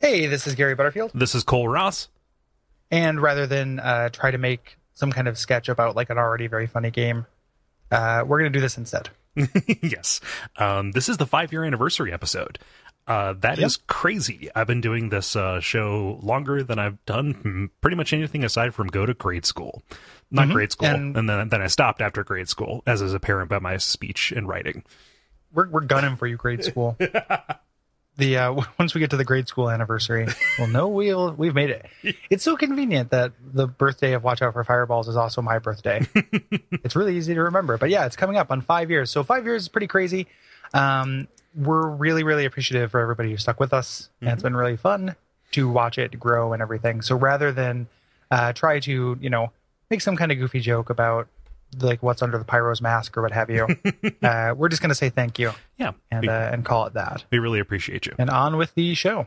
Hey, this is Gary Butterfield. This is Kole Ross. And rather than uh, try to make some kind of sketch about like an already very funny game, uh, we're going to do this instead. yes. Um, this is the five year anniversary episode. Uh, that Yep. is crazy. I've been doing this uh, show longer than I've done pretty much anything aside from go to grade school. Not Mhm. grade school. And- And, then, then I stopped after grade school, as is apparent by my speech and writing. We're we're gunning for you, grade school. the uh, once we get to the grade school anniversary, we'll know we'll we've made it. It's so convenient that the birthday of Watch Out for Fireballs is also my birthday. it's really easy to remember. But yeah, it's coming up on five years. So five years is pretty crazy. Um, we're really really appreciative for everybody who stuck with us, and it's been really fun to watch it grow and everything. So rather than uh, try to you know make some kind of goofy joke about like what's under the pyro's mask or what have you, uh, we're just going to say thank you Yeah. and we, uh, and call it that. we really appreciate you. And on with the show.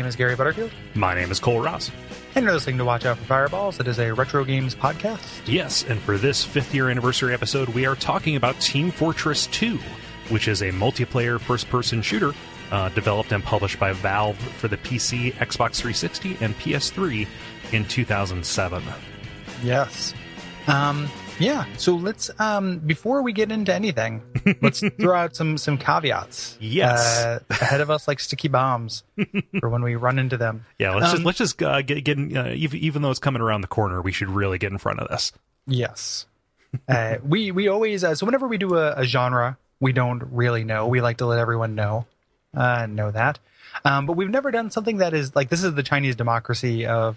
Name is Gary Butterfield, My name is Kole Ross. and you're listening to Watch Out for Fireballs. It is a retro games podcast. Yes, and for this fifth year anniversary episode, we are talking about Team Fortress 2, which is a multiplayer first person shooter uh, developed and published by Valve for the PC, Xbox 360, and PS3 in 2007. Yes. Um, yeah. So let's um, before we get into anything, let's throw out some some caveats. Yes. Uh, ahead of us, like sticky bombs, for when we run into them. Yeah, let's Um, just let's just uh, get get in, uh, even, even though it's coming around the corner, we should really get in front of this. Yes. uh, we we always uh, so whenever we do a, a genre we don't really know. We like to let everyone know uh, know that. Um, but we've never done something that is like this is the Chinese democracy of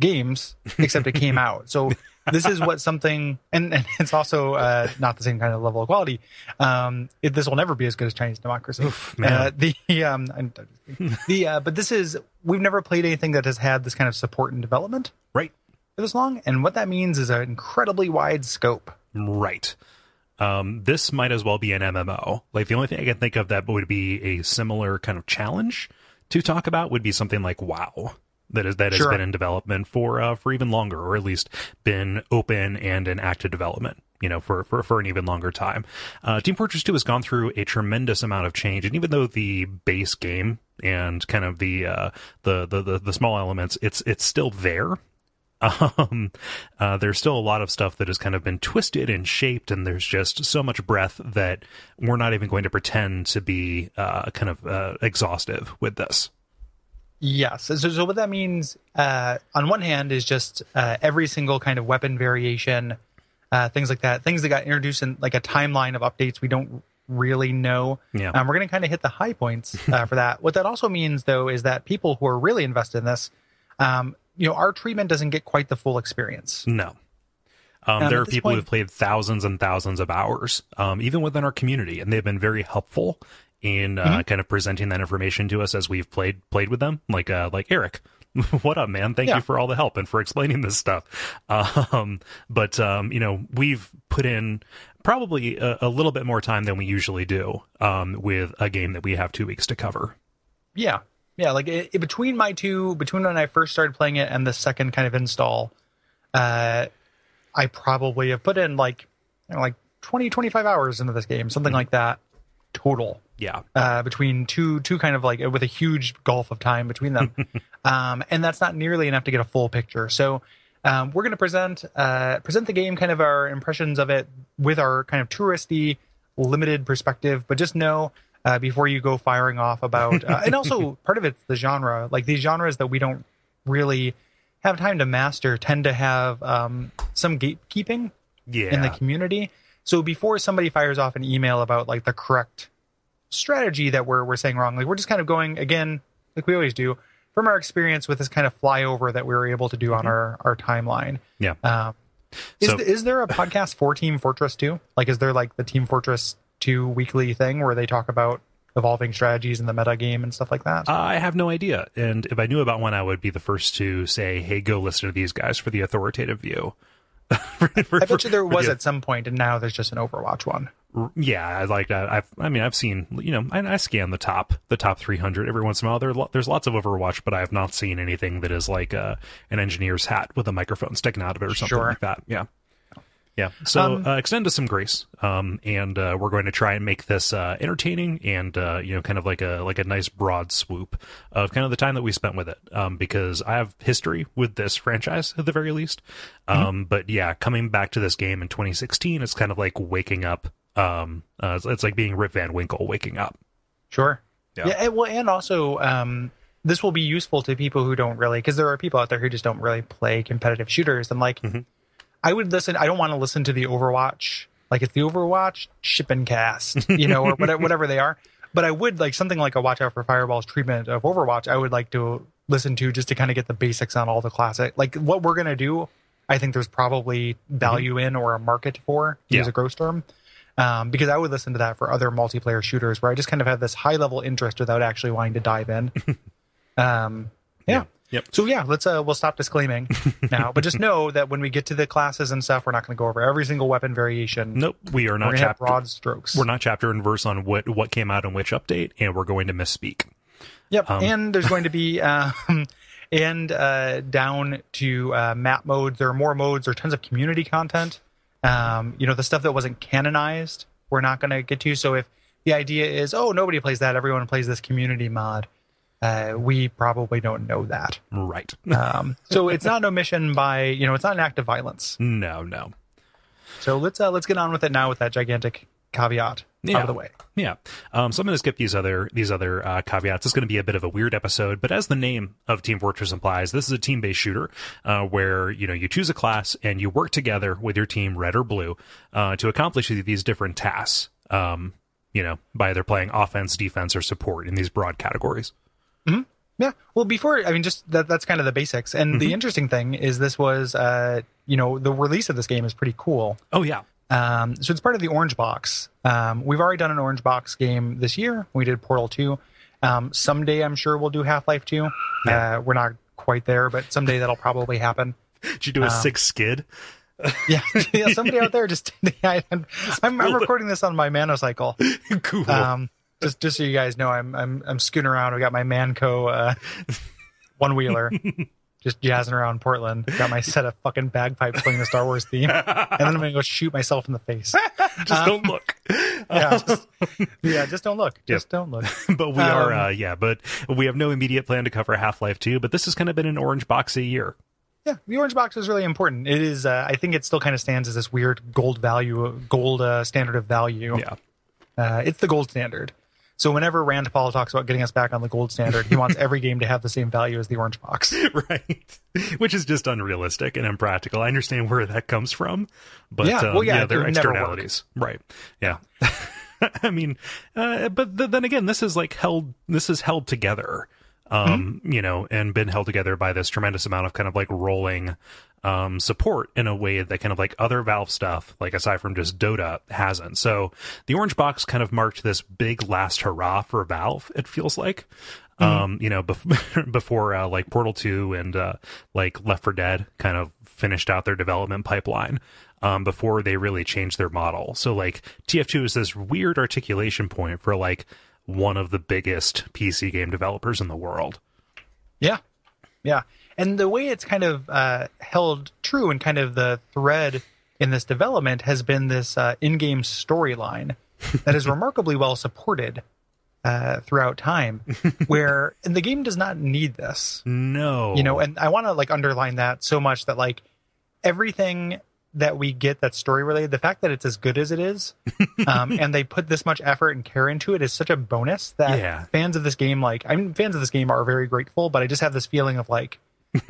games, except it came out. So this is what something, and, and it's also uh, not the same kind of level of quality. Um, it, this will never be as good as Chinese democracy. man. Uh, the um, the uh, but this is we've never played anything that has had this kind of support and development Right. for this long, and what that means is an incredibly wide scope. Right. Um, this might as well be an MMO. Like the only thing I can think of that would be a similar kind of challenge to talk about would be something like WoW that is that has been in development for uh, for even longer, or at least been open and in active development. You know, for for, for an even longer time. Uh, Team Fortress Two has gone through a tremendous amount of change, and even though the base game and kind of the uh, the, the the the small elements, it's it's still there um uh, there's still a lot of stuff that has kind of been twisted and shaped and there's just so much breadth that we're not even going to pretend to be uh, kind of uh, exhaustive with this Yes. So, so what that means, uh, on one hand, is just uh, every single kind of weapon variation, uh, things like that, things that got introduced in like a timeline of updates we don't really know. Yeah. Um, we're going to kind of hit the high points uh, for that. What that also means, though, is that people who are really invested in this, um, you know, our treatment doesn't get quite the full experience. no um, Um, there are people point- who've played thousands and thousands of hours um, even within our community and they've been very helpful in uh, Mm-hmm. kind of presenting that information to us as we've played played with them like uh, like eric what up man thank Yeah. you for all the help and for explaining this stuff um but um you know we've put in probably a, a little bit more time than we usually do um with a game that we have two weeks to cover Yeah. Yeah. Like it, it- between my two, between when I first started playing it and the second kind of install, uh, I probably have put in like, you know, like 20, 25 hours into this game, something like that total. Yeah Uh, between two, two kind of like with a huge gulf of time between them, um, and that's not nearly enough to get a full picture. So, um, we're going to present uh, present the game, kind of our impressions of it with our kind of touristy, limited perspective. But just know uh, before you go firing off about, uh, and also part of it's the genre. Like these genres that we don't really have time to master tend to have um, some gatekeeping yeah in the community. So before somebody fires off an email about like the correct strategy that we're we're saying wrong. Like we're just kind of going again, like we always do, from our experience with this kind of flyover that we were able to do on our our timeline. Yeah. Um, is So- th- is there a podcast for Team Fortress 2? Like, is there like the Team Fortress 2 weekly thing where they talk about evolving strategies in the meta game and stuff like that? I have no idea. And if I knew about one, I would be the first to say, hey, go listen to these guys for the authoritative view. For- for- I bet you there was the- at some point, and now there's just an Overwatch one. Yeah, I like that. I've, I mean, I've seen, you know, I, I scan the top, the top 300 every once in a while. There, there's lots of Overwatch, but I have not seen anything that is like uh, an engineer's hat with a microphone sticking out of it or something Sure. like that. Yeah. Yeah. So Um, uh, extend us some grace, um, and uh, we're going to try and make this uh, entertaining and uh, you know, kind of like a like a nice broad swoop of kind of the time that we spent with it. Um, because I have history with this franchise at the very least. Mm-hmm. Um, but yeah, coming back to this game in 2016, it's kind of like waking up. Um, uh, it's, it's like being Rip Van Winkle waking up. Sure. Yeah. Yeah. and- well, and also, um, this will be useful to people who don't really, because there are people out there who just don't really play competitive shooters. And like, Mhm. I would listen. I don't want to listen to the Overwatch, like it's the Overwatch shipping cast, you know, or whatever, whatever they are. But I would like something like a Watch Out for Fireballs treatment of Overwatch. I would like to listen to just to kind of get the basics on all the classic. Like what we're gonna do, I think there's probably value in or a market for to use a gross term. Um, because I would listen to that for other multiplayer shooters where I just kind of have this high level interest without actually wanting to dive in. um, yeah. Yep. So yeah, let's uh we'll stop disclaiming now, but just know that when we get to the classes and stuff, we're not going to go over every single weapon variation. Nope, we are not chapter. broad strokes. We're not chapter and verse on what what came out in which update, and we're going to misspeak. Yep, Um, and there's going to be um, and uh, down to uh, map modes. There are more modes. There are tons of community content. Um, you know, the stuff that wasn't canonized, we're not going to get to. So if the idea is, oh, nobody plays that, everyone plays this community mod, uh, we probably don't know that. Right? Um, so it's not an omission by you know, it's not an act of violence. no, no. So let's uh, let's get on with it now with that gigantic caveat out Yeah. of the way. Yeah. Um, so I'm going to skip these other these other uh, caveats. It's going to be a bit of a weird episode, but as the name of Team Fortress implies, this is a team based shooter uh, where you know you choose a class and you work together with your team, red or blue, uh, to accomplish these different tasks. Um, you know, by either playing offense, defense, or support in these broad categories. Yeah. Well, before I mean, just that that's kind of the basics. And the interesting thing is, this was, uh, you know, the release of this game is pretty cool. Oh yeah. Um, so it's part of the Orange Box. Um, we've already done an Orange Box game this year. We did Portal Two. Um, someday, I'm sure we'll do Half Life Two. Yeah. Uh, we're not quite there, but someday that'll probably happen. Did you do a Um, six skid? Yeah, yeah somebody out there just. I, am I'm, I'm recording this on my Manocycle. cool. Um, just just so you guys know, I'm I'm I'm scooting around. I got my Manco uh, one wheeler, just jazzing around Portland. Got my set of fucking bagpipes playing the Star Wars theme, and then I'm gonna go shoot myself in the face. Just don't look. Yeah, just, yeah, just don't look. Just don't look. but we are, Um, uh, yeah, but we have no immediate plan to cover Half Life 2, but this has kind of been an orange box a year. Yeah, the orange box is really important. It is. Uh, I think it still kind of stands as this weird gold value, gold uh, standard of value. Yeah. Uh, it's the gold standard. So whenever Rand Paul talks about getting us back on the gold standard, he wants every game to have the same value as the orange box. right which is just unrealistic and impractical i understand where that comes from but Yeah, um, well, yeah, yeah are would never work. externalities right yeah i mean uh, but th- then again this is like held this is held together um Mm-hmm. you know and been held together by this tremendous amount of kind of like rolling um support in a way that kind of like other valve stuff like aside from just dota hasn't. So the orange box kind of marked this big last hurrah for valve it feels like. Um you know bef- before uh, like portal 2 and uh like left for dead kind of finished out their development pipeline um before they really changed their model. So like tf2 is this weird articulation point for like one of the biggest pc game developers in the world. Yeah, yeah, and the way it's kind of uh, held true and kind of the thread in this development has been this uh, in-game storyline that is remarkably well supported uh, throughout time. Where and the game does not need this, no you know. And I want to like underline that so much that like everything that we get that's story related, the fact that it's as good as it is, um, and they put this much effort and care into it is such a bonus that Yeah. fans of this game, like I'm fans of this game, are very grateful. But I just have this feeling of like,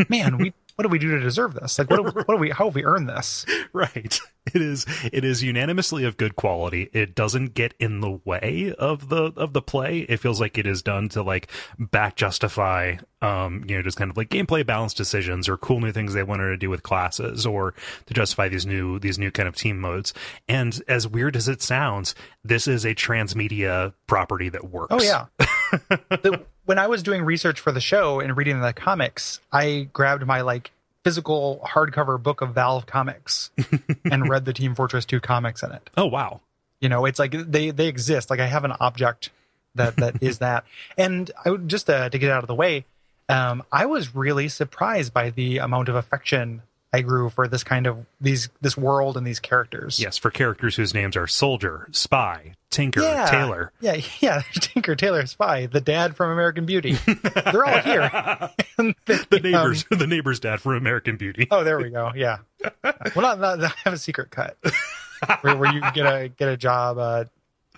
man, we what do we do to deserve this? Like, what do, what do we? How have we earned this? right it is it is unanimously of good quality it doesn't get in the way of the of the play it feels like it is done to like back justify um you know just kind of like gameplay balance decisions or cool new things they wanted to do with classes or to justify these new these new kind of team modes and as weird as it sounds this is a transmedia property that works Oh yeah. the, when I was doing research for the show and reading the comics, I grabbed my like physical hardcover book of Valve comics and read the Team Fortress 2 comics in it. oh wow You know, it's like they they exist. Like I have an object that that is that. And I would just uh, to get out of the way, um, I was really surprised by the amount of affection I grew for this kind of these this world and these characters. yes for characters whose names are soldier spy tinker Yeah. tailor Yeah, yeah. Tinker, Tailor, Spy, the dad from American Beauty. They're all here. They, the um, neighbors the neighbor's dad from american beauty oh, there we go. Yeah. Well, not, not I have a secret cut where, where you get a get a job. Uh,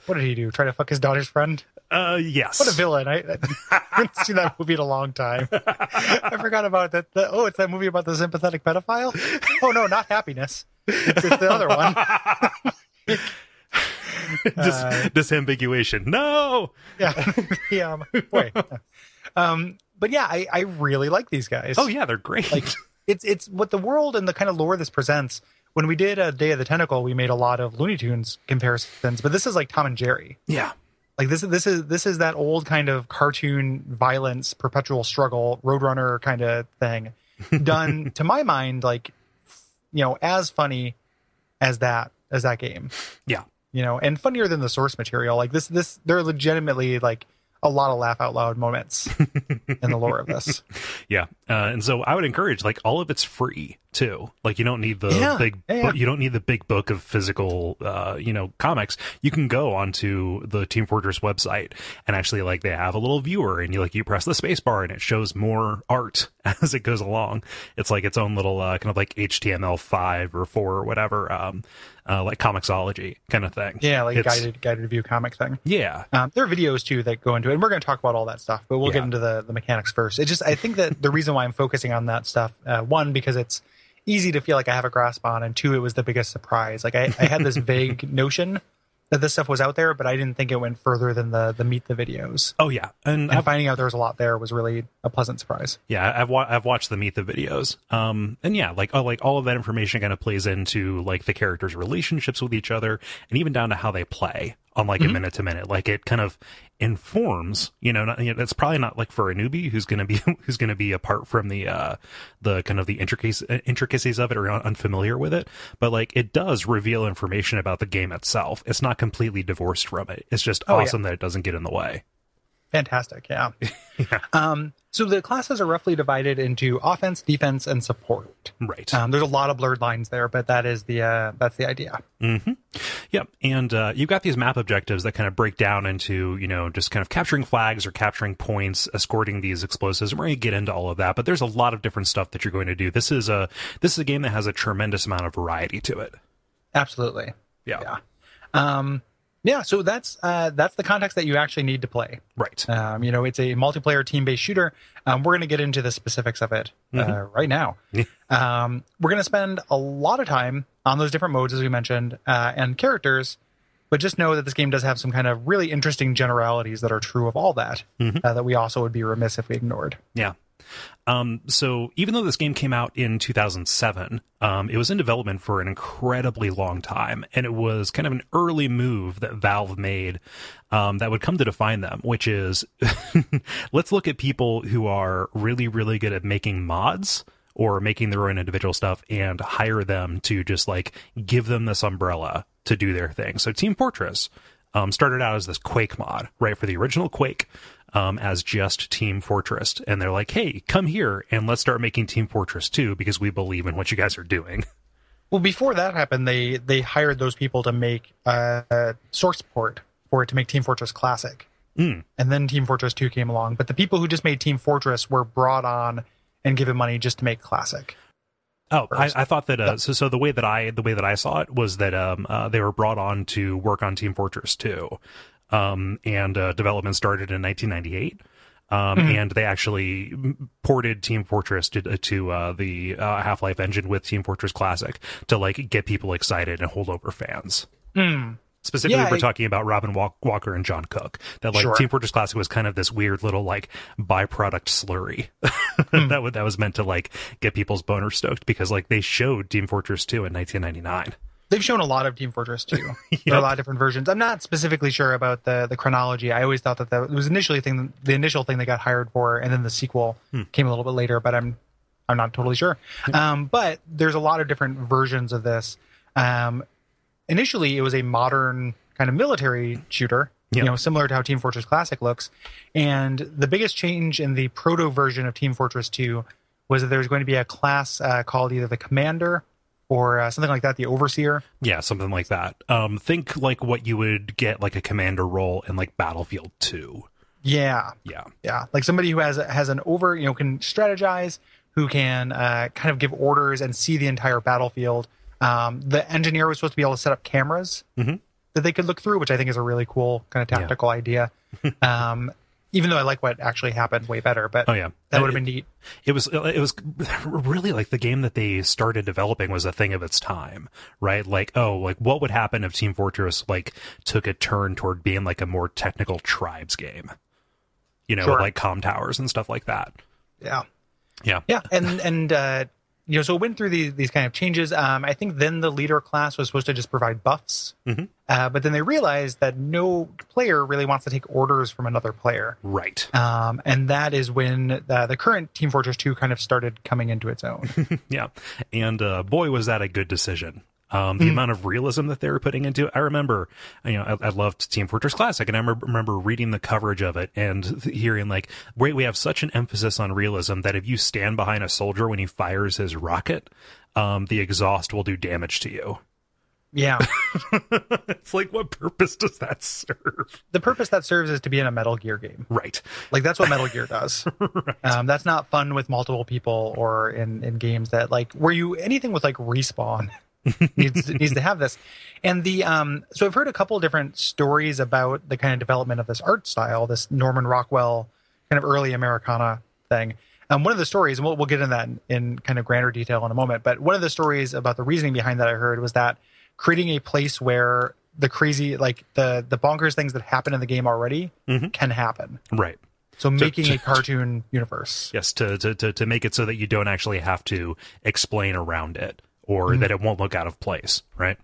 what did he do? Try to fuck his daughter's friend? Uh yes What a villain! I, I haven't seen that movie in a long time. I forgot about that. The, oh, it's that movie about the sympathetic pedophile. Oh no, not happiness. It's, it's the other one. Dis- disambiguation no Yeah, yeah. um, Boy. Um, but yeah, I, I really like these guys. oh yeah they're great like it's it's what the world and the kind of lore this presents. When we did a Day of the Tentacle, we made a lot of Looney Tunes comparisons, but this is like Tom and Jerry. yeah Like this is this is this is that old kind of cartoon violence, perpetual struggle, Roadrunner kind of thing, done to my mind like you know as funny as that as that game. yeah You know, and funnier than the source material. Like this this they're legitimately like a lot of laugh out loud moments in the lore of this. Yeah, uh, and so I would encourage like all of it's free too. Like you don't need the Yeah, big, yeah, you don't need the big book of physical, uh, you know, comics. You can go onto the Team Fortress website and actually like they have a little viewer, and you like you press the space bar and it shows more art as it goes along. It's like its own little uh, kind of like HTML five or four or whatever, um, uh, like ComiXology kind of thing. Yeah, like It's- guided guided view comic thing. Yeah, Um, there are videos too that go into it, and we're going to talk about all that stuff, but we'll Yeah. get into the, the mechanics first. It just, I think that the reason why I'm focusing on that stuff, uh, one, because it's easy to feel like I have a grasp on, and two, it was the biggest surprise. Like I, I had this vague notion that this stuff was out there, but I didn't think it went further than the the meet the videos. oh yeah, and, And finding out there was a lot there was really a pleasant surprise. Yeah, I've wa- I've watched the meet the videos. Um, and yeah, like oh, like all of that information kind of plays into like the characters' relationships with each other, and even down to how they play on like a minute to minute. Like it kind of informs. You know, not, you know, it's probably not like for a newbie who's gonna be who's gonna be apart from the uh the kind of the intricacies intricacies of it or unfamiliar with it. But like it does reveal information about the game itself. It's not completely divorced from it. It's just Oh, yeah. awesome that it doesn't get in the way. Fantastic, yeah. Um, so the classes are roughly divided into offense, defense, and support. Right. Um, there's a lot of blurred lines there, but that is the uh, that's the idea. Yep, and uh, you've got these map objectives that kind of break down into you know just kind of capturing flags or capturing points, escorting these explosives. And we're going to get into all of that, but there's a lot of different stuff that you're going to do. This is a this is a game that has a tremendous amount of variety to it. Absolutely. Yeah, Yeah. Um, yeah. So that's uh, that's the context that you actually need to play. right. Um, you know, it's a multiplayer team-based shooter. Um, we're going to get into the specifics of it uh, right now. Um, we're going to spend a lot of time on those different modes, as we mentioned, uh, and characters. But just know that this game does have some kind of really interesting generalities that are true of all that uh, that we also would be remiss if we ignored. Yeah. Um, so even though this game came out in 2007, um, it was in development for an incredibly long time, and it was kind of an early move that Valve made um, that would come to define them, which is let's look at people who are really, really good at making mods or making their own individual stuff and hire them to just like give them this umbrella to do their thing. So Team Fortress um, started out as this Quake mod, right, for the original Quake, um, as just Team Fortress. And they're like, hey, come here and let's start making Team Fortress 2 because we believe in what you guys are doing. Well, before that happened, they they hired those people to make uh, a source port for it to make Team Fortress Classic, Mm. and then Team Fortress Two came along. But the people who just made Team Fortress were brought on and given money just to make Classic. Oh, I, I thought that uh, so. So the way that I the way that I saw it was that um, uh, they were brought on to work on Team Fortress 2, um, and uh, development started in 1998. Um, and they actually ported Team Fortress to, to uh, the uh, Half Life engine with Team Fortress Classic to like get people excited and hold over fans. Specifically, Yeah, we're I- talking about Robin Walker and John Cook. That like Sure. Team Fortress Classic was kind of this weird little like byproduct slurry Hmm. that would that was meant to like get people's boner stoked because like they showed Team Fortress 2 in 1999. They've shown a lot of Team Fortress 2. There are a lot of different versions. I'm not specifically sure about the the chronology. I always thought that that was initially thing the initial thing they got hired for, and then the sequel came a little bit later. But I'm I'm not totally sure. Um, but there's a lot of different versions of this. Um, initially, it was a modern kind of military shooter. Yeah. You know, similar to how Team Fortress Classic looks. And the biggest change in the proto version of Team Fortress 2 was that there's going to be a class uh, called either the Commander or uh, something like that, the Overseer. Yeah, something like that. Um, think like what you would get like a commander role in like Battlefield 2. Yeah, Yeah. yeah, like somebody who has has an over, you know, can strategize, who can uh, kind of give orders and see the entire battlefield. Um, the engineer was supposed to be able to set up cameras Mhm. that they could look through, which I think is a really cool kind of tactical idea. um, even though I like what actually happened way better, but Oh yeah. that would have been neat. it was it was really like the game that they started developing was a thing of its time right like oh like what would happen if team fortress like took a turn toward being like a more technical tribes game you know Sure. like com towers and stuff like that Yeah. yeah Yeah, and and uh, you know, so it went through these these kind of changes. Um, I think then the leader class was supposed to just provide buffs, Mhm. uh, but then they realized that no player really wants to take orders from another player, right um, and that is when uh, the current Team Fortress Two kind of started coming into its own. yeah and uh, boy was that a good decision um, the amount of realism that they were putting into it. I remember, you know, I, I loved Team Fortress Classic, and I remember, remember reading the coverage of it and hearing like, wait, we have such an emphasis on realism that if you stand behind a soldier when he fires his rocket, um, the exhaust will do damage to you. yeah, It's like, what purpose does that serve? the purpose that serves is to be in a Metal Gear game. Right. Like that's what Metal Gear does. um, that's not fun with multiple people or in, in games that like where you anything with like respawn needs needs to have this. And the um, so I've heard a couple different stories about the kind of development of this art style, this Norman Rockwell kind of early Americana thing. Um, one of the stories, and we'll, we'll get into that in, in kind of grander detail in a moment, but one of the stories about the reasoning behind that I heard was that creating a place where the crazy, like the the bonkers things that happen in the game already Mhm. can happen. Right. So making to- a cartoon universe. Yes, to, to, to, to make it so that you don't actually have to explain around it or that it won't look out of place, right?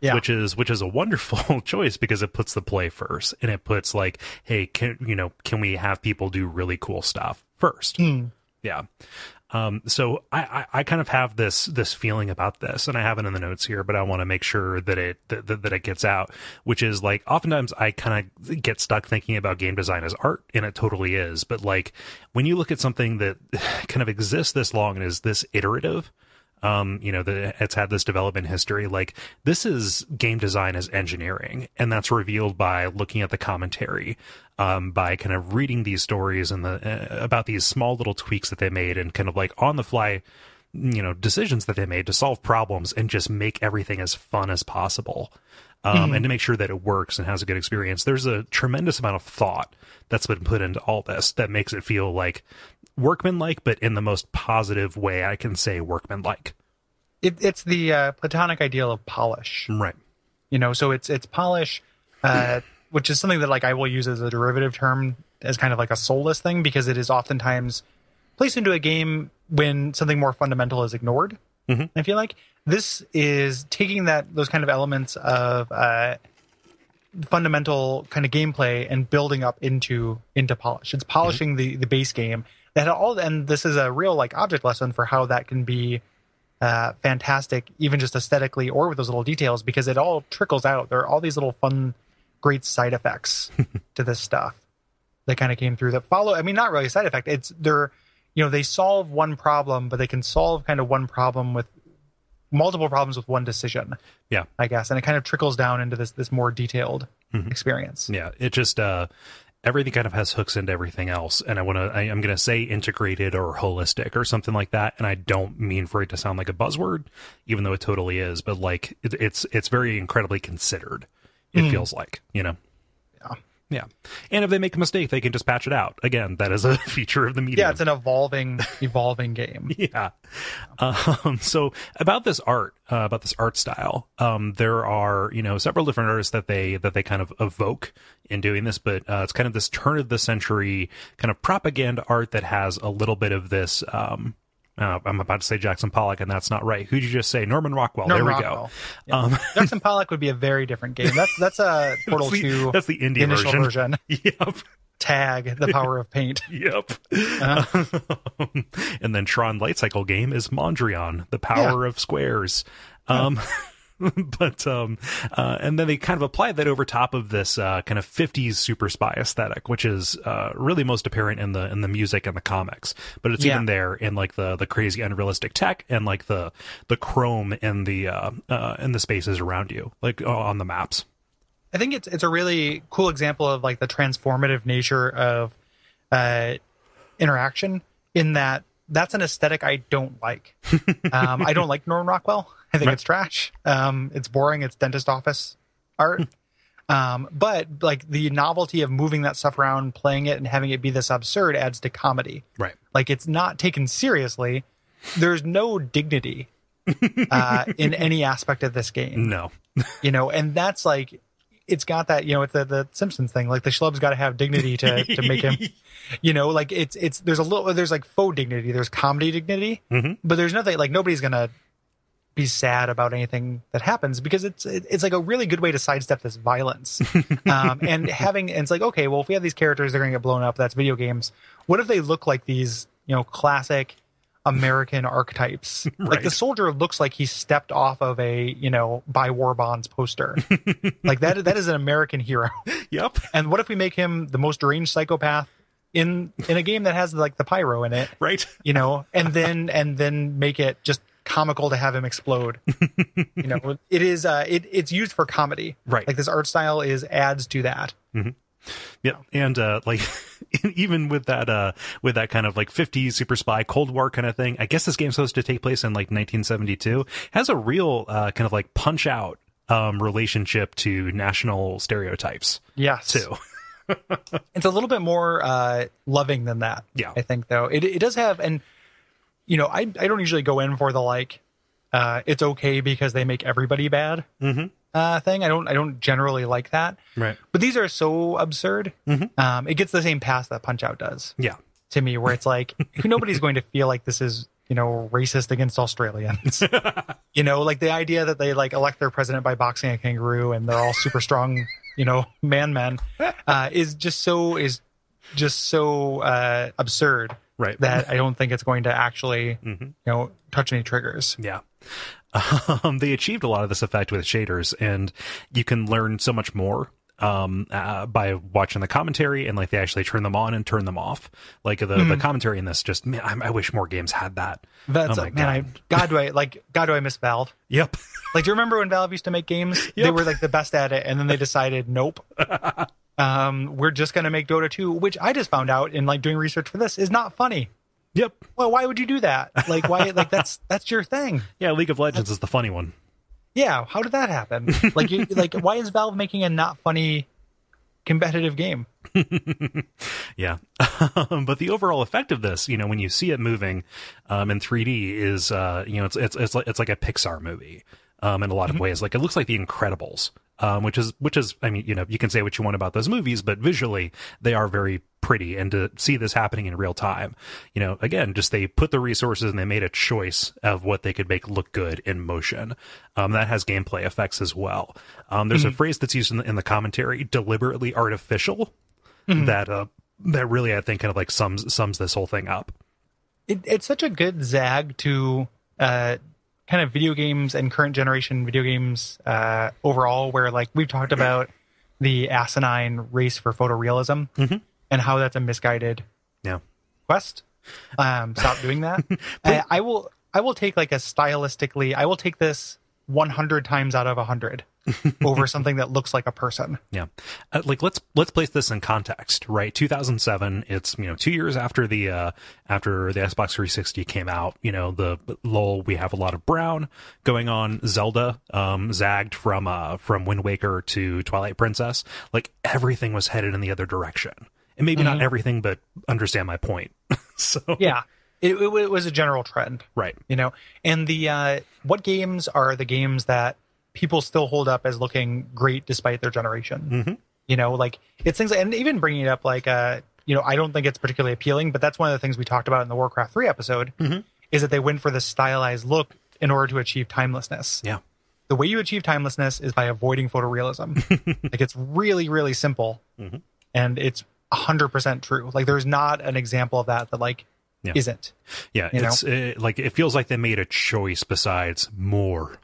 Yeah. Which is which is a wonderful choice because it puts the play first and it puts like, hey, can you know, can we have people do really cool stuff first? Yeah. Um, so I, I, I kind of have this this feeling about this, and I have it in the notes here, but I want to make sure that it that, that, that it gets out. Which is like oftentimes I kind of get stuck thinking about game design as art, and it totally is. But like when you look at something that kind of exists this long and is this iterative, um, you know, that it's had this development history. Like this is game design as engineering, and that's revealed by looking at the commentary, um, by kind of reading these stories and the uh, about these small little tweaks that they made, and kind of like on the fly, you know, decisions that they made to solve problems and just make everything as fun as possible. Um, and to make sure that it works and has a good experience. There's a tremendous amount of thought that's been put into all this that makes it feel like workmanlike, but in the most positive way I can say workmanlike. It, it's the uh, platonic ideal of polish. Right. You know, so it's it's polish, uh, which is something that like I will use as a derivative term as kind of like a soulless thing because it is oftentimes placed into a game when something more fundamental is ignored. Mhm. I feel like this is taking that those kind of elements of uh, fundamental kind of gameplay and building up into into polish. It's polishing the the base game that all and this is a real like object lesson for how that can be uh, fantastic, even just aesthetically or with those little details, because it all trickles out. There are all these little fun, great side effects to this stuff that kind of came through that follow. I mean, not really a side effect. It's they're, you know, they solve one problem, but they can solve kind of one problem with multiple problems with one decision. Yeah. I guess, and it kind of trickles down into this this more detailed Mhm. experience. Yeah. It just uh everything kind of has hooks into everything else. And I wanna I, I'm gonna say integrated or holistic or something like that. And I don't mean for it to sound like a buzzword, even though it totally is, but like it, it's it's very incredibly considered, it Mm. feels like, you know. Yeah. And if they make a mistake, they can just patch it out. Again, that is a feature of the medium. Yeah, it's an evolving, evolving game. Yeah. Um, so about this art, uh, about this art style, um, there are you know several different artists that they that they kind of evoke in doing this, but uh, it's kind of this turn of the century kind of propaganda art that has a little bit of this. Um, uh, I'm about to say Jackson Pollock, and that's not right. Who'd you just say? Norman Rockwell. Norman there we Rockwell. go. Um, Jackson Pollock would be a very different game. That's that's a Portal that's the, Two that's the indie version. version. Yep. Tag the power of paint. Yep. Uh-huh. and then Tron Light Cycle game is Mondrian, the power of squares. Um, but um, uh, and then they kind of applied that over top of this uh, kind of 50s super spy aesthetic, which is uh, really most apparent in the in the music and the comics. But it's Yeah. even there in like the the crazy unrealistic tech and like the the chrome in the uh, uh, in the spaces around you, like on the maps. I think it's it's a really cool example of like the transformative nature of uh, interaction. In that, that's an aesthetic I don't like. um, I don't like Norman Rockwell. I think Right. it's trash. Um, it's boring. It's dentist office art. um, but like the novelty of moving that stuff around, playing it, and having it be this absurd adds to comedy. Right. Like it's not taken seriously. There's no dignity uh, in any aspect of this game No. you know and that's like it's got that you know it's the, the simpsons thing like the schlub's got to have dignity to to make him you know like it's it's there's a little there's like faux dignity there's comedy dignity Mhm. but there's nothing like nobody's gonna be sad about anything that happens because it's it's like a really good way to sidestep this violence um and having and it's like okay well if we have these characters they're gonna get blown up that's video games what if they look like these you know classic American archetypes. Like the soldier looks like he stepped off of a, you know, buy war bonds poster. like that that is an American hero. Yep. And what if we make him the most deranged psychopath in in a game that has like the pyro in it, Right. you know, and then and then make it just comical to have him explode. you know, it is uh it it's used for comedy. Right. Like this art style is adds to that. Yep. And uh like even with that uh with that kind of like 50s super spy Cold War kind of thing, I guess this game's supposed to take place in like 1972. Has a real uh kind of like punch out um relationship to national stereotypes Yes. too. it's a little bit more uh, loving than that. Yeah. I think though it it does have, and you know, I I don't usually go in for the like, uh, it's okay because they make everybody bad Mhm. uh, thing. I don't I don't generally like that. Right. But these are so absurd. Um, it gets the same pass that Punch Out does Yeah. to me, where it's like nobody's going to feel like this is you know racist against Australians. you know, like the idea that they like elect their president by boxing a kangaroo and they're all super strong, you know, man men, uh, is just so is just so uh, absurd Right. that I don't think it's going to actually Mhm. you know touch any triggers. Yeah. Um, they achieved a lot of this effect with shaders, and you can learn so much more um, uh, by watching the commentary and like they actually turn them on and turn them off. Like the, the commentary in this, just man, I, I wish more games had that. That's Oh my man, I, God do I like God do I miss Valve. Yep. Like, do you remember when Valve used to make games? They were like the best at it, and then they decided, nope. um, we're just gonna make Dota 2, which I just found out in like doing research for this is not funny. Yep. Well, why would you do that? Like, why? like that's that's your thing. Yeah. League of Legends is the funny one. Yeah, how did that happen? Like, you, like why is Valve making a not funny competitive game? Yeah. but the overall effect of this, you know, when you see it moving um, in 3D is, uh, you know, it's, it's, it's like, it's like a Pixar movie um, in a lot of ways. Like it looks like The Incredibles, um, which is, which is, I mean, you know, you can say what you want about those movies, but visually they are very pretty. And to see this happening in real time, you know, again, just they put the resources and they made a choice of what they could make look good in motion. Um, that has gameplay effects as well. Um, there's a phrase that's used in the, in the commentary, deliberately artificial that uh that really I think kind of like sums sums this whole thing up. It, it's such a good zag to uh, kind of video games and current generation video games uh, overall, where like we've talked about the asinine race for photorealism Mhm. and how that's a misguided Yeah. quest. Um, stop doing that. I, I will. I will take like a stylistically. I will take this 100 times out of 100. over something that looks like a person. Yeah, uh, like let's let's place this in context, right? 2007. It's you know two years after the uh, after the Xbox 360 came out. You know the lol. We have a lot of brown going on. Zelda um, zagged from uh, from Wind Waker to Twilight Princess. Like everything was headed in the other direction, and maybe not everything, but understand my point. so Yeah, it, it, it was a general trend. right. you know and the uh what games are the games that people still hold up as looking great despite their generation Mhm. you know like it's things and even bringing it up like uh you know i don't think it's particularly appealing but that's one of the things we talked about in the warcraft 3 episode Mhm. is that they went for this stylized look in order to achieve timelessness Yeah. the way you achieve timelessness is by avoiding photorealism like it's really really simple Mhm. and it's 100% true like there's not an example of that that like Yeah. isn't Yeah, it's uh, like it feels like they made a choice besides more.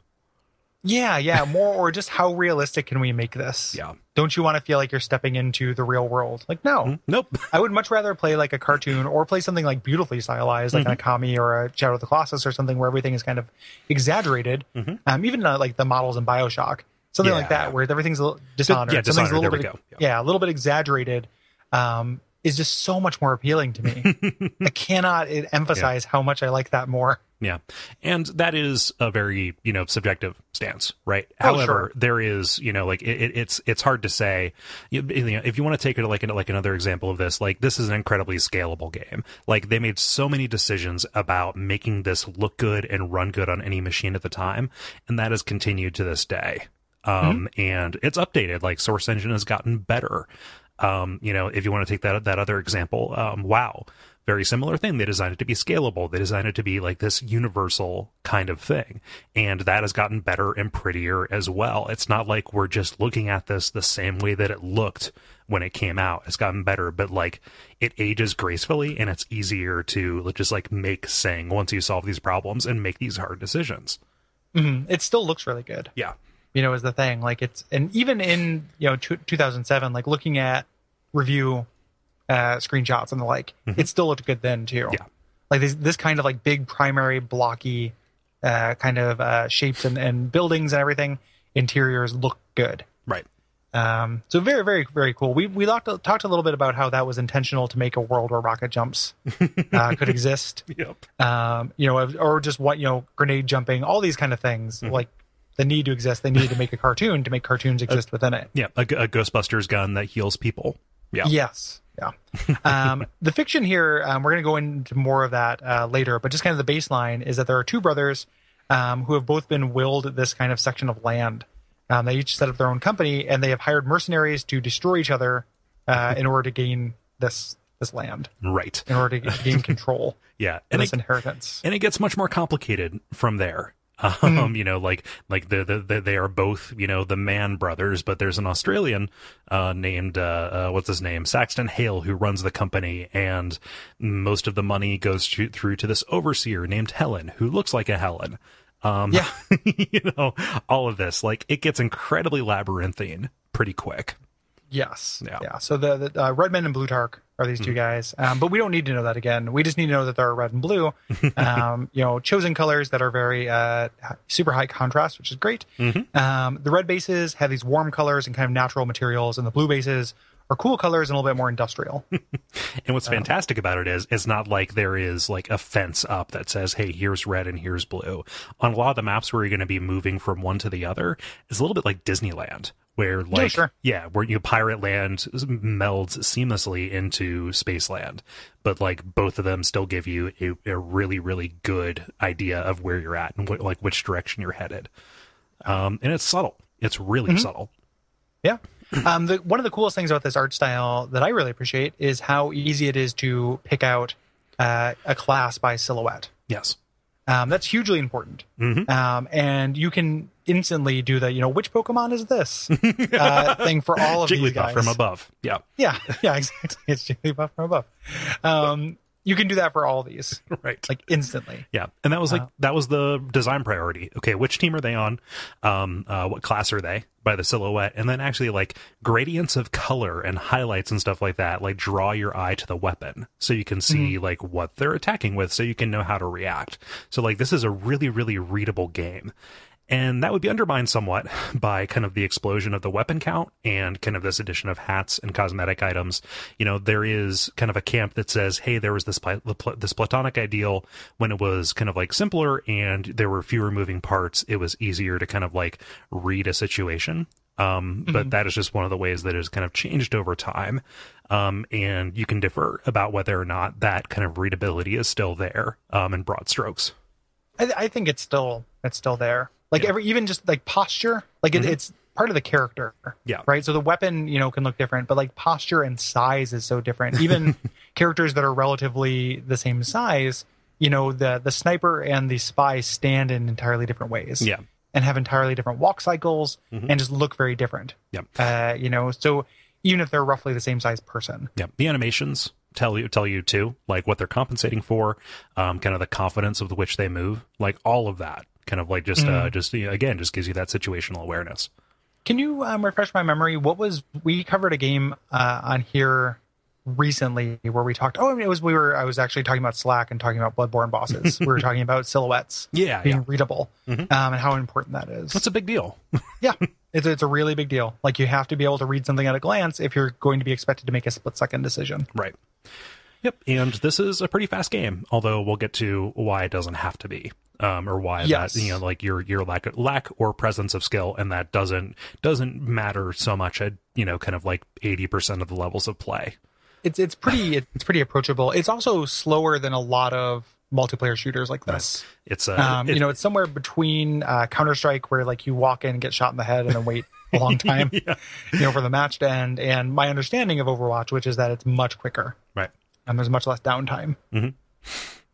Yeah, yeah, more or just how realistic can we make this? Yeah. Don't you want to feel like you're stepping into the real world? Like, no. Nope. I would much rather play like a cartoon or play something like beautifully stylized, like an Okami or a Shadow of the Colossus or something where everything is kind of exaggerated. Um, even uh, like the models in Bioshock, something like Yeah. that, where everything's a little Dishonored. yeah, something's Dishonored, a little there we bit, go. Yeah. yeah, a little bit exaggerated. Um, is just so much more appealing to me. I cannot eh, emphasize how much I like that more. Yeah. And that is a very, you know, subjective stance, right? Oh, However, sure. there is, you know, like it, it- it's it's hard to say. You, you know, if you want to take it like like another example of this, like this is an incredibly scalable game. Like they made so many decisions about making this look good and run good on any machine at the time, and that has continued to this day. Um, and it's updated. Like Source Engine has gotten better. Um, you know, if you want to take that that other example, um, WoW, very similar thing. They designed it to be scalable. They designed it to be like this universal kind of thing, and that has gotten better and prettier as well. It's not like we're just looking at this the same way that it looked when it came out. It's gotten better, but like it ages gracefully, and it's easier to just like make sing once you solve these problems and make these hard decisions. Mhm. It still looks really good. Yeah, you know is the thing like it's and even in you know two, 2007 like looking at review uh screenshots and the like it still looked good then too Mm-hmm. Yeah. like this this kind of like big primary blocky uh kind of uh shapes and, and buildings and everything interiors look good right. um so very very very cool we we talked talked a little bit about how that was intentional to make a world where rocket jumps uh, could exist Yep. um, you know, or just what you know, grenade jumping, all these kind of things, like the need to exist. They needed to make a cartoon to make cartoons exist within it. Yeah, a, a Ghostbusters gun that heals people. Yeah. Yes, yeah. um, the fiction here, um, we're going to go into more of that uh, later, but just kind of the baseline is that there are two brothers um, who have both been willed this kind of section of land. Um, they each set up their own company, and they have hired mercenaries to destroy each other uh, in order to gain this this land, Right. in order to gain control Yeah. and And this it, inheritance. and it gets much more complicated from there. Um, Mm-hmm. you know, like like the, the, the they are both you know the Mann brothers, but there's an Australian uh, named uh, uh, what's his name Saxton Hale who runs the company, and most of the money goes to, through to this overseer named Helen, who looks like a Helen. Um, Yeah. you know, all of this like it gets incredibly labyrinthine pretty quick. Yes. Yeah. Yeah. So the, the uh, Redmond and Blutarch are these two guys, um, but we don't need to know that again. We just need to know that they're red and blue. Um, you know, chosen colors that are very uh, super high contrast, which is great. Um, the red bases have these warm colors and kind of natural materials, and the blue bases are cool colors and a little bit more industrial. And what's fantastic about it is it's not like there is like a fence up that says, "Hey, here's red and here's blue." On a lot of the maps where you're going to be moving from one to the other, it's a little bit like Disneyland, where like sure. yeah, where you pirate land melds seamlessly into spaceland, but like both of them still give you a, a really really good idea of where you're at and wh- like which direction you're headed. Um, and it's subtle. It's really subtle. Yeah. Um, the, one of the coolest things about this art style that I really appreciate is how easy it is to pick out uh, a class by silhouette. Yes. Um, that's hugely important. Mhm. Um, and you can instantly do the, you know, which Pokemon is this uh, thing for all of these guys. from above. Yeah. Yeah, yeah, exactly. It's Jigglypuff from above. Um, you can do that for all these, Right. like instantly. Yeah, and that was like that was the design priority. Okay, which team are they on? Um, uh, what class are they by the silhouette? And then actually like gradients of color and highlights and stuff like that. Like draw your eye to the weapon so you can see like what they're attacking with, so you can know how to react. So like this is a really really readable game. And that would be undermined somewhat by kind of the explosion of the weapon count and kind of this addition of hats and cosmetic items. You know, there is kind of a camp that says, hey, there was this, this platonic ideal when it was kind of like simpler and there were fewer moving parts. It was easier to kind of like read a situation. Um, mm-hmm. but that is just one of the ways that has kind of changed over time. Um, and you can differ about whether or not that kind of readability is still there, um, in broad strokes. I, I think it's still, it's still there. Like yeah. every, even just like posture, like mm-hmm. it, it's part of the character. Yeah. Right. So the weapon, you know, can look different, but like posture and size is so different. Even characters that are relatively the same size, you know, the the sniper and the spy stand in entirely different ways. Yeah. And have entirely different walk cycles mm-hmm. and just look very different. Yeah. Uh, you know, so even if they're roughly the same size person. Yeah. The animations tell you tell you too, like what they're compensating for, um, kind of the confidence of which they move, like all of that kind of like just mm. uh, just you know, again just gives you that situational awareness. Can you um, refresh my memory? What was we covered a game uh, on here recently where we talked? Oh, it was we were. I was actually talking about Slack and talking about Bloodborne bosses. we were talking about silhouettes, yeah, being yeah. readable, mm-hmm. um, and how important that is. That's a big deal. yeah, it's it's a really big deal. Like you have to be able to read something at a glance if you're going to be expected to make a split second decision. Right. Yep, and this is a pretty fast game, although we'll get to why it doesn't have to be um, or why yes. that you know like your your lack lack or presence of skill, and that doesn't doesn't matter so much at you know kind of like eighty percent of the levels of play. It's it's pretty it's pretty approachable. It's also slower than a lot of multiplayer shooters like this. It's uh, um, it, you know it's somewhere between uh, Counter Strike where like you walk in, get shot in the head, and then wait a long time, yeah. you know, for the match to end. And my understanding of Overwatch, which is that it's much quicker, and there's much less downtime. Mm-hmm.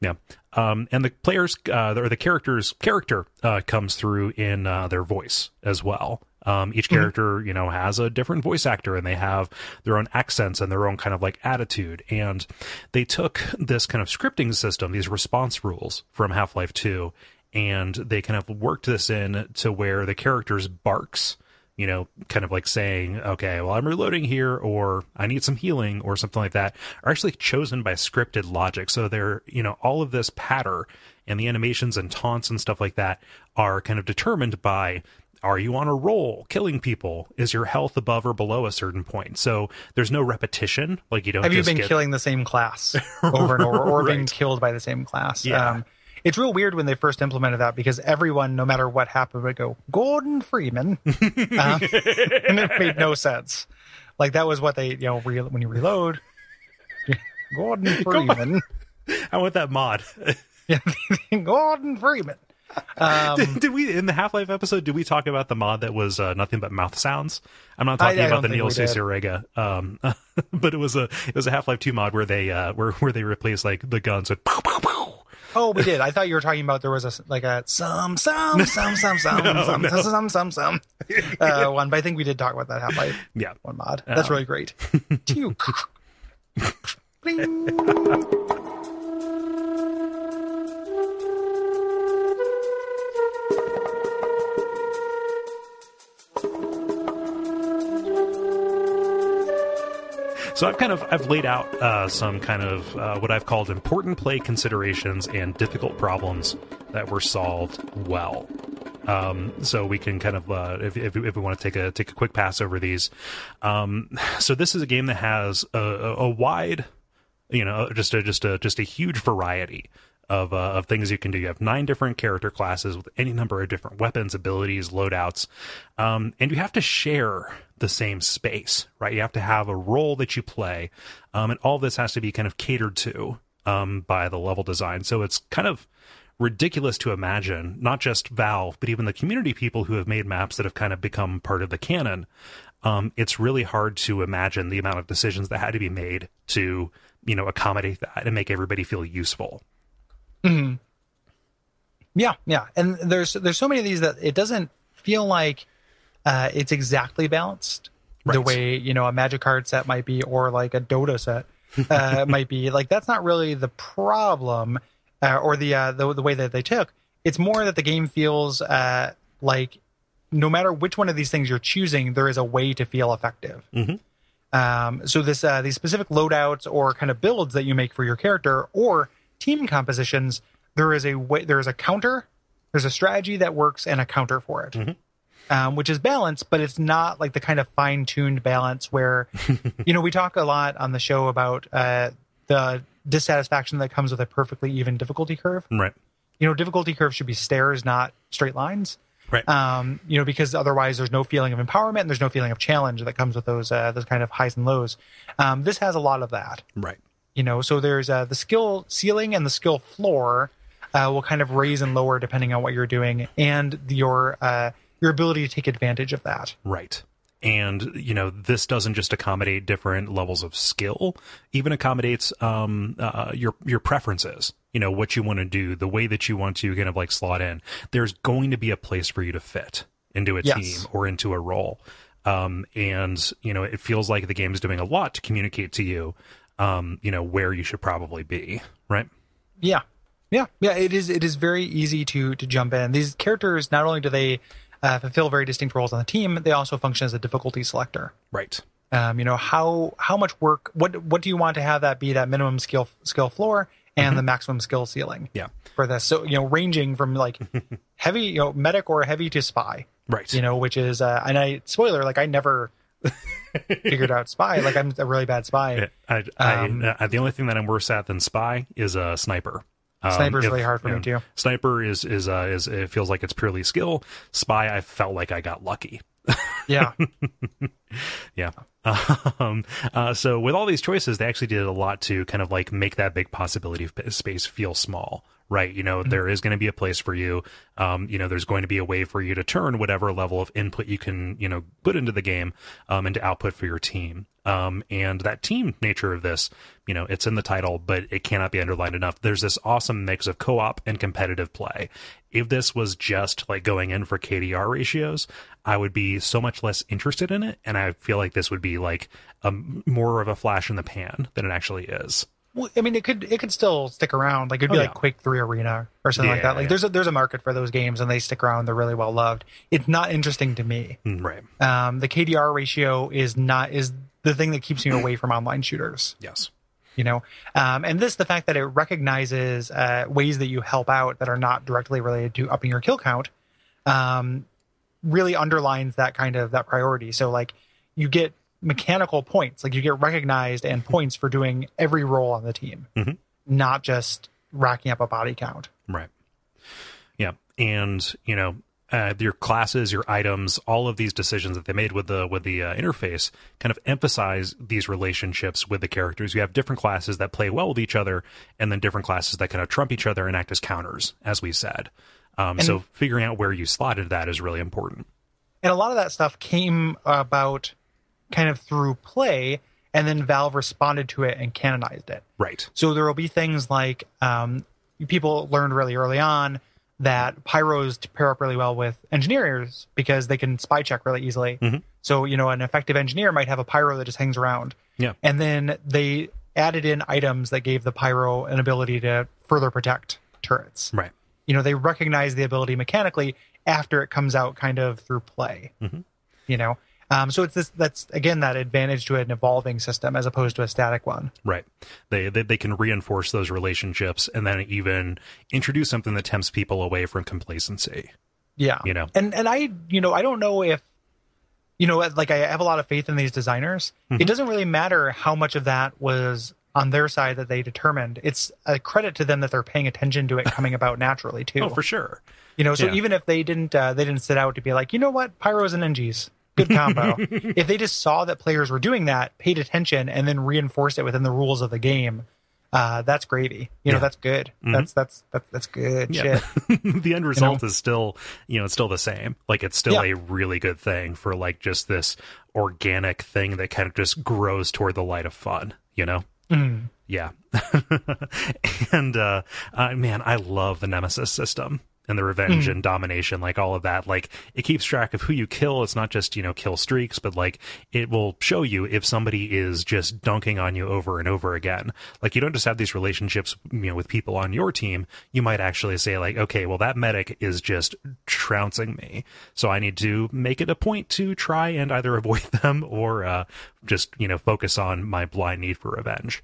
Yeah. Um, and the players uh, or the character's character uh, comes through in uh, their voice as well. Um, each mm-hmm. character, mm-hmm. you know, has a different voice actor and they have their own accents and their own kind of like attitude. And they took this kind of scripting system, these response rules from Half Life 2, and they kind of worked this in to where the character's barks you know, kind of like saying, okay, well, I'm reloading here, or I need some healing, or something like that, are actually chosen by scripted logic. So they're, you know, all of this patter and the animations and taunts and stuff like that are kind of determined by are you on a roll killing people is your health above or below a certain point so there's no repetition like you don't have you been get... killing the same class over and over or right. being killed by the same class yeah. Um, it's real weird when they first implemented that because everyone, no matter what happened, would go Gordon Freeman, um, and it made no sense. Like that was what they, you know, re- when you reload, Gordon Freeman. I want that mod. yeah, Gordon Freeman. Um, did, did, we in the Half Life episode? Did we talk about the mod that was uh, nothing but mouth sounds? I'm not talking I, I about the Neil Cicierega, um, but it was a it was a Half Life Two mod where they uh, where where they replaced like the guns with pow, pow, pow, Oh, we did. I thought you were talking about there was a like a some some some some some no, some, no. some some some uh, one, but I think we did talk about that Half Life. Yeah, one mod. That's um. really great. So I've kind of I've laid out uh, some kind of uh, what I've called important play considerations and difficult problems that were solved well. Um, so we can kind of uh, if, if, if we want to take a take a quick pass over these. Um, so this is a game that has a, a wide, you know, just a just a just a huge variety of uh, of things you can do. You have nine different character classes with any number of different weapons, abilities, loadouts, um, and you have to share the same space, right? You have to have a role that you play, um, and all this has to be kind of catered to um, by the level design. So it's kind of ridiculous to imagine not just Valve, but even the community people who have made maps that have kind of become part of the canon. Um, it's really hard to imagine the amount of decisions that had to be made to you know accommodate that and make everybody feel useful Mm-hmm. Yeah, yeah, and there's there's so many of these that it doesn't feel like uh, it's exactly balanced right. the way you know a magic card set might be or like a Dota set uh, might be. Like that's not really the problem uh, or the, uh, the the way that they took. It's more that the game feels uh, like no matter which one of these things you're choosing, there is a way to feel effective. Mm-hmm. Um, so this uh, these specific loadouts or kind of builds that you make for your character or team compositions, there is a way, there is a counter there's a strategy that works and a counter for it. Mhm. Um, which is balanced, but it's not like the kind of fine tuned balance where, you know, we talk a lot on the show about uh, the dissatisfaction that comes with a perfectly even difficulty curve. Right. You know, difficulty curves should be stairs, not straight lines. Right. Um, you know, because otherwise there's no feeling of empowerment and there's no feeling of challenge that comes with those uh, those kind of highs and lows. Um, this has a lot of that right. You know so there's uh, the skill ceiling and the skill floor uh, will kind of raise and lower depending on what you're doing and your uh, your ability to take advantage of that Right. And you know this doesn't just accommodate different levels of skill, even accommodates um, uh, your your preferences. You know what you want to do, the way that you want to kind of like slot in. There's going to be a place for you to fit into a Yes. team or into a role, um, and you know it feels like the game is doing a lot to communicate to you, um, you know where you should probably be. Right. yeah yeah yeah it is it is very easy to to jump in these characters not only do they uh, fulfill very distinct roles on the team they also function as a difficulty selector Right. um, you know how how much work what what do you want to have that be that minimum skill skill floor and the maximum skill ceiling Yeah. for this so you know ranging from like heavy you know medic or heavy to spy Right. you know which is uh and i spoiler like i never figured out spy like i'm a really bad spy I, I, Um, uh, the only thing that I'm worse at than spy is a sniper. Um, Sniper's if- really hard for me, too. Sniper is is uh, is it feels like it's purely skill. Spy, I felt like I got lucky. yeah Yeah. Um, uh, so with all these choices, they actually did a lot to kind of like make that big possibility of space feel small, right? You know, Mm-hmm. there is going to be a place for you. Um, you know, there's going to be a way for you to turn whatever level of input you can, you know, put into the game, um, into output for your team. Um, and that team nature of this, you know, it's in the title, but it cannot be underlined enough. There's this awesome mix of co-op and competitive play. If this was just like going in for KDR ratios, I would be so much less interested in it, and I feel like this would be like a more of a flash in the pan than it actually is. Well, i mean it could it could still stick around. Like it'd be Oh, like yeah. quake 3 arena or something like that. Like yeah. there's a there's a market for those games and they stick around. They're really well loved. It's not interesting to me. Mm, Right. um the kdr ratio is not is the thing that keeps me away from online shooters. Yes. you know? Um, and this the fact that it recognizes uh, ways that you help out that are not directly related to upping your kill count um, really underlines that kind of that priority. So like you get mechanical points like you get recognized and points for doing every role on the team Mhm. not just racking up a body count Right. Yeah, and you know. Uh, your classes, your items, all of these decisions that they made with the with the uh, interface kind of emphasize these relationships with the characters. You have different classes that play well with each other, and then different classes that kind of trump each other and act as counters, as we said. Um, so figuring out where you slotted that is really important. and a lot of that stuff came about kind of through play and then valve responded to it and canonized it Right. So there will be things like um, people learned really early on that pyros pair up really well with engineers because they can spy check really easily. Mhm. So you know, an effective engineer might have a pyro that just hangs around, Yeah. and then they added in items that gave the pyro an ability to further protect turrets. Right. You know, they recognize the ability mechanically after it comes out, kind of through play. Mhm. You know. Um, so it's this that's again that advantage to an evolving system as opposed to a static one. Right. They, they they can reinforce those relationships and then even introduce something that tempts people away from complacency. Yeah. You know. And and I you know, I don't know if you know, like I have a lot of faith in these designers. Mm-hmm. It doesn't really matter how much of that was on their side that they determined. It's a credit to them that they're paying attention to it coming about naturally too. Oh, for sure. you know, so yeah. even if they didn't uh, they didn't sit out to be like, you know what, pyros and engies, good combo. if they just saw that players were doing that, paid attention, and then reinforced it within the rules of the game, uh, that's gravy. You know, Yeah. that's good. That's that's that's that's good Yeah. shit. the end result is still, you know, it's still the same. Like it's still Yeah. a really good thing for like just this organic thing that kind of just grows toward the light of fun, you know? Mm. Yeah. and uh, uh man, I love the nemesis system and the revenge and domination, like all of that. Like it keeps track of who you kill. It's not just, you know, kill streaks, but like it will show you if somebody is just dunking on you over and over again. Like you don't just have these relationships, you know, with people on your team. You might actually say like, okay, well that medic is just trouncing me. So I need to make it a point to try and either avoid them or uh just, you know, focus on my blind need for revenge.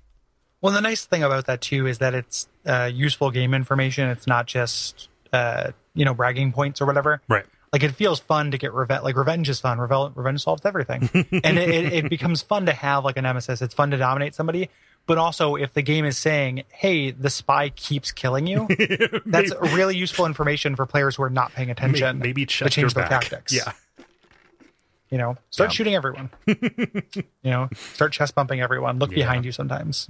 Well, the nice thing about that too is that it's uh, useful game information. It's not just uh, you know, bragging points or whatever. Right. Like it feels fun to get revenge. Like revenge is fun. Revenge, revenge solves everything, and it, it, it becomes fun to have like a nemesis. It's fun to dominate somebody, but also if the game is saying, "Hey, the spy keeps killing you," that's really useful information for players who are not paying attention. Maybe, maybe check to change their back. tactics. Yeah. you know, start Yeah. shooting everyone. you know, start chest bumping everyone. Look Yeah. behind you sometimes.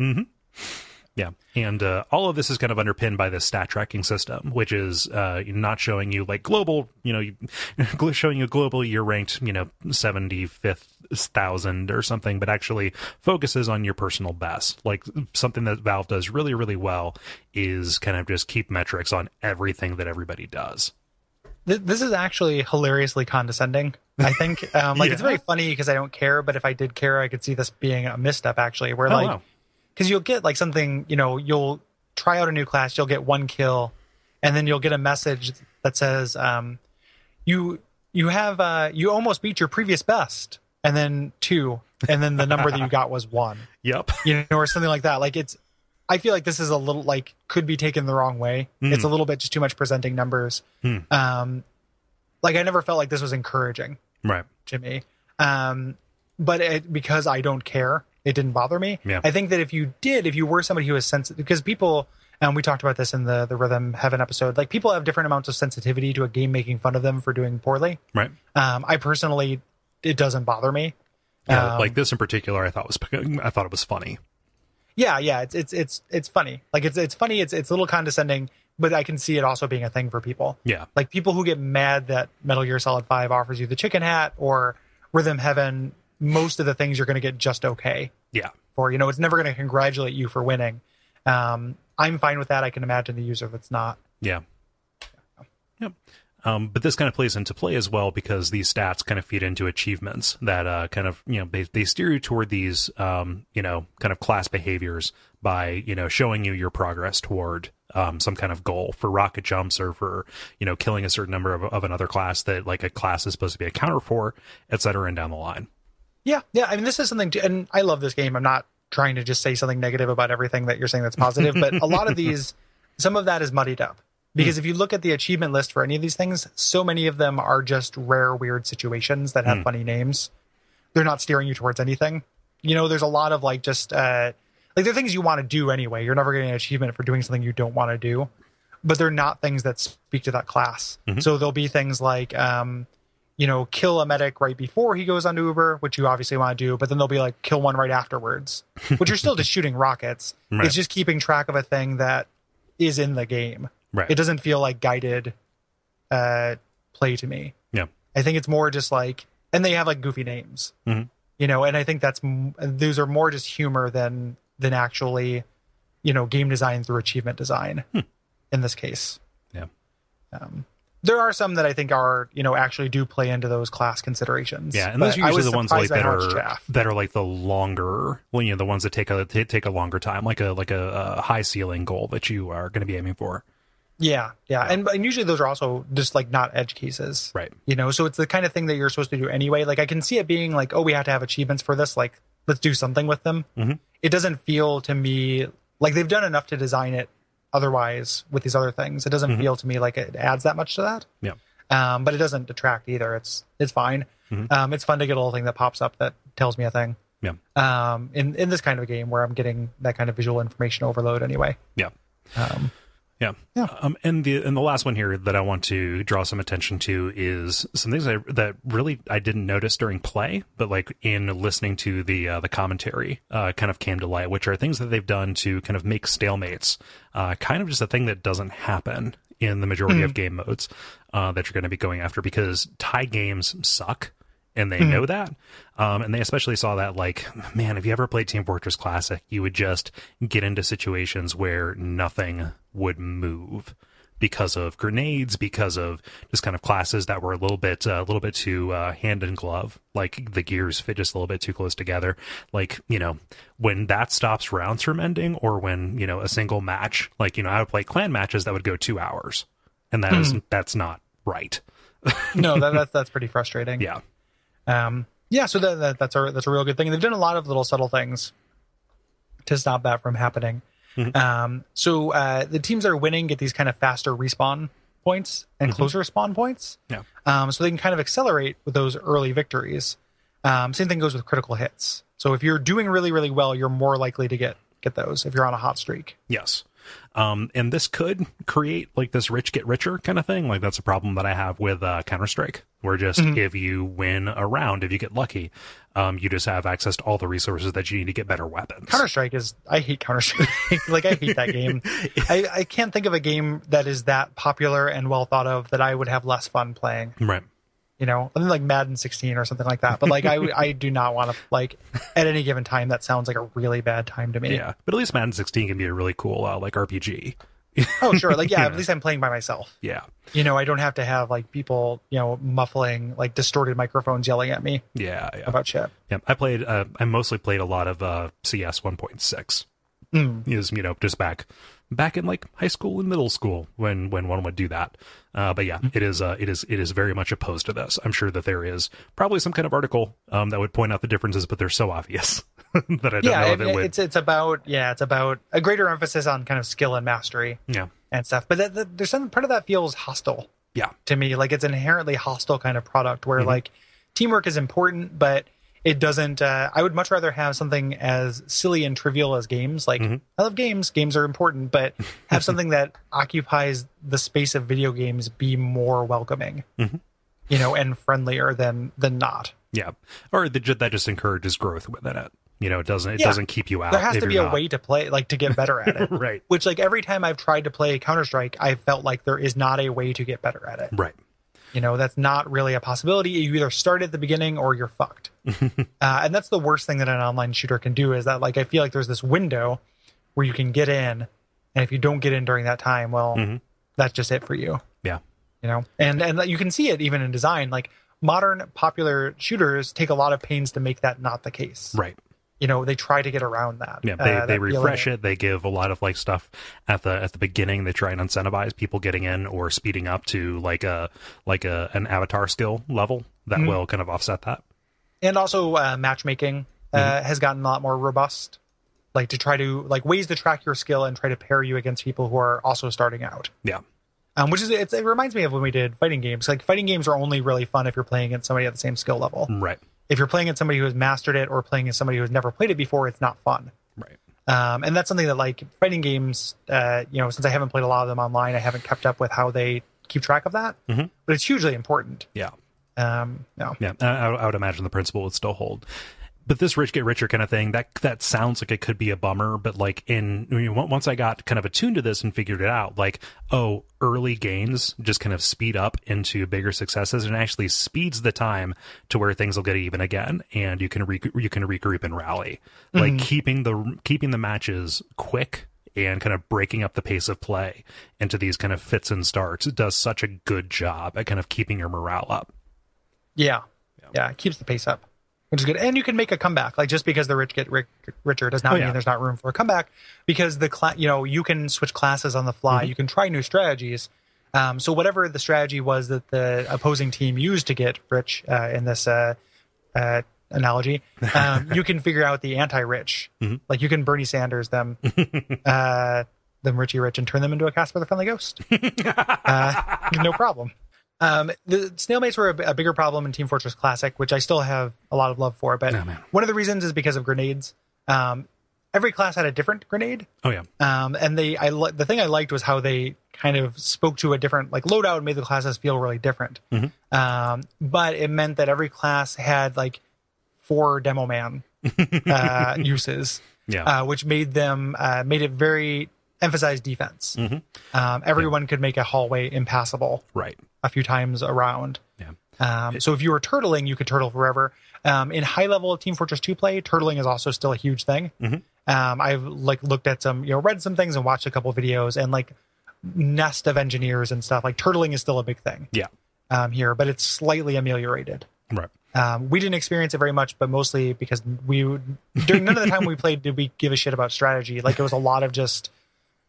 Yeah, and uh, all of this is kind of underpinned by this stat tracking system, which is uh, not showing you like global, you know, showing you globally you're ranked, you know, seventy fifth thousand or something, but actually focuses on your personal best. Like something that Valve does really, really well is kind of just keep metrics on everything that everybody does. This is actually hilariously condescending. I think, um, like it's very funny because I don't care, but if I did care, I could see this being a misstep actually, where Oh, like wow. Because you'll get like something, you know, you'll try out a new class, you'll get one kill, and then you'll get a message that says, um, "You you have uh, you almost beat your previous best," and then two, and then the number that you got was one, Yep. you know, or something like that. Like it's, I feel like this is a little like could be taken the wrong way. Hmm. It's a little bit just too much presenting numbers. Hmm. Um, like I never felt like this was encouraging Right. to me. Um, but it, because I don't care, it didn't bother me. Yeah. I think that if you did, if you were somebody who was sensitive, because people, and we talked about this in the the Rhythm Heaven episode, like people have different amounts of sensitivity to a game making fun of them for doing poorly. Right. Um, I personally, it doesn't bother me. Yeah, Um, like this in particular, I thought was I thought it was funny. Yeah, yeah, it's it's it's it's funny. Like it's it's funny. It's it's a little condescending, but I can see it also being a thing for people. Yeah. like people who get mad that Metal Gear Solid Five offers you the chicken hat or Rhythm Heaven. Most of the things you're going to get just okay Yeah. for. You know, it's never going to congratulate you for winning. Um, I'm fine with that. I can imagine the user that's not. Yeah. Yep. Um, but this kind of plays into play as well because these stats kind of feed into achievements that uh, kind of you know they, they steer you toward these um, you know kind of class behaviors by you know showing you your progress toward um, some kind of goal for rocket jumps or for you know killing a certain number of, of another class that like a class is supposed to be a counter for, et cetera, and down the line. Yeah, yeah. I mean, this is something, to, and I love this game. I'm not trying to just say something negative about everything that you're saying that's positive, but a lot of these, some of that is muddied up. Because if you look at the achievement list for any of these things, so many of them are just rare, weird situations that have funny names. They're not steering you towards anything. You know, there's a lot of like just uh like they're things you want to do anyway. You're never getting an achievement for doing something you don't want to do. But they're not things that speak to that class. So there'll be things like um you know, kill a medic right before he goes onto Uber, which you obviously want to do, but then they'll be like kill one right afterwards, which you're still just shooting rockets. Right. It's just keeping track of a thing that is in the game. Right. It doesn't feel like guided uh, play to me. Yeah. I think it's more just like, and they have like goofy names, Mhm. you know, and I think that's those are more just humor than than actually, you know, game design through achievement design. In this case, Yeah. um, there are some that I think are you know actually do play into those class considerations. Yeah, and those are usually the ones like that by how much are that are like the longer, well, you know, the ones that take a take a longer time, like a like a, a high ceiling goal that you are going to be aiming for. Yeah, yeah, and, and usually those are also just like not edge cases, Right. You know, so it's the kind of thing that you're supposed to do anyway. Like I can see it being like, oh, we have to have achievements for this. Like, let's do something with them. Mhm. It doesn't feel to me like they've done enough to design it. Otherwise, with these other things, it doesn't feel to me like it adds that much to that. Yeah. Um, but it doesn't detract either. It's it's fine. Um, it's fun to get a little thing that pops up that tells me a thing. Yeah. Um, in in this kind of a game where I'm getting that kind of visual information overload anyway. Yeah. Um, Yeah. Yeah. Um, and the and the last one here that I want to draw some attention to is some things I, that really I didn't notice during play, but like in listening to the uh, the commentary, uh, kind of came to light, which are things that they've done to kind of make stalemates, uh, kind of just a thing that doesn't happen in the majority of game modes uh, that you're going to be going after because tie games suck. And they know that. Um, and they especially saw that, like, man, if you ever played Team Fortress Classic, you would just get into situations where nothing would move because of grenades, because of just kind of classes that were a little bit, uh, a little bit too uh, hand in glove. Like the gears fit just a little bit too close together. Like you know, when that stops rounds from ending, or when you know a single match, like you know, I would play clan matches that would go two hours, and that is that's not right. no, that, that's that's pretty frustrating. Yeah, Um, yeah, so that, that that's a that's a real good thing. And they've done a lot of little subtle things to stop that from happening. Um, so uh, the teams that are winning get these kind of faster respawn points and closer spawn points. Yeah. Um, so they can kind of accelerate with those early victories. Um, same thing goes with critical hits. So if you're doing really, really well, you're more likely to get get those if you're on a hot streak. Yes. Um, and this could create like this rich get richer kind of thing. Like that's a problem that I have with uh, Counter Strike, where just if you win a round, if you get lucky, um, you just have access to all the resources that you need to get better weapons. Counter Strike is I hate Counter Strike. like I hate that game. I, I can't think of a game that is that popular and well thought of that I would have less fun playing. right. You know, I think like Madden 16 or something like that. But like I I do not want to like at any given time that sounds like a really bad time to me. Yeah. But at least Madden 16 can be a really cool uh, like RPG. Oh sure, like yeah, Yeah. at least I'm playing by myself. Yeah. You know, I don't have to have like people you know muffling like distorted microphones yelling at me Yeah. Yeah. about shit. Yeah, I played. Uh, I mostly played a lot of uh, CS 1.6. Mm. Is you know just back back in like high school and middle school when when one would do that. Uh, but Mm-hmm. yeah, it is uh, it is it is very much opposed to this. I'm sure that there is probably some kind of article um, that would point out the differences, but they're so obvious that I don't Yeah, know if it- it would. it's it's about yeah, it's about a greater emphasis on kind of skill and mastery yeah, and stuff. But that, that, there's some part of that feels hostile. yeah, to me like it's an inherently hostile kind of product where Mm-hmm. like teamwork is important but it doesn't uh, i would much rather have something as silly and trivial as games like Mm-hmm. i love games games are important but have something that occupies the space of video games be more welcoming Mm-hmm. you know and friendlier than than not yeah. Or the, that just encourages growth within it. You know, it doesn't it Yeah. doesn't keep you out. there has to be a not. way to play like to get better at it Right, which like every time i've tried to play counter-strike i felt like there is not a way to get better at it right. You know, that's not really a possibility. You either start at the beginning or you're fucked. uh, and that's the worst thing that an online shooter can do is that, like, I feel like there's this window where you can get in. And if you don't get in during that time, well, that's just it for you. Yeah, You know, and and you can see it even in design. Like modern popular shooters take a lot of pains to make that not the case. right. You know, they try to get around that. Yeah, they, uh, they refresh feeling. it. They give a lot of like stuff at the at the beginning. They try and incentivize people getting in or speeding up to like a like a an avatar skill level that Mm-hmm. will kind of offset that. and also uh, matchmaking uh, has gotten a lot more robust like to try to like ways to track your skill and try to pair you against people who are also starting out Yeah, um, which is it's, it reminds me of when we did fighting games like fighting games are only really fun if you're playing against somebody at the same skill level right, if you're playing against somebody who has mastered it or playing against somebody who has never played it before it's not fun right. um, and that's something that like fighting games uh, you know since i haven't played a lot of them online i haven't kept up with how they keep track of that Mhm. but it's hugely important Yeah, um, no. yeah. I, I would imagine the principle would still hold. But this rich get richer kind of thing that that sounds like it could be a bummer. But like in I mean, once I got kind of attuned to this and figured it out, like oh, early gains just kind of speed up into bigger successes and actually speeds the time to where things will get even again, and you can re- you can regroup and rally. Like mm-hmm. keeping the keeping the matches quick and kind of breaking up the pace of play into these kind of fits and starts it does such a good job at kind of keeping your morale up. Yeah. yeah, it keeps the pace up, which is good. And you can make a comeback. Like just because the rich get ri- richer does not Oh, mean yeah. there's not room for a comeback. Because the cla- you know you can switch classes on the fly. Mm-hmm. You can try new strategies. Um, so whatever the strategy was that the opposing team used to get rich uh, in this uh, uh, analogy, um, you can figure out the anti-rich. Mm-hmm. Like you can Bernie Sanders them, uh, them Richie Rich, and turn them into a Casper the Friendly Ghost. uh, no problem. Um, the stalemates were a, a bigger problem in Team Fortress Classic, which I still have a lot of love for. But Oh, one of the reasons is because of grenades. Um, every class had a different grenade, Oh yeah, um, and they I li- the thing I liked was how they kind of spoke to a different like loadout and made the classes feel really different. Mm-hmm. Um, but it meant that every class had like four demo man uh, uses, yeah. uh, which made them uh, made it very emphasized defense. Mm-hmm. Um, everyone could make a hallway impassable right. a few times around. Yeah. Um, so if you were turtling, you could turtle forever. Um, in high level Team Fortress 2 play, turtling is also still a huge thing. Mhm. Um, I've like looked at some, you know, read some things and watched a couple videos and like nest of engineers and stuff. Like turtling is still a big thing Yeah. um, here, but it's slightly ameliorated. Right. Um, we didn't experience it very much, but mostly because we would- during none of the time we played did we give a shit about strategy. Like it was a lot of just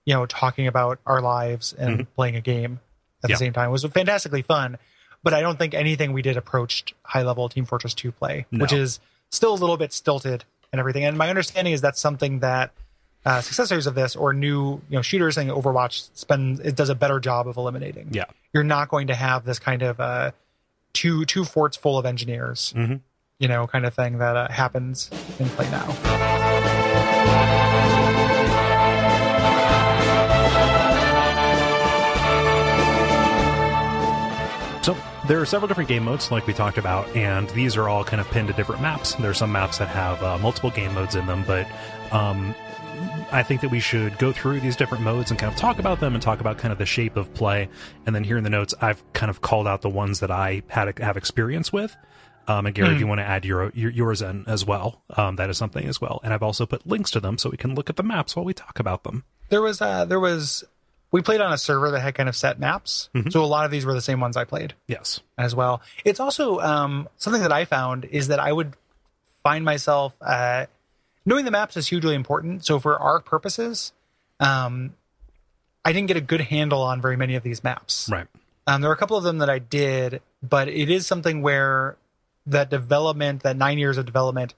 you know talking about our lives and playing a game at Yeah. the same time. It was fantastically fun, but I don't think anything we did approached high level Team Fortress 2 play, which is still a little bit stilted and everything. And my understanding is that's something that uh, successors of this or new you know shooters and Overwatch spends it does a better job of eliminating. Yeah. You're not going to have this kind of uh, two two forts full of engineers, Mhm. you know, kind of thing that uh, happens in play now. So there are several different game modes, like we talked about, and these are all kind of pinned to different maps. There are some maps that have uh, multiple game modes in them, but um, I think that we should go through these different modes and kind of talk about them and talk about kind of the shape of play. And then here in the notes, I've kind of called out the ones that I had have experience with. Um, and Gary, if you want to add your, your yours in as well, um, that is something as well. And I've also put links to them so we can look at the maps while we talk about them. There was uh, there was we played on a server that had kind of set maps, so a lot of these were the same ones I played. Yes. as well. It's also um, something that I found is that I would find myself uh, knowing the maps is hugely important. So for our purposes, um, I didn't get a good handle on very many of these maps. Right. Um, there are a couple of them that I did, but it is something where that development, that nine years of development,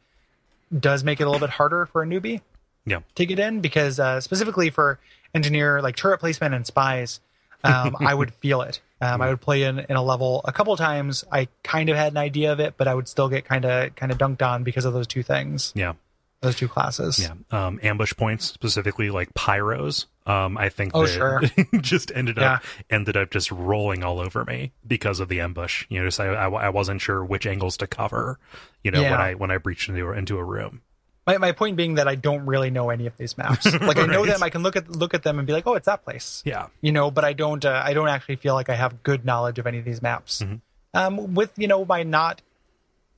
does make it a little bit harder for a newbie Yeah. to get in because uh, specifically for engineer like turret placement and spies um, i would feel it um, i would play in, in a level a couple times i kind of had an idea of it but i would still get kind of kind of dunked on because of those two things Yeah. those two classes Yeah. Um, ambush points, specifically like pyros. Um, I think Oh, sure. just ended up ended up just rolling all over me because of the ambush. You know, just I, I, I wasn't sure which angles to cover. You know, when I when I breached into into a room. My, my point being that i don't really know any of these maps like i know Right. them i can look at look at them and be like oh it's that place Yeah. you know but i don't uh, i don't actually feel like i have good knowledge of any of these maps Mm-hmm. um with you know my not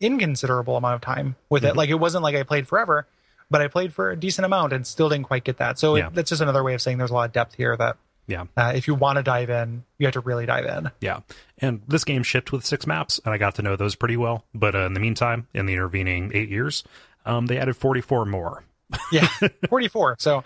inconsiderable amount of time with Mm-hmm. it like it wasn't like i played forever but i played for a decent amount and still didn't quite get that so Yeah. it, that's just another way of saying there's a lot of depth here that Yeah. uh, if you want to dive in you have to really dive in Yeah. And this game shipped with six maps, and I got to know those pretty well. But uh, in the meantime, in the intervening eight years, um, they added 44 more. yeah 44 so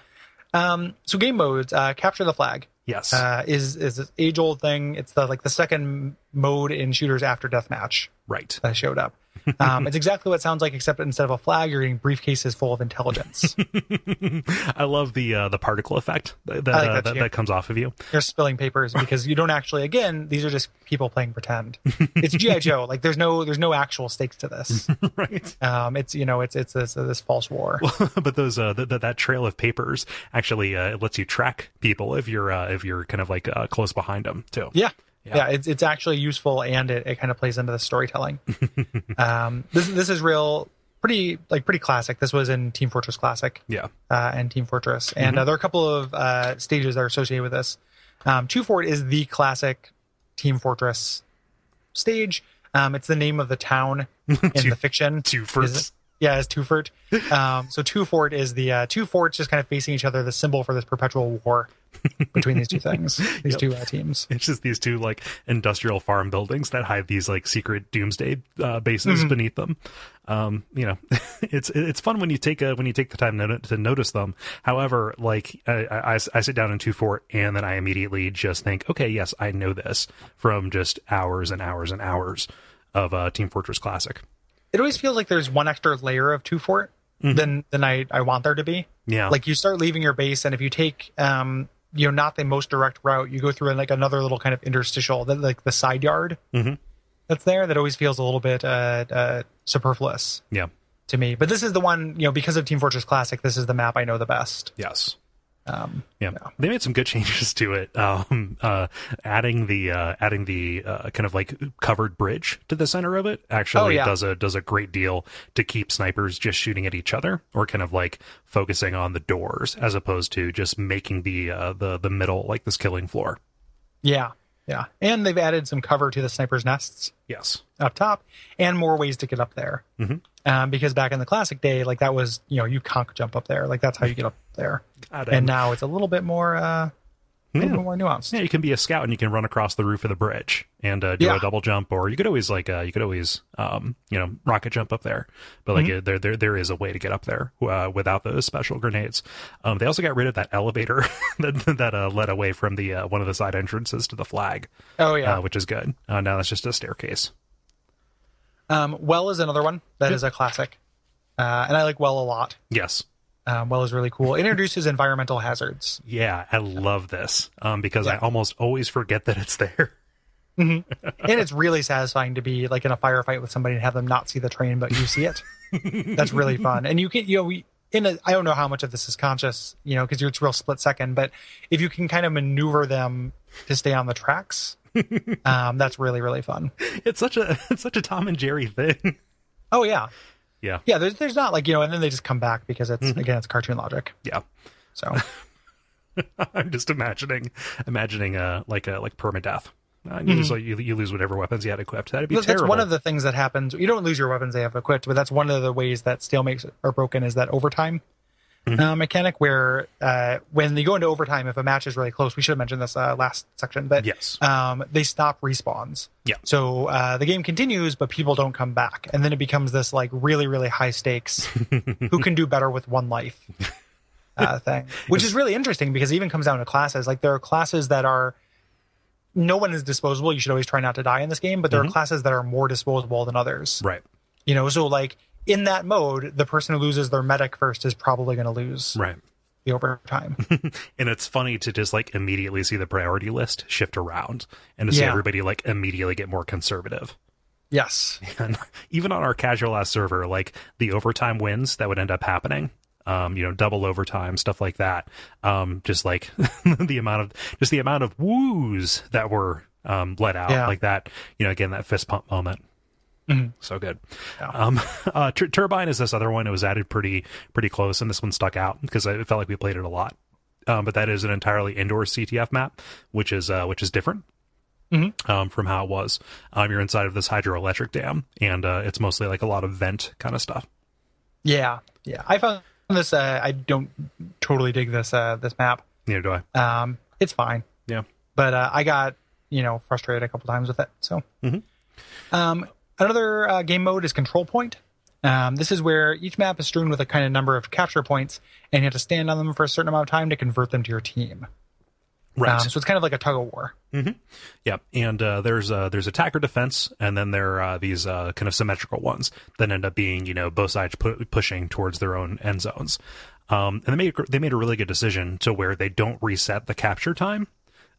um so game modes uh capture the flag Yes. uh is is this age old thing it's the like the second mode in shooters after deathmatch right. that showed up. Um, it's exactly what it sounds like, except instead of a flag, you're getting briefcases full of intelligence. I love the uh, the particle effect that that, like uh, that comes off of you. You're spilling papers because you don't actually. Again, these are just people playing pretend. It's GI Joe. Like there's no there's no actual stakes to this. right. Um, it's you know it's it's this this false war. but those uh, th- th- that trail of papers actually uh, it lets you track people if you're uh, if you're kind of like uh, close behind them too. Yeah. Yeah. Yeah, it's it's actually useful and it, it kind of plays into the storytelling. um, this this is real pretty like pretty classic. This was in Team Fortress Classic. Yeah. uh, and Team Fortress, and uh, there are a couple of uh, stages that are associated with this. Um, Two Fort is the classic Team Fortress stage. Um, it's the name of the town in Two- the fiction. Two it? Yeah, it's Two Fort. Um, so Two Fort is the uh, two forts just kind of facing each other, the symbol for this perpetual war between these two things, these Yep. two uh, teams. It's just these two like industrial farm buildings that hide these like secret doomsday uh, bases Mm-hmm. beneath them. Um, you know, it's it's fun when you take a when you take the time to, to notice them. However, like I, I, I sit down in two fort and then I immediately just think, okay, yes, I know this from just hours and hours and hours of uh, Team Fortress Classic. It always feels like there's one extra layer of Two Fort than than I, I want there to be. Yeah, like you start leaving your base and if you take um you know not the most direct route you go through like another little kind of interstitial that like the side yard Mhm. that's there that always feels a little bit uh, uh superfluous yeah, to me but this is the one you know because of team fortress classic this is the map i know the best yes. Um Yeah. they made some good changes to it. Um, uh, adding the uh, adding the uh, kind of like covered bridge to the center of it actually Oh, yeah. does a does a great deal to keep snipers just shooting at each other or kind of like focusing on the doors as opposed to just making the uh, the the middle like this killing floor. yeah yeah and they've added some cover to the snipers nests Yes. up top and more ways to get up there Mhm. Um because back in the classic day like that was you know you conc jump up there like that's how you get up there and now it's a little bit more uh a little bit more nuanced Yeah, you can be a scout and you can run across the roof of the bridge and uh, do Yeah. a double jump, or you could always like uh, you could always um, you know rocket jump up there. But like Mm-hmm. uh, there there there is a way to get up there uh, without those special grenades. Um, they also got rid of that elevator that that uh, led away from the uh, one of the side entrances to the flag, oh yeah uh, which is good. Uh, now that's just a staircase. Um, well is another one that is a classic, uh, and I like Well a lot. Yes, um, well is really cool. It introduces environmental hazards. Yeah, I love this um, because I almost always forget that it's there. and it's really satisfying to be like in a firefight with somebody and have them not see the train but you see it that's really fun and you can you know we in a i don't know how much of this is conscious you know because it's real split second but if you can kind of maneuver them to stay on the tracks um, that's really really fun It's such a it's such a Tom and Jerry thing. oh yeah Yeah, yeah there's, there's not like you know and then they just come back because it's again it's cartoon logic yeah. so I'm just imagining imagining uh like a like permadeath. Uh, you, lose, you, you lose whatever weapons you had equipped. That'd be That's terrible. one of the things that happens. You don't lose your weapons they have equipped, but that's one of the ways that stalemates are broken is that overtime Mm-hmm. uh, mechanic where uh, when you go into overtime, if a match is really close, we should have mentioned this uh, last section, but Yes. um, they stop respawns. Yeah. So uh, the game continues, but people don't come back. And then it becomes this like really, really high stakes who can do better with one life uh, thing, which is really interesting because it even comes down to classes. Like there are classes that are no one is disposable. You should always try not to die in this game, but there are classes that are more disposable than others. right. You know, so like in that mode, the person who loses their medic first is probably going to lose Right. the overtime. And it's funny to just like immediately see the priority list shift around and to see everybody like immediately get more conservative. yes. And even on our casual ass server, like the overtime wins that would end up happening, um, you know, double overtime, stuff like that. Um, just like the amount of just the amount of woos that were um let out Yeah. like that, you know, again that fist pump moment. So good. Yeah. Um, uh, Tur- Turbine is this other one. It was added pretty pretty close, and this one stuck out because it felt like we played it a lot. Um, but that is an entirely indoor CTF map, which is uh, which is different um, from how it was. Um, you're inside of this hydroelectric dam, and uh, it's mostly like a lot of vent kind of stuff. Yeah. Yeah. I found this. Uh, I don't totally dig this uh, this map. Neither do I. Um, it's fine, Yeah. but uh, I got you know frustrated a couple times with it. So, Mhm. Another uh, game mode is control point. Um, this is where each map is strewn with a kind of number of capture points, and you have to stand on them for a certain amount of time to convert them to your team. Right. Um, so it's kind of like a tug of war. Yeah, and uh, there's uh, there's attacker defense, and then there are uh, these uh, kind of symmetrical ones that end up being you know both sides pu- pushing towards their own end zones. Um, and they made they made a really good decision to where they don't reset the capture time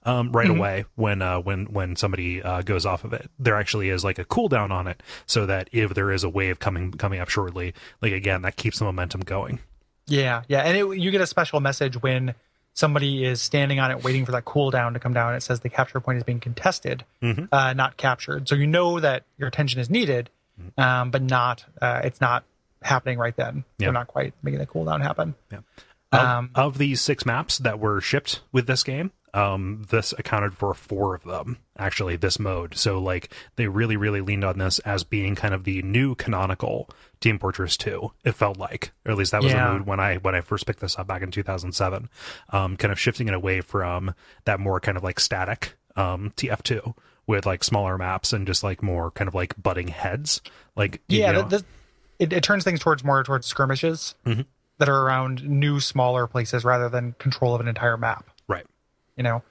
um, right away when uh, when when somebody uh, goes off of it. There actually is like a cooldown on it, so that if there is a wave coming coming up shortly, like again that keeps the momentum going. Yeah, yeah, and it, you get a special message when somebody is standing on it waiting for that cooldown to come down. It says the capture point is being contested, uh, not captured. So you know that your attention is needed, um, but not uh, it's not happening right then. Yeah. They're not quite making the cooldown happen. Yeah. Of, Um, of these six maps that were shipped with this game, um, this accounted for four of them. Actually, this mode. So like they really, really leaned on this as being kind of the new canonical Team Fortress Two. It felt like, or at least that was Yeah. the mood when I when I first picked this up back in 2007. Um, kind of shifting it away from that more kind of like static um, TF2 with like smaller maps and just like more kind of like butting heads. Like you Yeah, know- th- this, it, it turns things towards more towards skirmishes Mhm. that are around new, smaller places rather than control of an entire map. You know?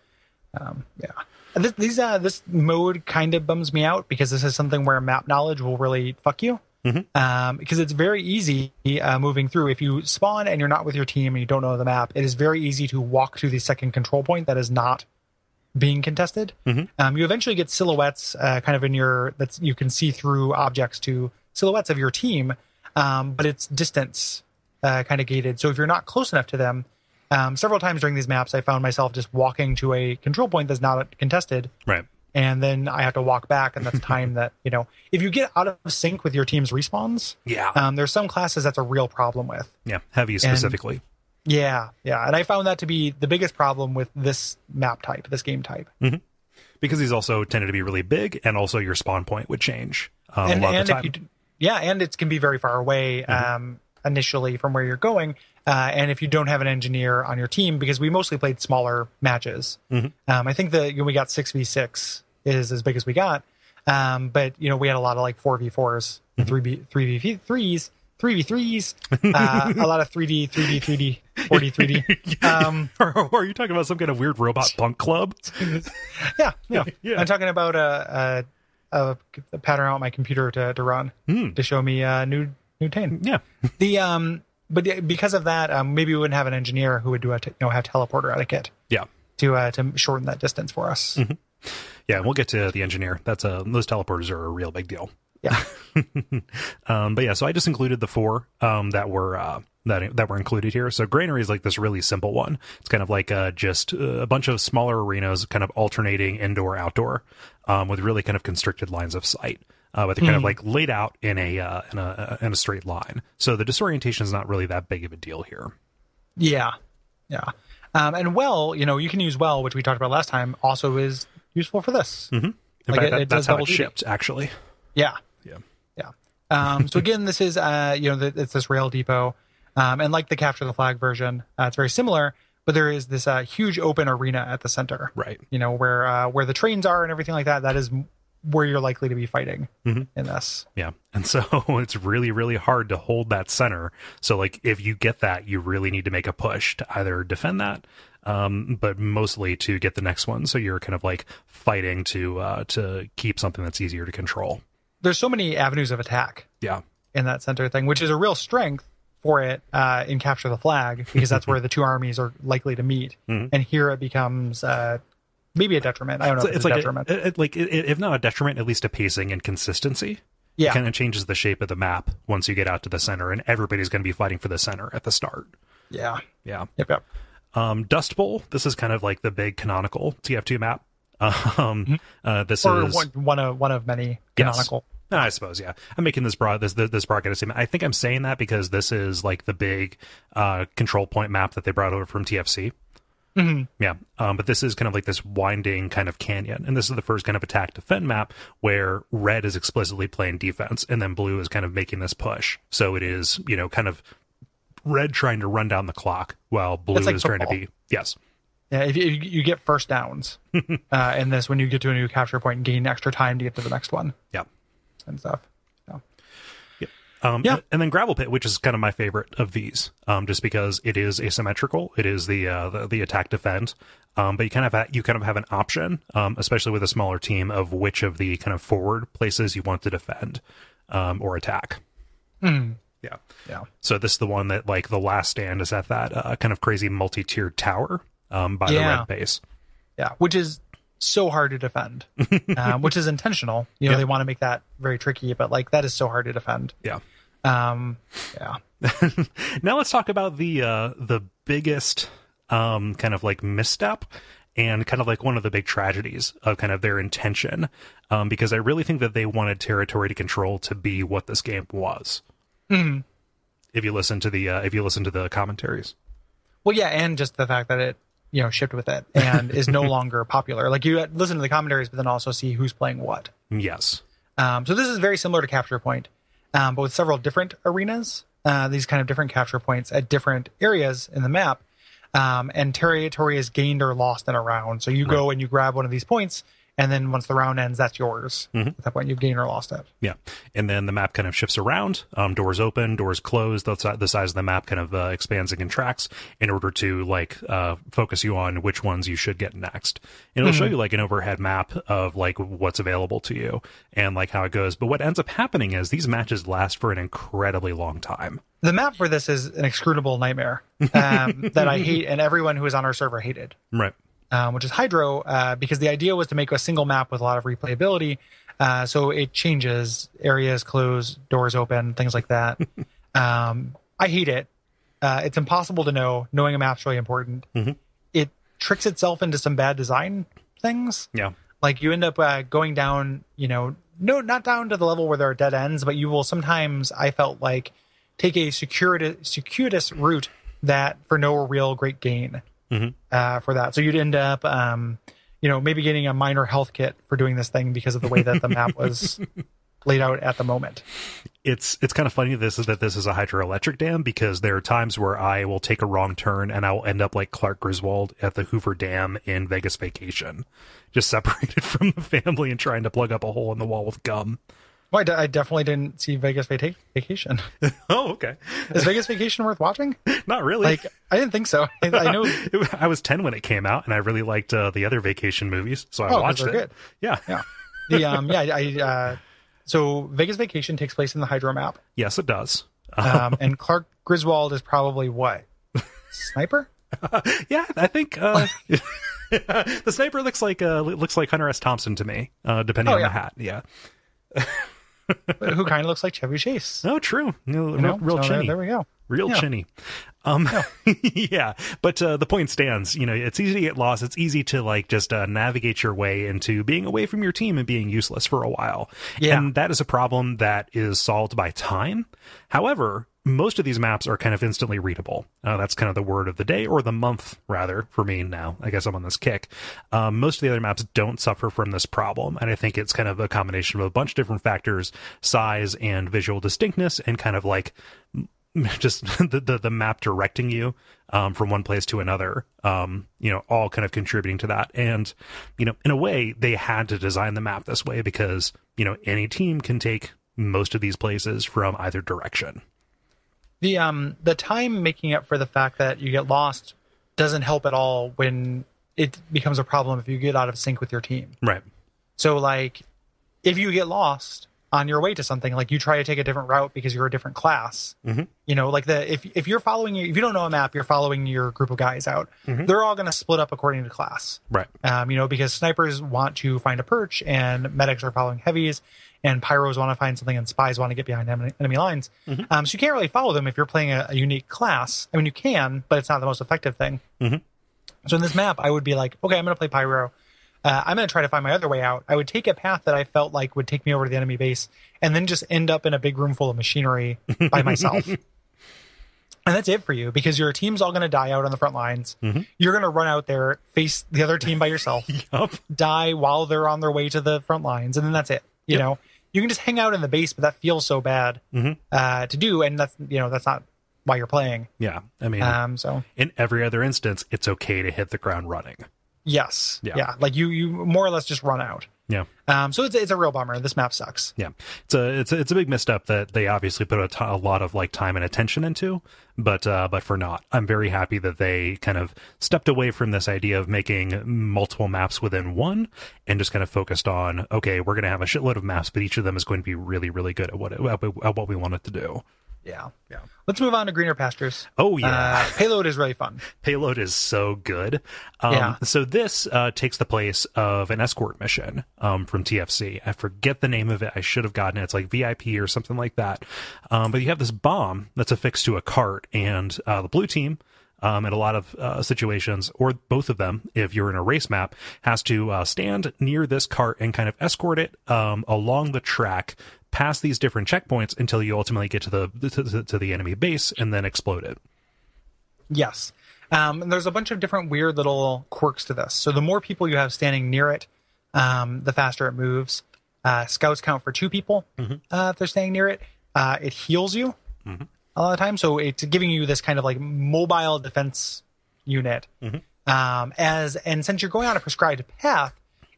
Um, yeah. This, these uh, this mode kind of bums me out because this is something where map knowledge will really fuck you. Um, because it's very easy uh, moving through. If you spawn and you're not with your team and you don't know the map it is very easy to walk to the second control point that is not being contested. Um, you eventually get silhouettes uh, kind of in your that's you can see through objects to silhouettes of your team um, but it's distance uh, kind of gated. So if you're not close enough to them um, several times during these maps i found myself just walking to a control point that's not contested Right. and then i have to walk back and that's time that you know if you get out of sync with your team's respawns Yeah. um, there's some classes that's a real problem with yeah. Heavy specifically. yeah yeah and i found that to be the biggest problem with this map type this game type because these also tended to be really big, and also your spawn point would change um, and, a lot and of the time. you yeah and it can be very far away um, initially from where you're going uh, and if you don't have an engineer on your team because we mostly played smaller matches um, i think that you know, we got 6v6 is as big as we got um, but you know we had a lot of like 4v4s 3v 3v3s 3v3s uh, a lot of 3d 3d 3d 4d 3d um, or, or are you talking about some kind of weird robot punk club? yeah, yeah. Yeah. I'm talking about a, a, a pattern on my computer to, to run Hmm. to show me uh, new new Tayne. Yeah. The um but because of that, um, maybe we wouldn't have an engineer who would do a t- you know have teleporter etiquette Yeah. to uh, to shorten that distance for us. Mm-hmm. Yeah, we'll get to the engineer. That's a those teleporters are a real big deal. Yeah. Um, but yeah, so I just included the four um, that were uh, that that were included here. So Granary is like this really simple one. It's kind of like uh, just uh, a bunch of smaller arenas, kind of alternating indoor outdoor, um, with really kind of constricted lines of sight. Uh, but they're kind of like laid out in a uh, in a in a straight line. So the disorientation is not really that big of a deal here. Yeah, yeah. Um, and well, you know, you can use well, which we talked about last time, also is useful for this. In Like, fact, it- that- it that's does how double it duty. shipped actually. Yeah, Yeah. yeah. Um, so again, this is uh, you know, the, it's this rail depot, um, and like the capture the flag version, uh, it's very similar, but there is this uh, huge open arena at the center. Right. You know, where uh, where the trains are and everything like that. That is where you're likely to be fighting Mm-hmm. in this. Yeah. And so it's really, really hard to hold that center. So, like, if you get that, you really need to make a push to either defend that, um, but mostly to get the next one. So you're kind of like fighting to uh, to keep something that's easier to control. There's so many avenues of attack Yeah. in that center thing, which is a real strength for it uh, in capture the flag because that's where the two armies are likely to meet. Mm-hmm. And here it becomes uh, maybe a detriment. I don't know it's it's, a like, detriment. a, it- like it, if not a detriment, at least a pacing and consistency. yeah, kind of changes the shape of the map once you get out to the center, and everybody's going to be fighting for the center at the start. yeah, Yeah. yep, yep. Um, Dust Bowl. This is kind of like the big canonical TF2 map. Um, uh, this Or is one, one of one of many Yes. canonical. No, I suppose, yeah. I'm making this broad this this broadcast statement. I think I'm saying that because this is like the big uh, control point map that they brought over from TFC. Mm-hmm. Yeah, um, but this is kind of like this winding kind of canyon, and this is the first kind of attack defend map where red is explicitly playing defense, and then blue is kind of making this push. So it is, you know, kind of red trying to run down the clock while blue like is trying to be yes, Yeah, if you, you get first downs uh, in this when you get to a new capture point and gain extra time to get to the next one yeah. and stuff. Um, Yeah. And then Gravel Pit, which is kind of my favorite of these, um, just because it is asymmetrical. It is the uh, the, the attack defend, um, but you kind of ha- you kind of have an option, um, especially with a smaller team, of which of the kind of forward places you want to defend um, or attack. Yeah. yeah, So this is the one that like the last stand is at that uh, kind of crazy multi-tiered tower um, by Yeah. the red base. yeah, which is so hard to defend, um, which is intentional. You know, they want to make that very tricky, but like that is so hard to defend. Yeah. Um, yeah, now let's talk about the uh the biggest um kind of like misstep and kind of like one of the big tragedies of kind of their intention um because i really think that they wanted territory to control to be what this game was if you listen to the uh, if you listen to the commentaries well, yeah, and just the fact that it you know shipped with it and is no longer popular. Like you listen to the commentaries, but then also see who's playing what. yes Um, so this is very similar to Capture Point, um, but with several different arenas. Uh, these kind of different capture points at different areas in the map, um, and territory is gained or lost in a round. So you go and you grab one of these points, and then once the round ends, that's yours. At that point, you've gained or lost it. Yeah, and then the map kind of shifts around. Um, doors open, doors close. The, the size of the map kind of uh, expands and contracts in order to like uh, focus you on which ones you should get next. And it'll show you like an overhead map of like what's available to you and like how it goes. But what ends up happening is these matches last for an incredibly long time. The map for this is an inscrutable nightmare um, that I hate, and everyone who is on our server hated. Right. Um, which is Hydro, uh, because the idea was to make a single map with a lot of replayability. Uh, so it changes areas close, doors open, things like that. um, I hate it. Uh, it's impossible to know. Knowing a map's really important. It tricks itself into some bad design things. Yeah. Like you end up uh, going down, you know, no, not down to the level where there are dead ends, but you will sometimes. I felt like take a circuitous, circuitous route that for no real great gain uh, for that. So you'd end up, um, you know, maybe getting a minor health kit for doing this thing because of the way that the map was laid out at the moment. it's it's kind of funny this is that this is a hydroelectric dam because there are times where I will take a wrong turn and I will end up like Clark Griswold at the Hoover Dam in Vegas Vacation, just separated from the family and trying to plug up a hole in the wall with gum. Well, I, definitely didn't see Vegas Vaca- Vacation. Oh, okay. Is Vegas Vacation worth watching? Not really. Like, I didn't think so. I, I know. I was 10 when it came out and I really liked uh, the other vacation movies, so I Oh, watched it. good. Yeah. Yeah. The um yeah I uh so Vegas Vacation takes place in the Hydro map. Yes, it does. Um, and Clark Griswold is probably what? Sniper? yeah, I think uh, the sniper looks like uh, looks like Hunter S. Thompson to me, uh, depending Oh, on yeah. the hat. Yeah. Who kind of looks like Chevy Chase. Oh, true. Real, You know? real So there, chinny. there we go. real Yeah. chinny. Um, yeah, but uh, the point stands. You know, it's easy to get lost. It's easy to like just uh, navigate your way into being away from your team and being useless for a while. Yeah. and that is a problem that is solved by time. However. Most of these maps are kind of instantly readable. Uh, that's kind of the word of the day, or the month, rather, for me now. I guess I'm on this kick. Um, most of the other maps don't suffer from this problem, and I think it's kind of a combination of a bunch of different factors size and visual distinctness, and kind of like just the, the the map directing you um, from one place to another. Um, you know, all kind of contributing to that. And you know, in a way, they had to design the map this way because you know any team can take most of these places from either direction. The um the time making up for the fact that you get lost doesn't help at all when it becomes a problem if you get out of sync with your team. Right. So like if you get lost on your way to something, like you try to take a different route because you're a different class. Mhm. You know, like the if if you're following if you don't know a map, you're following your group of guys out. They're all going to split up according to class. Right. Um, you know, because snipers want to find a perch and medics are following heavies and pyros want to find something and spies want to get behind enemy, enemy lines. Um, so you can't really follow them if you're playing a, a unique class. I mean, you can, but it's not the most effective thing. Mhm. So in this map, I would be like, okay, I'm going to play pyro. Uh, I'm going to try to find my other way out. I would take a path that I felt like would take me over to the enemy base and then just end up in a big room full of machinery by myself. And that's it for you because your team's all going to die out on the front lines. You're going to run out there, face the other team by yourself, Yup. die while they're on their way to the front lines, and then that's it. You Yep. know, you can just hang out in the base, but that feels so bad Mhm. uh, to do, and that's you know that's not why you're playing. Yeah. I mean, Um, so in every other instance, it's okay to hit the ground running. yes, Yeah. yeah, like you you more or less just run out. Yeah. Um, so it's it's a real bummer. This map sucks. Yeah, it's a it's a, it's a big misstep that they obviously put a, t- a lot of like time and attention into, but uh, but for not, I'm very happy that they kind of stepped away from this idea of making multiple maps within one and just kind of focused on okay, we're going to have a shitload of maps, but each of them is going to be really really good at what it, at what we want it to do. Yeah, Yeah. Let's move on to greener pastures. Oh yeah, Uh, payload is really fun. payload is so good. Um, Yeah. So this uh, takes the place of an escort mission um, from TFC. I forget the name of it. I should have gotten it. It's like VIP or something like that. Um, but you have this bomb that's affixed to a cart, and uh, the blue team. Um, in a lot of uh, situations, or both of them, if you're in a race map, has to uh, stand near this cart and kind of escort it um, along the track past these different checkpoints until you ultimately get to the to, to the enemy base and then explode it. Yes. Um, and there's a bunch of different weird little quirks to this. So the more people you have standing near it, um, the faster it moves. Uh, scouts count for two people uh, if they're staying near it. Uh, it heals you a lot of times, so it's giving you this kind of like mobile defense unit. Um, as and since you're going on a prescribed path,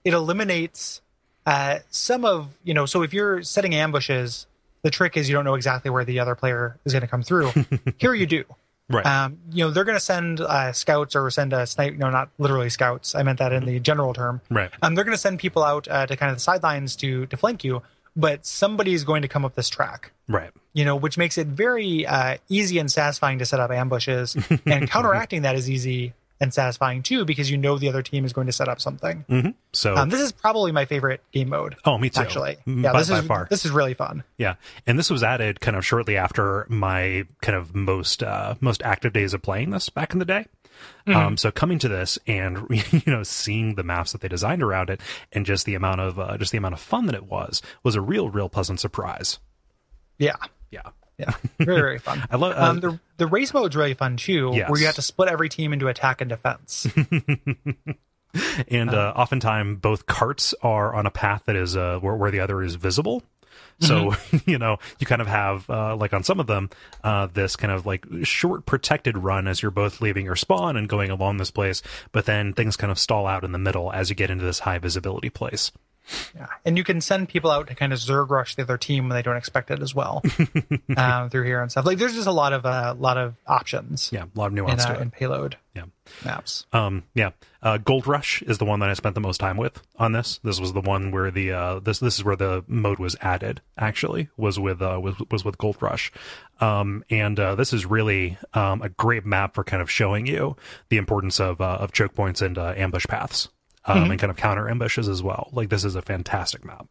it eliminates uh, some of you know. So if you're setting ambushes, the trick is you don't know exactly where the other player is going to come through. Here you do. Right. Um, you know, they're going to send uh, scouts or send a snipe. No, not literally scouts. I meant that in the general term. Right. Um, they're going to send people out uh, to kind of the sidelines to to flank you, but somebody's going to come up this track. right. You know, which makes it very uh, easy and satisfying to set up ambushes, and counteracting that is easy and satisfying too because you know the other team is going to set up something. hmm So, Um, this is probably my favorite game mode. oh, me too. Actually, Mm, yeah, by, this is far. this is really fun. Yeah, and this was added kind of shortly after my kind of most uh, most active days of playing this back in the day. Mm-hmm. Um, so coming to this and you know seeing the maps that they designed around it and just the amount of uh, just the amount of fun that it was was a real real pleasant surprise. Yeah, Yeah, yeah, very very fun. I love. Uh, Um, the the race mode is really fun too, Yes. where you have to split every team into attack and defense. and uh, oftentimes both carts are on a path that is uh, where, where the other is visible. So Mm-hmm. you know you kind of have uh, like on some of them uh, this kind of like short protected run as you're both leaving your spawn and going along this place, but then things kind of stall out in the middle as you get into this high visibility place. Yeah, and you can send people out to kind of zerg rush the other team when they don't expect it as well um, through here and stuff. Like there's just a lot of a uh, lot of options. Yeah, a lot of in, nuance uh, to in payload Yeah. maps. Um, yeah. Uh, Gold Rush is the one that I spent the most time with on this. This was the one where the uh, this this is where the mode was added. Actually, was with uh, was was with Gold Rush, um, and uh, this is really um, a great map for kind of showing you the importance of uh, of choke points and uh, ambush paths, um, and kind of counter ambushes as well. Like this is a fantastic map.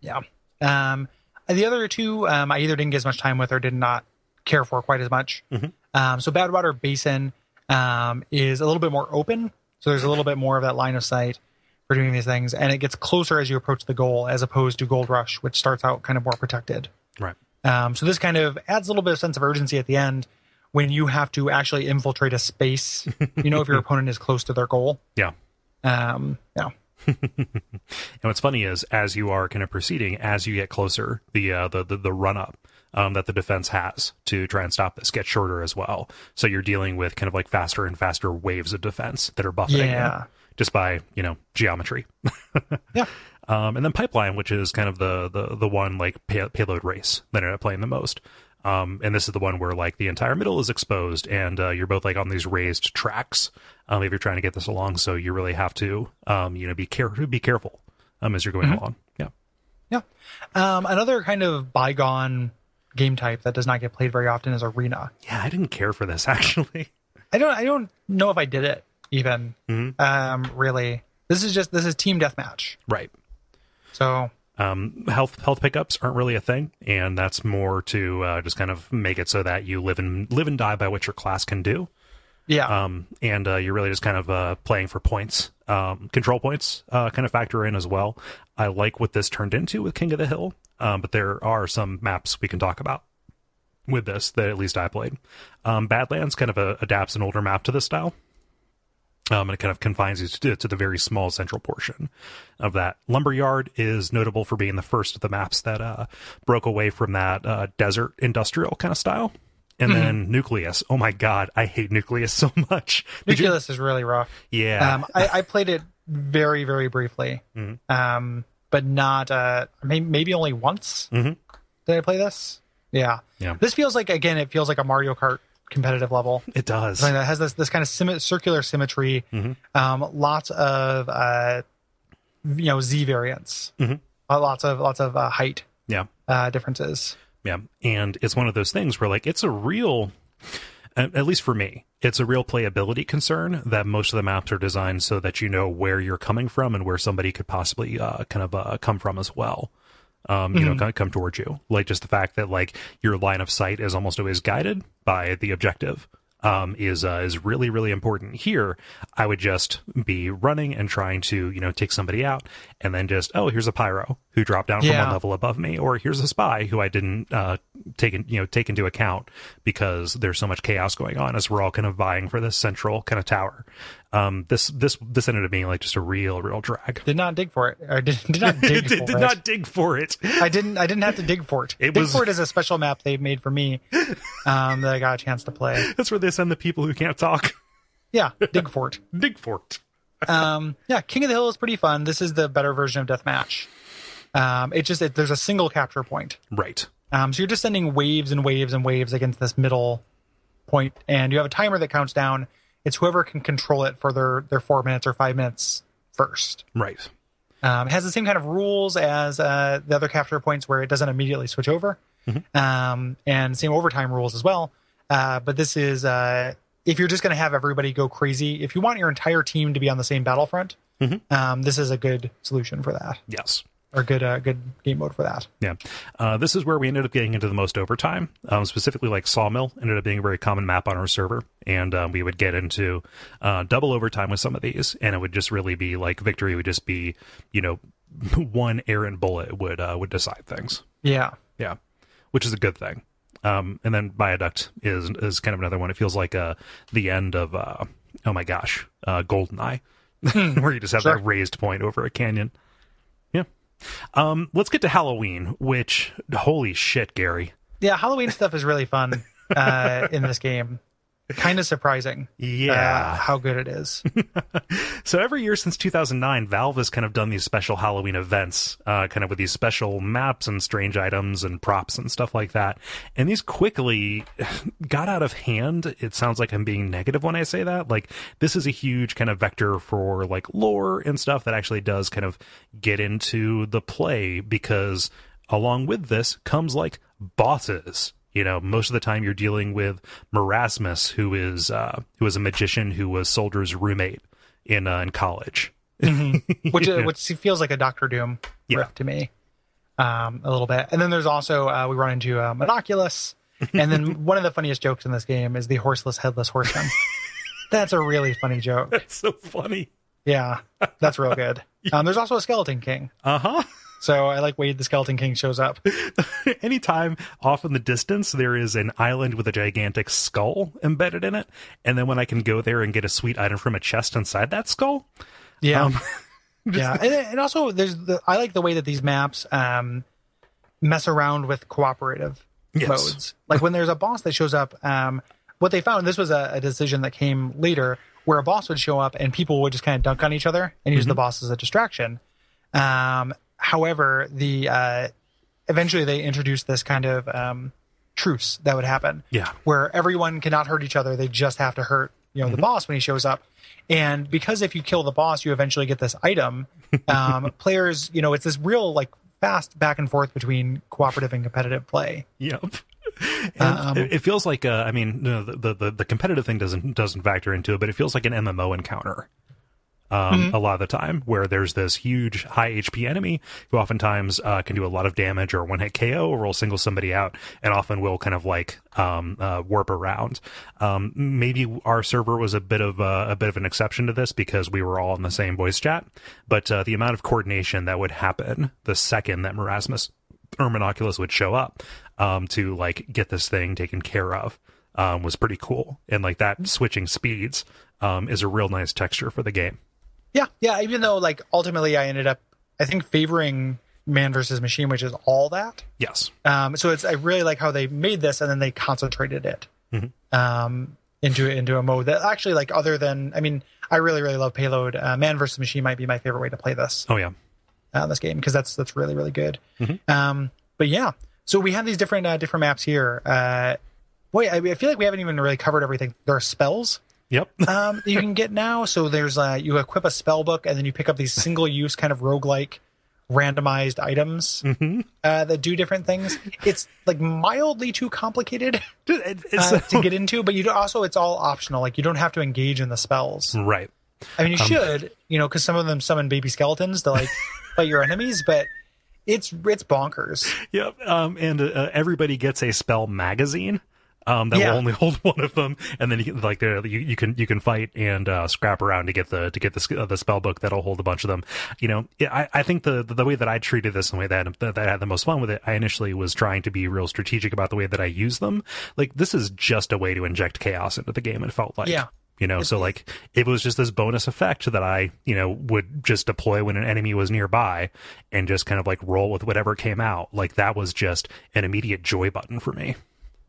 Yeah. Um, the other two, um, I either didn't get as much time with or did not care for quite as much. Um, so Badwater Basin um, is a little bit more open. So there's a little bit more of that line of sight for doing these things, and it gets closer as you approach the goal, as opposed to Gold Rush, which starts out kind of more protected. Right. Um, so this kind of adds a little bit of sense of urgency at the end when you have to actually infiltrate a space. you know, if your opponent is close to their goal. Yeah. Um, yeah. And what's funny is, as you are kind of proceeding, as you get closer, the uh, the the, the run up um, that the defense has to try and stop this gets shorter as well. So you're dealing with kind of like faster and faster waves of defense that are buffeting Yeah. just by you know geometry. Yeah. Um, and then pipeline, which is kind of the the the one like pay- payload race that ended up playing the most. Um, and this is the one where like the entire middle is exposed, and uh, you're both like on these raised tracks. Um, if you're trying to get this along, so you really have to um, you know be care be careful um as you're going along. Yeah. Yeah. Um, another kind of bygone game type that does not get played very often is arena. Yeah, I didn't care for this actually. I don't I don't know if I did it even. Um, really. This is just this is team deathmatch. right. So Um, health health pickups aren't really a thing, and that's more to uh, just kind of make it so that you live and live and die by what your class can do. yeah. um, and uh, you're really just kind of uh, playing for points. Um, control points uh, kind of factor in as well. I like what this turned into with King of the Hill, um, but there are some maps we can talk about with this that at least I played. Um, Badlands kind of uh adapts an older map to this style. Um, and it kind of confines you to, to the very small central portion of that. Lumberyard is notable for being the first of the maps that uh, broke away from that uh, desert industrial kind of style. And then Nucleus. Oh my god, I hate Nucleus so much. Did you- Nucleus is really rough. yeah. Um, I, I played it very, very briefly. Um, but not uh maybe, maybe only once Mhm. did I play this. Yeah. Yeah. This feels like again, it feels like a Mario Kart competitive level. it does. Something that has this this kind of symmet- circular symmetry, um, lots of uh, you know Z variants, Mhm. uh, lots of lots of uh, height Yeah. uh, differences. Yeah. And it's one of those things where, like, it's a real, at at least for me, it's a real playability concern that most of the maps are designed so that you know where you're coming from and where somebody could possibly uh, kind of uh, come from as well. Um, you know, kind of come towards you. Like just the fact that like your line of sight is almost always guided by the objective. Um, is uh, is really really important here. I would just be running and trying to you know take somebody out, and then just oh here's a pyro who dropped down from one level above me, or here's a spy who I didn't uh, take in, you know take into account because there's so much chaos going on as we're all kind of vying for this central kind of tower. Um, this this this ended up being like just a real real drag. Did not dig for it. Or did, did not dig It did, for did it. not dig for it. I didn't. I didn't have to dig for it. It dig was- for it is a special map they made for me um, that I got a chance to play. That's where they send the people who can't talk. Yeah, dig for it. Dig for it. Um, yeah, King of the Hill is pretty fun. This is the better version of Deathmatch. Um, it just it, there's a single capture point. Right. Um, so you're just sending waves and waves and waves against this middle point, and you have a timer that counts down. It's whoever can control it for their their four minutes or five minutes first. Right. Um, it has the same kind of rules as uh, the other capture points, where it doesn't immediately switch over, um, and same overtime rules as well. Uh, but this is uh, if you're just going to have everybody go crazy. If you want your entire team to be on the same battlefront, um, this is a good solution for that, Yes. Or good uh, good game mode for that. Yeah. Uh, this is where we ended up getting into the most overtime. Um, specifically, like Sawmill ended up being a very common map on our server. And um, we would get into uh, double overtime with some of these. And it would just really be like victory would just be, you know, one errant bullet would uh, would decide things. Yeah, Yeah. Which is a good thing. Um, and then Viaduct is is kind of another one. It feels like uh, the end of, uh, oh my gosh, uh, Goldeneye, where you just have Sure. that raised point over a canyon. Um, let's get to Halloween, which holy shit, Gary. yeah. Halloween stuff is really fun uh, in this game. Kind of surprising. Yeah. uh, how good it is. So every year since 2009, Valve has kind of done these special Halloween events, uh, kind of with these special maps and strange items and props and stuff like that. And these quickly got out of hand. It sounds like I'm being negative when I say that. Like this is a huge kind of vector for like lore and stuff that actually does kind of get into the play because along with this comes like bosses you know most of the time you're dealing with Merasmus who is uh who is a magician who was Soldier's roommate in uh, in college which uh, which feels like a Doctor Doom Yeah. riff to me, um, a little bit. And then there's also uh, we run into uh, Monoculus, and then one of the funniest jokes in this game is the horseless headless horseman. that's a really funny joke. that's so funny Yeah, that's real good. Um, there's also a Skeleton King, uh-huh so I like Wade the Skeleton King shows up. anytime off in the distance there is an island with a gigantic skull embedded in it and then when I can go there and get a sweet item from a chest inside that skull Yeah, Um, yeah, and, and also there's the I like the way that these maps um, mess around with cooperative Yes. modes. Like when there's a boss that shows up, um, what they found this was a, a decision that came later, where a boss would show up and people would just kind of dunk on each other and use the boss as a distraction. Um, however, the uh, eventually they introduced this kind of um, truce that would happen yeah where everyone cannot hurt each other. They just have to hurt, you know, the boss when he shows up. And because if you kill the boss, you eventually get this item. Um, players, you know, it's this real like fast back and forth between cooperative and competitive play. Yep. And Um, it, feels like uh, I mean no, the, the the competitive thing doesn't doesn't factor into it, but it feels like an MMO encounter. Um, Mm-hmm. A lot of the time, where there's this huge high HP enemy who oftentimes uh, can do a lot of damage or one hit KO or will single somebody out, and often will kind of like um, uh, warp around. Um, maybe our server was a bit of a, a bit of an exception to this because we were all in the same voice chat, but uh, the amount of coordination that would happen the second that Merasmus or Monoculus would show up um, to like get this thing taken care of um, was pretty cool. And like that switching speeds um, is a real nice texture for the game. Yeah, yeah. Even though like ultimately I ended up, I think favoring Mann versus machine, which is all that. Yes. Um, so it's I really like how they made this and then they concentrated it um, into into a mode that actually like other than I mean I really really love payload. Uh, Mann versus machine might be my favorite way to play this. Oh yeah. uh, this game because that's that's really really good. Um, but yeah, so we have these different uh, different maps here. Uh, boy, I, I feel like we haven't even really covered everything. There are spells Yep. um, you can get now. So there's uh, you equip a spell book and then you pick up these single use kind of roguelike randomized items uh, that do different things. It's like mildly too complicated uh, to get into, but you also it's all optional. Like you don't have to engage in the spells. right. I mean, you should, you know, because some of them summon baby skeletons to like fight your enemies, but it's it's bonkers. Yep. Um, and uh, everybody gets a spell magazine. Um, that Yeah. will only hold one of them, and then you can, like you, you can you can fight and uh, scrap around to get the to get the uh, the spell book that'll hold a bunch of them. You know, I, I think the the way that I treated this and the way that that I had the most fun with it, I initially was trying to be real strategic about the way that I use them. Like this is just a way to inject chaos into the game. It felt like Yeah. You know, so like it was just this bonus effect that I, you know, would just deploy when an enemy was nearby and just kind of like roll with whatever came out. Like that was just an immediate joy button for me.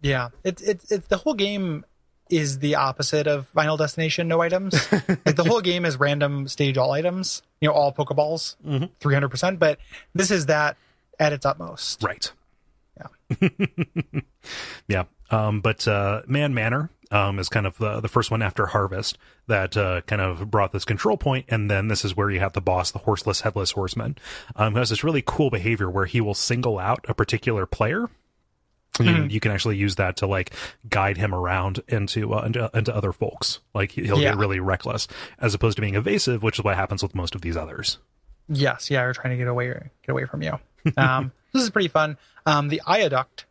Yeah, it's it's it's the whole game is the opposite of Final Destination no items. like the whole game is random stage all items, you know, all Pokeballs, three hundred percent. But this is that at its utmost. Right. Yeah. Yeah. Um, but uh, Mann Manor um, is kind of the, the first one after Harvest that uh, kind of brought this control point, and then this is where you have the boss, the horseless headless horseman, um, who has this really cool behavior where he will single out a particular player. And You can actually use that to like guide him around into uh, into, into other folks. Like he'll Yeah. get really reckless, as opposed to being evasive, which is what happens with most of these others. Yes, yeah, we're trying to get away get away from you. Um, this is pretty fun. Um, the Eyeaduct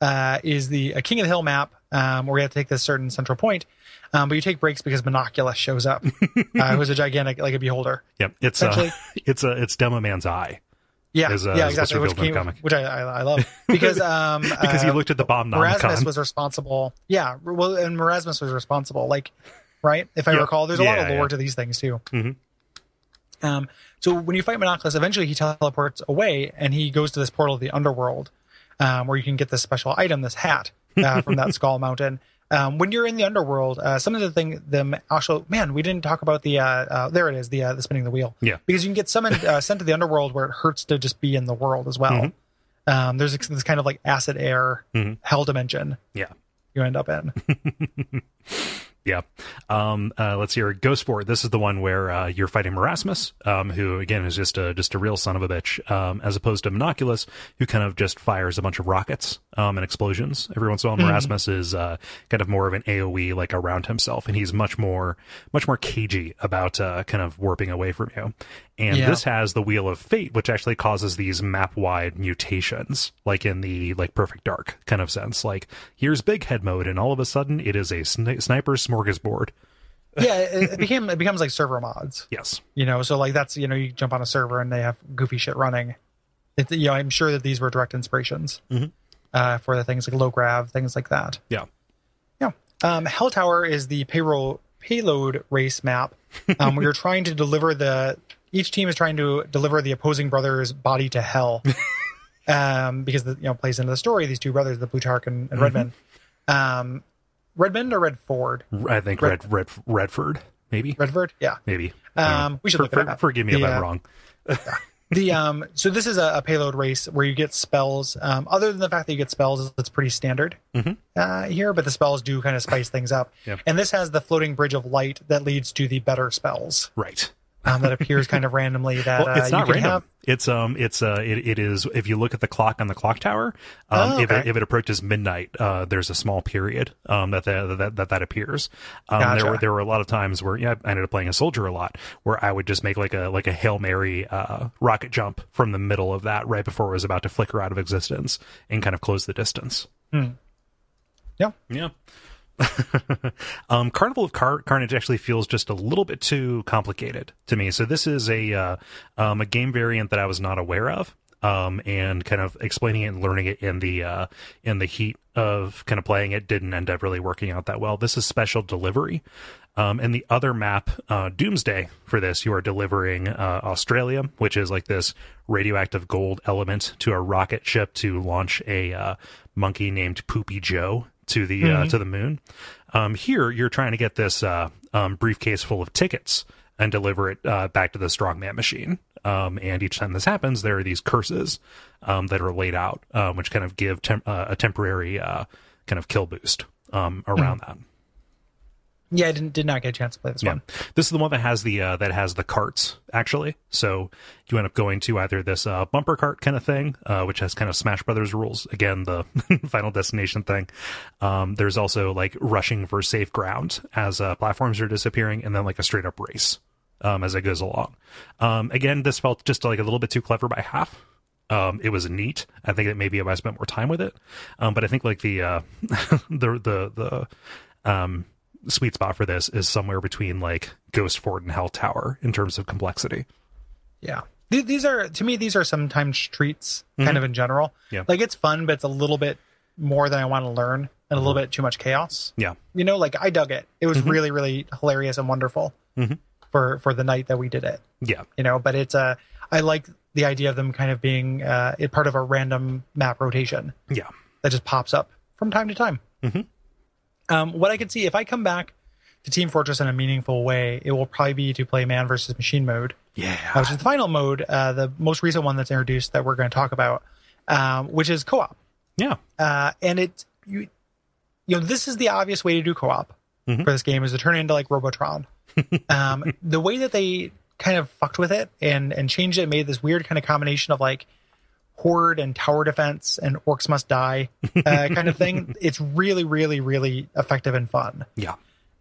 uh, is the a King of the Hill map um, where we have to take this certain central point, um, but you take breaks because Monoculus shows up, uh, who's a gigantic like a beholder. Yep, it's uh, it's a it's Demo Man's eye Yeah, Is, uh, yeah, exactly. Which, revealed in the came, which I, I, I love because um, because he uh, looked at the Bombinomicon. was responsible. Yeah, well, and Merasmus was responsible. Like, right? If I Yeah. recall, there's a lot of lore yeah. to these things too. Mhm. Um, so when you fight Monoculus, eventually he teleports away and he goes to this portal of the underworld, um, where you can get this special item, this hat uh, from that Skull Mountain. Um, when you're in the underworld, uh, some of the thing, them actual man, we didn't talk about the. Uh, uh, there it is, the uh, the spinning the wheel. Yeah. because you can get summoned uh, sent to the underworld where it hurts to just be in the world as well. Mhm. Um, there's this kind of like acid air Mhm. hell dimension Yeah. you end up in. Yeah. Um, uh, let's hear Ghost Fort. This is the one where uh, you're fighting Merasmus, um, who again is just a just a real son of a bitch, um, as opposed to Monoculus, who kind of just fires a bunch of rockets um, and explosions every once in a while. Merasmus is uh, kind of more of an AOE like around himself, and he's much more much more cagey about uh, kind of warping away from you. And Yeah. this has the Wheel of Fate, which actually causes these map wide mutations, like in the like Perfect Dark kind of sense. Like here's Big Head mode, and all of a sudden it is a sni- sniper smorgasbord. yeah, it, it became it becomes like server mods. Yes. You know, so like that's you know you jump on a server and they have goofy shit running. It, you know, I'm sure that these were direct inspirations Mhm. uh, for the things like low grav, things like that. Yeah. Yeah. Um, Hell Tower is the payroll payload race map um, where you're trying to deliver the. Each team is trying to deliver the opposing brother's body to hell, um, because the you know plays into the story. These two brothers, the Blutarch and, and Redmond. Um, Redmond or Redford? I think Red, Red Redford, maybe, Redford, yeah. maybe. Um, we should For- look it for- up. Forgive me if I'm uh, wrong. the um so this is a, a payload race where you get spells um other than the fact that you get spells it's pretty standard Mhm. uh here but the spells do kind of spice things up Yep. and this has the floating bridge of light that leads to the better spells Right. Um that appears kind of randomly that Well, it's uh, not random. have It's um, it's uh, it, it is. If you look at the clock on the clock tower, um, Oh, if it if it approaches midnight, uh, there's a small period um that that that that, that appears. Um, Gotcha. there were there were a lot of times where yeah, I ended up playing a soldier a lot, where I would just make like a like a hail mary uh rocket jump from the middle of that right before it was about to flicker out of existence and kind of close the distance. yeah Yeah. um, Carnival of Car- Carnage actually feels just a little bit too complicated to me. So this is a uh, um, a game variant that I was not aware of, um, and kind of explaining it and learning it in the uh, in the heat of kind of playing it didn't end up really working out that well. This is special delivery. Um, and the other map, uh, Doomsday, for this, you are delivering uh, Australium, which is like this radioactive gold element to a rocket ship to launch a uh, monkey named Poopy Joe to the uh, to the moon. Um, here, you're trying to get this uh, um, briefcase full of tickets and deliver it uh, back to the strongman machine. Um, and each time this happens, there are these curses um, that are laid out, uh, which kind of give tem- uh, a temporary uh, kind of kill boost um, around that. Yeah i didn't did not get a chance to play this Yeah, one this is the one that has the uh, that has the carts actually. So you end up going to either this uh, bumper cart kind of thing, uh, which has kind of Smash Brothers rules. Again, the Final Destination thing. Um, there's also like rushing for safe ground as uh, platforms are disappearing, and then like a straight up race um, as it goes along. Um, again, this felt just like a little bit too clever by half. Um, it was neat. I think that maybe if I spent more time with it, um, but I think like the uh, the the the um, sweet spot for this is somewhere between like Ghost Fort and Hell Tower in terms of complexity. yeah these are to me these are sometimes treats kind of in general Mm-hmm. Yeah. like it's fun but it's a little bit more than i want to learn and a little bit too much chaos Yeah, you know like i dug it it was Mm-hmm. really really hilarious and wonderful Mhm. for for the night that we did it yeah, you know but it's uh i like the idea of them kind of being uh part of a random map rotation yeah, that just pops up from time to time Mhm. Um what i could see if i come back to team fortress in a meaningful way it will probably be to play Mann versus machine mode uh, yeah. which is the final mode uh the most recent one that's introduced that we're going to talk about um which is co-op Yeah, uh, and it you you know this is the obvious way to do co-op Mhm. for this game is to turn it into like Robotron. um, the way that they kind of fucked with it and and changed it made this weird kind of combination of like horde and tower defense and orcs must die uh, kind of thing. It's really really really effective and fun. yeah,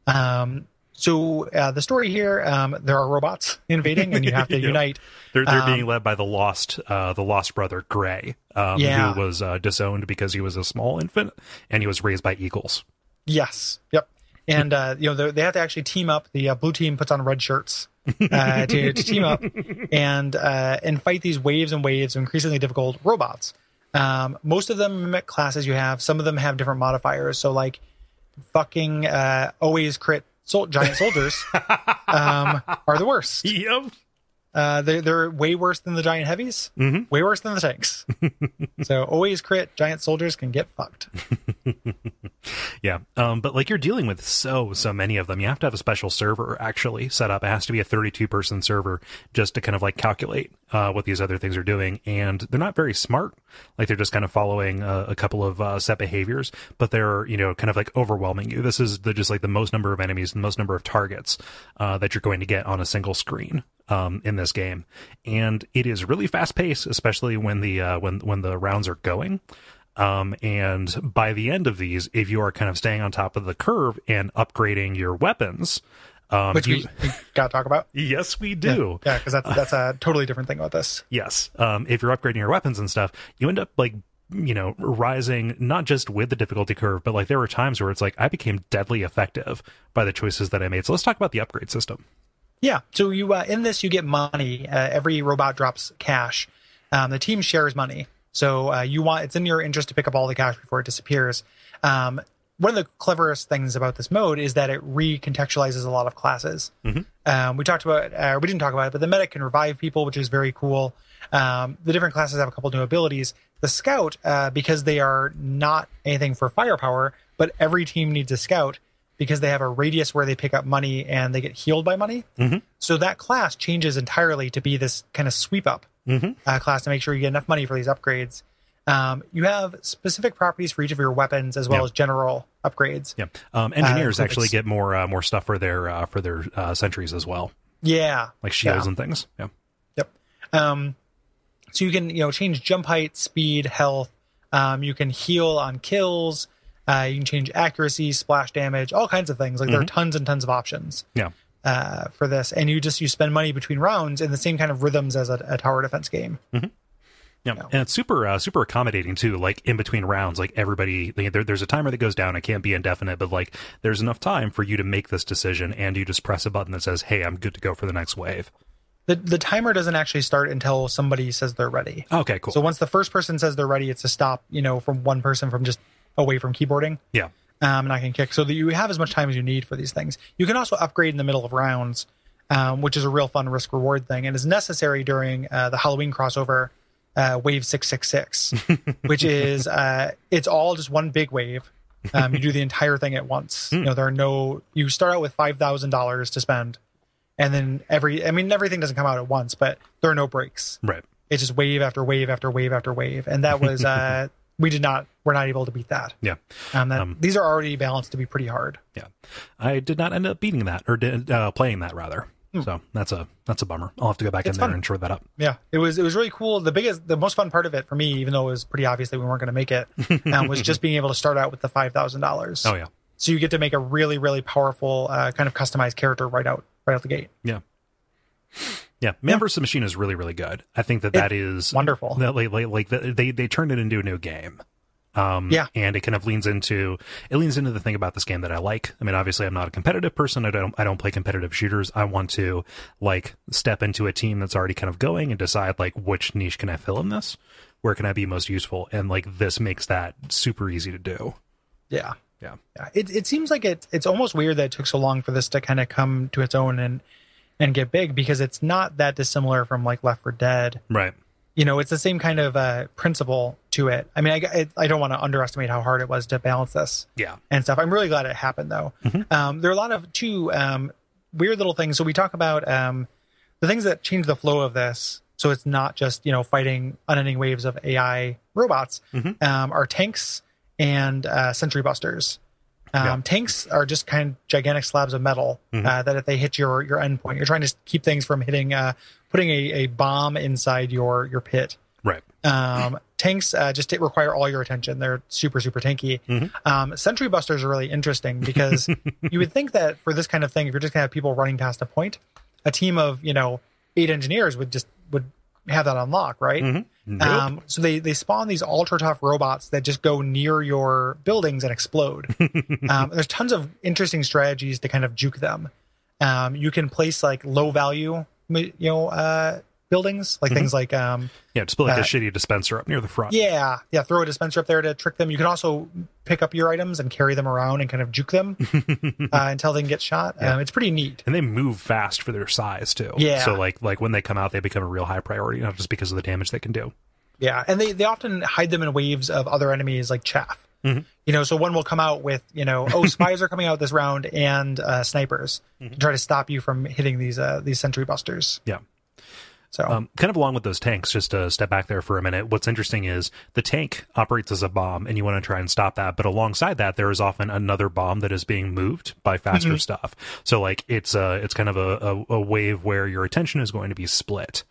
Um, so uh, the story here, um, there are robots invading, and you have to Yeah. unite. they're they're Um, being led by the lost uh, the lost brother Gray, um, Yeah. who was uh, disowned because he was a small infant and he was raised by eagles. Yes. Yep. And uh, you know they they have to actually team up. The uh, blue team puts on red shirts uh, to, to team up and uh, and fight these waves and waves of increasingly difficult robots. Um, most of them mimic classes you have. Some of them have different modifiers. So like fucking uh, always crit sol- giant soldiers um, are the worst. Yep. Uh, they're, they're way worse than the giant heavies, Mhm. way worse than the tanks. so always crit. Giant soldiers can get fucked. Yeah. Um, but like you're dealing with so, so many of them. You have to have a special server actually set up. It has to be a 32 person server just to kind of like calculate, uh, what these other things are doing. And they're not very smart. Like they're just kind of following uh, a couple of, uh, set behaviors, but they're, you know, kind of like overwhelming you. This is the, just like the most number of enemies the most number of targets, uh, that you're going to get on a single screen. Um, in this game, and it is really fast paced, especially when the uh, when when the rounds are going. Um, and by the end of these, if you are kind of staying on top of the curve and upgrading your weapons, um, Which you, we, got to talk about. yes, we do. Yeah, because that's that's a totally different thing about this. Yes. Um, if you're upgrading your weapons and stuff, you end up like, you know, rising not just with the difficulty curve, but like there were times where it's like I became deadly effective by the choices that I made. So let's talk about the upgrade system. Yeah. So you uh, in this you get money. Uh, every robot drops cash. Um, the team shares money. So uh, you want it's in your interest to pick up all the cash before it disappears. Um, one of the cleverest things about this mode is that it recontextualizes a lot of classes. Um, we talked about, uh, we didn't talk about it, but the medic can revive people, which is very cool. Um, the different classes have a couple new abilities. The scout, uh, because they are not anything for firepower, but every team needs a scout because they have a radius where they pick up money and they get healed by money. Mhm. So that class changes entirely to be this kind of sweep up Mhm. uh, class to make sure you get enough money for these upgrades. Um, you have specific properties for each of your weapons as well as general upgrades. Yeah. Um, engineers Uh, actually get more uh, more stuff for their uh, for their uh, sentries as well, Yeah. like shields Yeah. and things. Yeah. Yep. Um, so you can you know change jump height, speed, health. Um, you can heal on kills. Uh, you can change accuracy, splash damage, all kinds of things. Like there are tons and tons of options Yeah. uh, for this, and you just you spend money between rounds in the same kind of rhythms as a, a tower defense game. Yeah, and it's super uh, super accommodating too. Like in between rounds, like everybody, there, there's a timer that goes down. It can't be indefinite, but like there's enough time for you to make this decision, and you just press a button that says, "Hey, I'm good to go for the next wave." The the timer doesn't actually start until somebody says they're ready. Okay, cool. So once the first person says they're ready, it's a stop. You know, from one person from just away from keyboarding. yeah, um, and I can kick so that you have as much time as you need for these things. You can also upgrade in the middle of rounds, um, which is a real fun risk reward thing, and is necessary during uh, the Halloween crossover, uh, Wave Six Six Six, which is uh, it's all just one big wave. Um, you do the entire thing at once. You know, there are no. You start out with five thousand dollars to spend, and then every. I mean, everything doesn't come out at once, but there are no breaks. right. It's just wave after wave after wave after wave, and that was. Uh, we did not. We're not able to beat that. Yeah, Um, that these are already balanced to be pretty hard. yeah. I did not end up beating that or did, uh, playing that rather. So that's a that's a bummer. I'll have to go back. It's in there and shore that up. Yeah, it was it was really cool. The biggest, the most fun part of it for me, even though it was pretty obvious that we weren't going to make it, um, was just being able to start out with the five thousand dollars. Oh yeah, So you get to make a really really powerful uh, kind of customized character right out right out the gate. yeah, yeah. Mann vs. Machine is really really good. I think that that is Wonderful. that like, like, like they they turned it into a new game um Yeah. and it kind of leans into it leans into the thing about this game that i like i mean obviously i'm not a competitive person i don't i don't play competitive shooters i want to like step into a team that's already kind of going and decide like which niche can i fill in this where can i be most useful and like this makes that super easy to do Yeah, yeah yeah. It it seems like it it's almost weird that it took so long for this to kind of come to its own and and get big because it's not that dissimilar from like Left 4 Dead. right you know, it's the same kind of uh, principle to it. I mean, I, it, I don't want to underestimate how hard it was to balance this yeah and stuff. I'm really glad it happened, though. Um, there are a lot of two um, weird little things. So we talk about um, the things that change the flow of this. So it's not just you know fighting unending waves of AI robots. Um, are tanks and uh, sentry busters. Um, Yeah. Tanks are just kind of gigantic slabs of metal uh, that if they hit your your endpoint, you're trying to keep things from hitting, uh, putting a, a bomb inside your your pit. right Um, tanks uh, just require all your attention. They're super, super tanky. Um, sentry busters are really interesting because you would think that for this kind of thing, if you're just gonna have people running past a point, a team of you know eight engineers would just would have that unlock, right? Nope. Um, so they they spawn these ultra tough robots that just go near your buildings and explode. um, there's tons of interesting strategies to kind of juke them. Um, you can place like low value, you know, uh, buildings, like things like um, Yeah, just put like Uh, a shitty dispenser up near the front. yeah, yeah, throw a dispenser up there to trick them. You can also pick up your items and carry them around and kind of juke them uh, until they can get shot. Yeah. Um, it's pretty neat. and they move fast for their size too. Yeah. So like like when they come out, they become a real high priority, not just because of the damage they can do. Yeah, and they they often hide them in waves of other enemies like chaff. Mhm. You know, so one will come out with you know, oh, spies are coming out this round and uh, snipers to try to stop you from hitting these uh, these sentry busters. Yeah. So Um, kind of along with those tanks, just to step back there for a minute. What's interesting is the tank operates as a bomb, and you want to try and stop that. But alongside that, there is often another bomb that is being moved by faster Mm-hmm. stuff. So like it's uh it's kind of a, a, a wave where your attention is going to be split.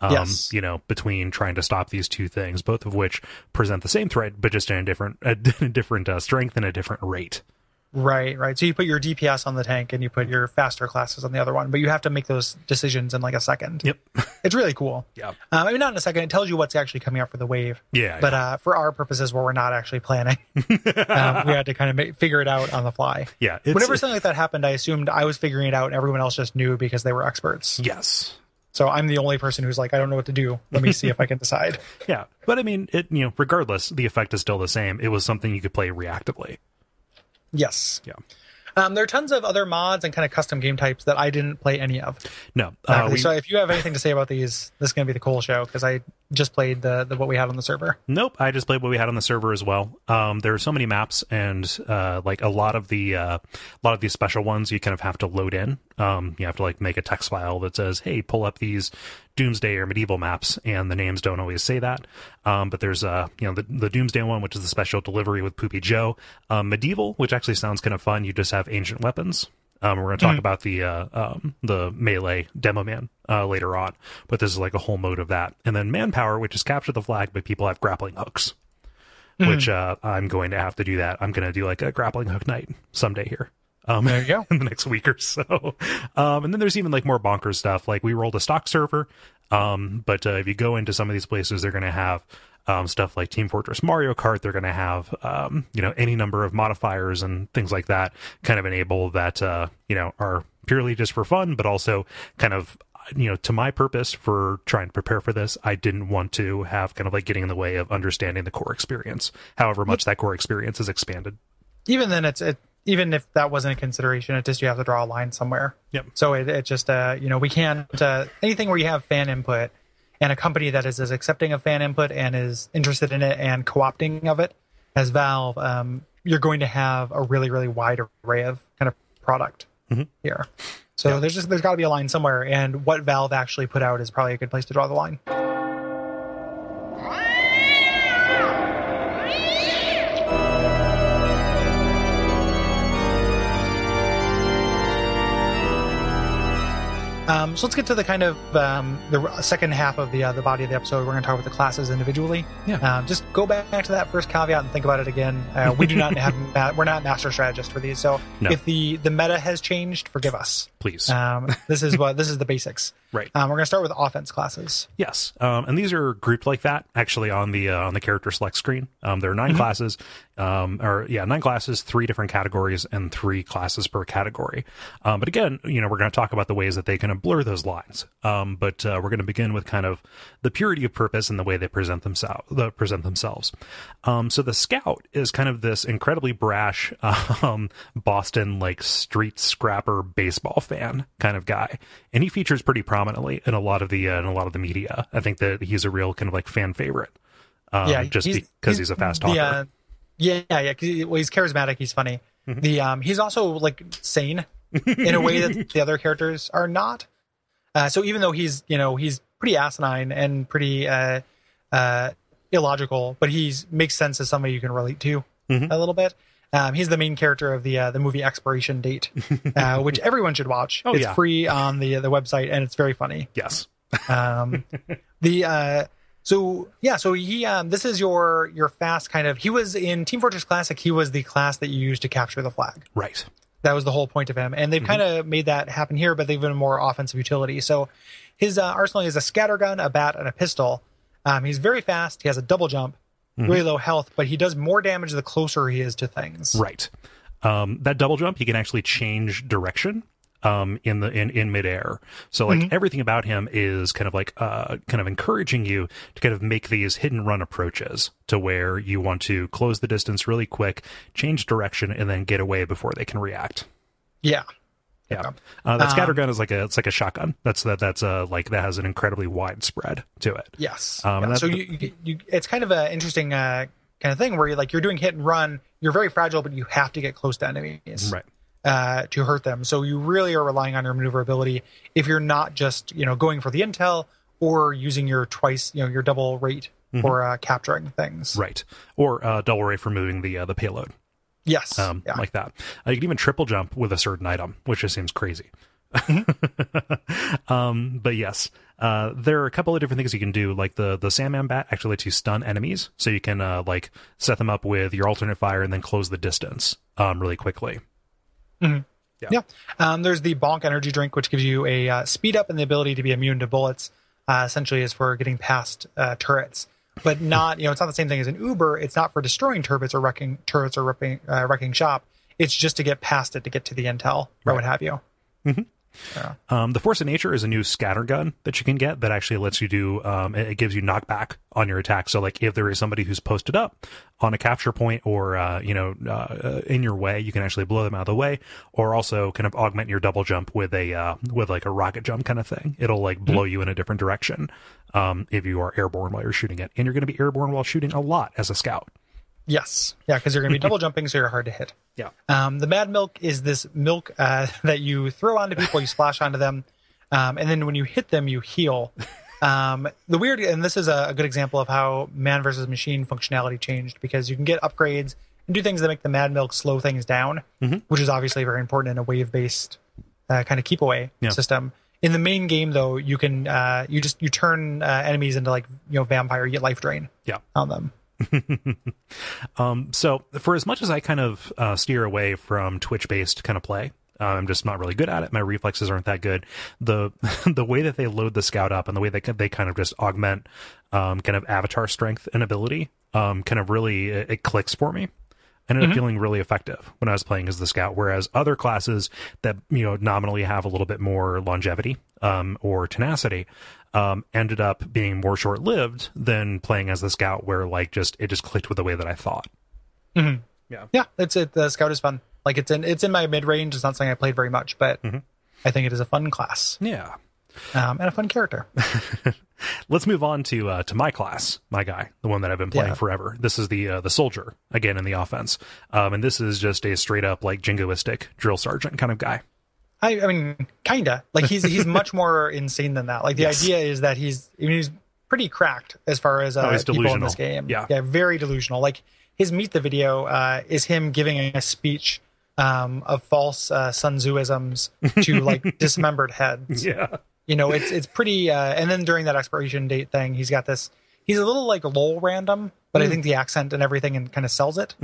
Um, Yes. you know, between trying to stop these two things, both of which present the same threat, but just in a different, a, different uh, strength and a different rate. Right, right. So you put your DPS on the tank and you put your faster classes on the other one, but you have to make those decisions in like a second. Yep. It's really cool. Yeah. Um, I mean, not in a second. It tells you what's actually coming out for the wave. Yeah. But uh, for our purposes, where we're not actually planning, um, we had to kind of make, figure it out on the fly. yeah. Whenever something like that happened, I assumed I was figuring it out, and everyone else just knew because they were experts. yes. So I'm the only person who's like, I don't know what to do. Let me see if I can decide. Yeah. But I mean, it, you know, regardless, the effect is still the same. It was something you could play reactively. Yes. Yeah. Um, there are tons of other mods and kind of custom game types that I didn't play any of. No. Uh, Uh, we, so if you have anything to say about these, this is going to be the cool show because I just played the, the what we had on the server. Nope, I just played what we had on the server as well. Um, there are so many maps, and uh, like a lot of the uh, a lot of these special ones, you kind of have to load in. Um, you have to like make a text file that says, "Hey, pull up these Doomsday or medieval maps," and the names don't always say that. Um, but there's uh, you know the, the Doomsday one, which is the special delivery with Poopy Joe. Um, medieval, which actually sounds kind of fun. You just have ancient weapons. Um, we're going to talk about the uh, um, the melee demo man uh, later on, but this is like a whole mode of that. And then Mannpower, which is capture the flag, but people have grappling hooks, which uh, I'm going to have to do that. I'm going to do like a grappling hook night someday here. Um, There you go. in the next week or so. Um, and then there's even like more bonkers stuff. Like we rolled a stock server, um, but uh, if you go into some of these places, they're going to have um, stuff like Team Fortress Mario Kart. They're going to have um, you know any number of modifiers and things like that, kind of enable that uh, you know are purely just for fun, but also kind of you know to my purpose for trying to prepare for this i didn't want to have kind of like getting in the way of understanding the core experience however much that core experience is expanded Even then, it's it. Even if that wasn't a consideration, it just you have to draw a line somewhere. Yep. So it, it just uh, you know we can't uh, anything where you have fan input and a company that is as accepting of fan input and is interested in it and co-opting of it as Valve, um, you're going to have a really really wide array of kind of product Mhm. here. So there's just there's got to be a line somewhere, and what Valve actually put out is probably a good place to draw the line. Um, so let's get to the kind of um, the second half of the uh, the body of the episode. We're going to talk about the classes individually. Yeah. Um, just go back to that first caveat and think about it again. Uh, we do not have ma- we're not master strategists for these. So No. if the the meta has changed, forgive us. please Um, this is what this is the basics. Right Um, we're going to start with offense classes. Yes, um, and these are grouped like that actually on the uh, on the character select screen. Um, there are 9 classes, um, or yeah, nine classes, three different categories, and three classes per category. Um, but again, you know, we're going to talk about the ways that they kind of blur those lines. Um, but uh, we're going to begin with kind of the purity of purpose and the way they present themselves. The present themselves. Um, so the scout is kind of this incredibly brash um, Boston like street scrapper baseball fan kind of guy, and he features pretty prominently in a lot of the uh, in a lot of the media. I think that he's a real kind of like fan favorite. Um, yeah, just because he's, a fast the, talker. uh, yeah, yeah, 'cause he- well, he's charismatic. He's funny. Mm-hmm. The um, he's also like sane in a way that the other characters are not. Uh, so even though he's you know he's pretty asinine and pretty uh, uh, illogical, but he's makes sense as somebody you can relate to Mhm. a little bit. Um, he's the main character of the uh, the movie Expiration Date, uh, which everyone should watch. Oh, it's yeah. free on the the website and it's very funny. yes. Um, the uh, so yeah, so he um, this is your your fast kind of. He was in Team Fortress Classic. He was the class that you used to capture the flag. Right. That was the whole point of him, and they've kind of made that happen here, but they've him more offensive utility. So his uh, arsenal is a scatter gun, a bat, and a pistol. Um, he's very fast. He has a double jump, really low health, but he does more damage the closer he is to things. Right. Um, that double jump, he can actually change direction. um, in the in in midair. So like everything about him is kind of like uh, kind of encouraging you to kind of make these hidden run approaches to where you want to close the distance really quick, change direction, and then get away before they can react. Yeah. Yeah, uh, that scattergun is like a it's like a shotgun. That's that that's uh like that has an incredibly wide spread to it. Yes. Um, Yeah. so you, you, you, it's kind of an interesting uh, kind of thing where you like you're doing hit and run. You're very fragile, but you have to get close to enemies Right. uh, to hurt them. So you really are relying on your maneuverability. If you're not just you know going for the intel or using your twice you know your double rate for uh, capturing things. Mm-hmm. Right. Or uh, double ray for moving the uh, the payload. Yes. um, yeah. like that. Uh, you can even triple jump with a certain item, which just seems crazy. um, but yes, uh, there are a couple of different things you can do. Like the the Sandman bat actually lets you stun enemies, so you can uh, like set them up with your alternate fire and then close the distance um, really quickly. Yeah. Um, there's the Bonk energy drink, which gives you a uh, speed up and the ability to be immune to bullets. Uh, essentially, is for getting past uh, turrets, but not you know it's not the same thing as an Uber. It's not for destroying turrets or wrecking turrets or ripping, uh, wrecking shop. It's just to get past it to get to the intel or what have you. Um, the Force of Nature is a new scatter gun that you can get that actually lets you do. Um, it, gives you knockback on your attack. So, like, if there is somebody who's posted up on a capture point or uh, you know uh, uh, in your way, you can actually blow them out of the way, or also kind of augment your double jump with a uh, with like a rocket jump kind of thing. It'll like blow you in a different direction um, if you are airborne while you're shooting it, and you're going to be airborne while shooting a lot as a scout. Yes, yeah, because you're going to be double jumping, so you're hard to hit. Yeah. Um, the Mad Milk is this milk uh, that you throw onto people, you splash onto them, um, and then when you hit them, you heal. Um, the weird, and this is a, a good example of how Mann versus machine functionality changed because you can get upgrades and do things that make the Mad Milk slow things down, which is obviously very important in a wave based uh, kind of keep away Yeah. system. In the main game, though, you can uh, you just you turn uh, enemies into like you know vampire, you get life drain Yeah. on them. Um, so for as much as I kind of uh, steer away from Twitch based kind of play, uh, I'm just not really good at it. My reflexes aren't that good. The the way that they load the scout up and the way that they kind of just augment um, kind of avatar strength and ability um, kind of really it, it clicks for me. I ended up feeling really effective when I was playing as the scout, whereas other classes that you know nominally have a little bit more longevity um, or tenacity um, ended up being more short lived than playing as the scout, where like just it just clicked with the way that I thought. Yeah, yeah, it's it. The scout is fun. Like it's in it's in my mid range. It's not something I played very much, but I think it is a fun class Yeah. um, and a fun character. Let's move on to uh, to my class, my guy, the one that I've been playing Yeah. forever. This is the uh, the soldier again in the offense, um, and this is just a straight up like jingoistic drill sergeant kind of guy. I, I mean, kinda. Like he's he's much more insane than that. Like the Yes. idea is that he's I mean, he's pretty cracked as far as uh, Oh, people in this game. Yeah. yeah, very delusional. Like his meet the video uh, is him giving a speech um, of false uh, Sun Tzuisms to like dismembered heads. Yeah, you know it's it's pretty uh and then during that expiration date thing he's got this he's a little like lol random but i think the accent and everything and kind of sells it.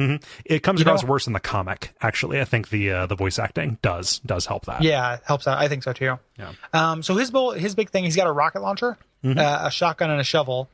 It comes You across know- worse in the comic. Actually, I think the uh, the voice acting does does help that. yeah helps out. I think so too. Yeah. um so his bull his big thing he's got a rocket launcher uh, a shotgun and a shovel.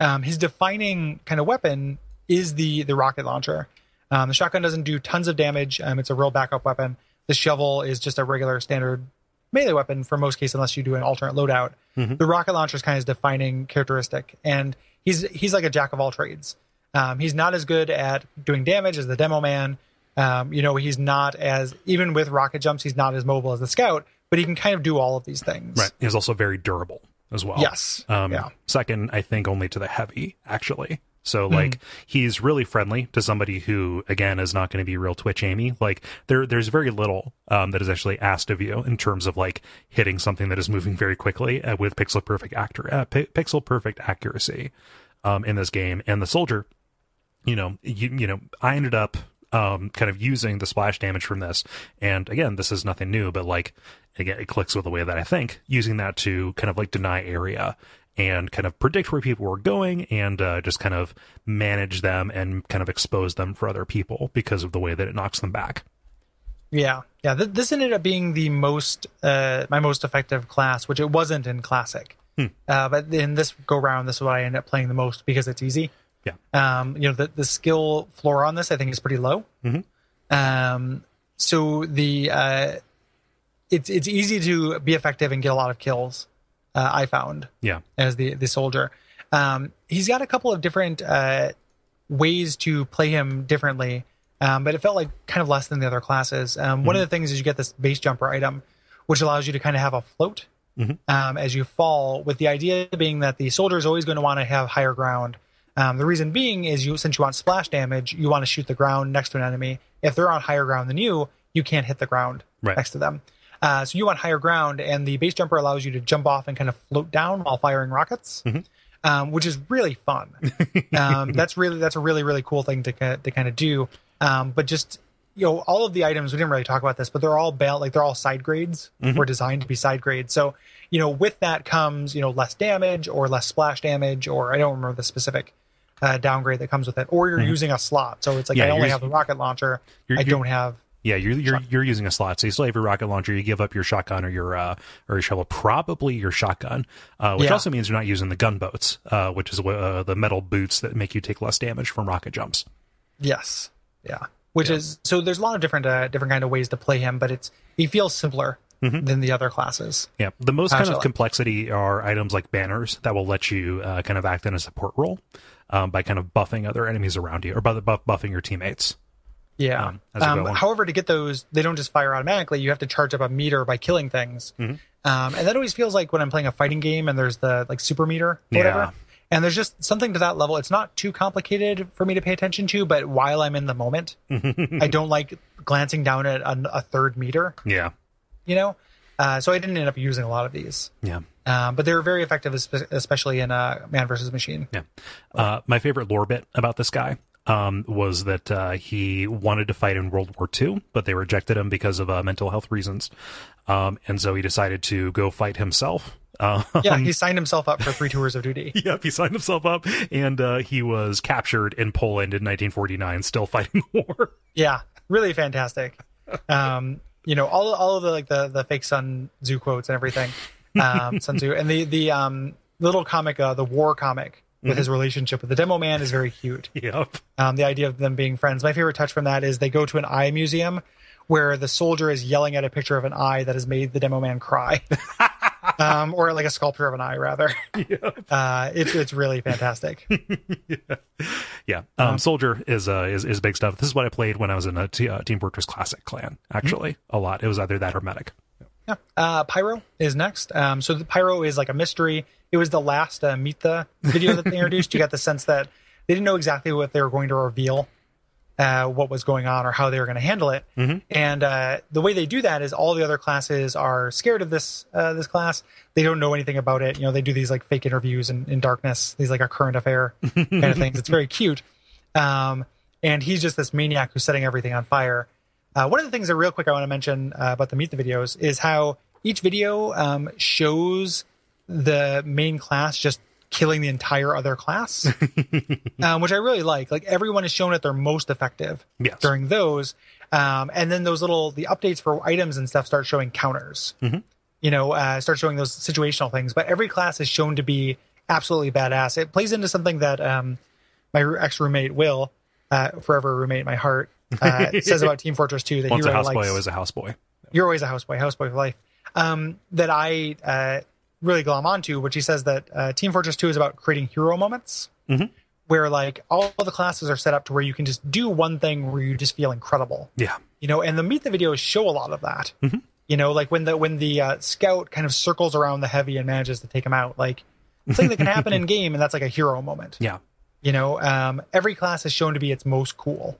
Um his defining kind of weapon is the the rocket launcher. Um the shotgun doesn't do tons of damage. Um it's a real backup weapon. The shovel is just a regular standard melee weapon for most cases unless you do an alternate loadout the rocket launcher is kind of his defining characteristic and he's he's like a jack of all trades um, he's not as good at doing damage as the demo man um, you know he's not as even with rocket jumps he's not as mobile as the scout but he can kind of do all of these things Right. He's also very durable as well. Yes. Um, Yeah. Second, I think only to the heavy, actually. So Mm-hmm. like he's really friendly to somebody who again is not going to be real Twitch Amy. Like there there's very little um, that is actually asked of you in terms of like hitting something that is moving very quickly uh, with pixel perfect actor uh, pi- pixel perfect accuracy um, in this game. And the soldier, you know, you you know, I ended up um, kind of using the splash damage from this. And again, this is nothing new, but like again, it clicks with the way that I think using that to kind of like deny area and kind of predict where people were going and uh, just kind of manage them and kind of expose them for other people because of the way that it knocks them back. Yeah, yeah. Th- this ended up being the most, uh, my most effective class, which it wasn't in classic. Uh, but in this go round, this is what I end up playing the most because it's easy. Yeah. Um, you know, the the skill floor on this I think is pretty low. Mhm. Um, so the uh, it's it's easy to be effective and get a lot of kills. Uh, I found Yeah. as the the soldier. Um, he's got a couple of different uh, ways to play him differently, um, but it felt like kind of less than the other classes. Um, One of the things is you get this base jumper item, which allows you to kind of have a float um, as you fall, with the idea being that the soldier is always going to want to have higher ground. Um, the reason being is you since you want splash damage, you want to shoot the ground next to an enemy. If they're on higher ground than you, you can't hit the ground Right. next to them. Uh, so you want higher ground, and the base jumper allows you to jump off and kind of float down while firing rockets, um, which is really fun. um, that's really that's a really really cool thing to to kind of do. Um, but just you know, all of the items we didn't really talk about this, but they're all bal- like they're all side grades. Were designed to be side grades. So you know, with that comes you know less damage or less splash damage, or I don't remember the specific. Uh, downgrade that comes with it, or you're using a slot. So it's like Yeah, I only have the rocket launcher. I don't have Yeah, you're you're you're using a slot, so you still have your rocket launcher. You give up your shotgun or your uh, or your shovel, probably your shotgun, uh, which Yeah. also means you're not using the gunboats, uh, which is uh, the metal boots that make you take less damage from rocket jumps. Yes. Yeah. Which is so there's a lot of different uh, different kind of ways to play him, but it's he feels simpler than the other classes. Yeah, the most kind of complexity are items like banners that will let you uh, kind of act in a support role um, by kind of buffing other enemies around you or by the buff buffing your teammates. Yeah. Um, as you go Um, however, to get those, they don't just fire automatically. You have to charge up a meter by killing things. Mm-hmm. Um, and that always feels like when I'm playing a fighting game and there's the like super meter, or Yeah. And there's just something to that level. It's not too complicated for me to pay attention to, but while I'm in the moment, I don't like glancing down at a, a third meter. Yeah, You know, uh, so I didn't end up using a lot of these. yeah. Um, but they were very effective, especially in uh, Mann versus Machine. Yeah. Uh, my favorite lore bit about this guy um, was that uh, he wanted to fight in World War II, but they rejected him because of uh, mental health reasons. Um, and so he decided to go fight himself. Uh, Yeah, he signed himself up for three tours of duty. Yep, he signed himself up, and uh, he was captured in Poland in 1949, still fighting the war. Yeah, really fantastic. Um, you know, all all of the like the the fake Sun Tzu quotes and everything, um, Sun Tzu, and the the um little comic, uh, the war comic with his relationship with the Demo Man is very cute. Yep. Um, the idea of them being friends. My favorite touch from that is they go to an eye museum where the soldier is yelling at a picture of an eye that has made the Demo Man cry. Um, or like a sculpture of an eye, rather. Uh, it's it's really fantastic. Yeah, um, Soldier is uh, is is big stuff. This is what I played when I was in a t- uh, Team Fortress Classic clan. Actually, a lot. It was either that or Medic. Yeah. Uh, Pyro is next. Um, so the Pyro is like a mystery. It was the last uh, Meet the video that they introduced. You got the sense that they didn't know exactly what they were going to reveal, uh, what was going on, or how they were going to handle it. And uh, the way they do that is all the other classes are scared of this uh, this class. They don't know anything about it. You know, they do these like fake interviews in, in darkness, these like a current affair kind of things. It's very cute. Um, and he's just this maniac who's setting everything on fire. Uh, one of the things that real quick I want to mention uh, about the meet the videos is how each video um, shows the main class just killing the entire other class, um, which I really like. Like everyone is shown at their most effective Yes. during those, um, and then those little the updates for items and stuff start showing counters. You know, uh, start showing those situational things. But every class is shown to be absolutely badass. It plays into something that um, my ex roommate Will, uh, forever roommate in my heart, uh, says about Team Fortress 2 that Once he a houseboy, likes. always a houseboy. You're always a houseboy, houseboy for life. Um, that I uh, really glom onto, which he says that uh, Team Fortress 2 is about creating hero moments, where like all the classes are set up to where you can just do one thing where you just feel incredible Yeah. you know and the meet the videos show a lot of that you know like when the when the uh, scout kind of circles around the heavy and manages to take him out like something that can happen in game and that's like a hero moment Yeah. You know um, every class is shown to be its most cool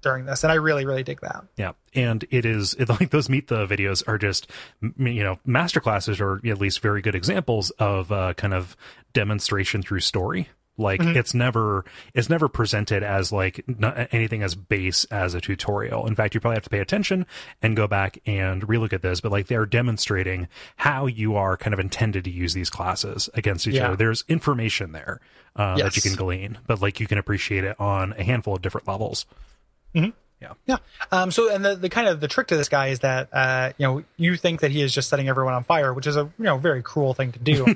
during this and i really really dig that Yeah, and it is it, like those meet the videos are just you know master classes or at least very good examples of uh, kind of demonstration through story. Like it's never it's never presented as like anything as base as a tutorial. In fact, you probably have to pay attention and go back and relook at this. But like they're demonstrating how you are kind of intended to use these classes against each Yeah. other. There's information there uh, that you can glean, but like you can appreciate it on a handful of different levels. Yeah. Yeah. Um, so, and the, the kind of the trick to this guy is that, uh, you know, you think that he is just setting everyone on fire, which is a, you know, very cruel thing to do.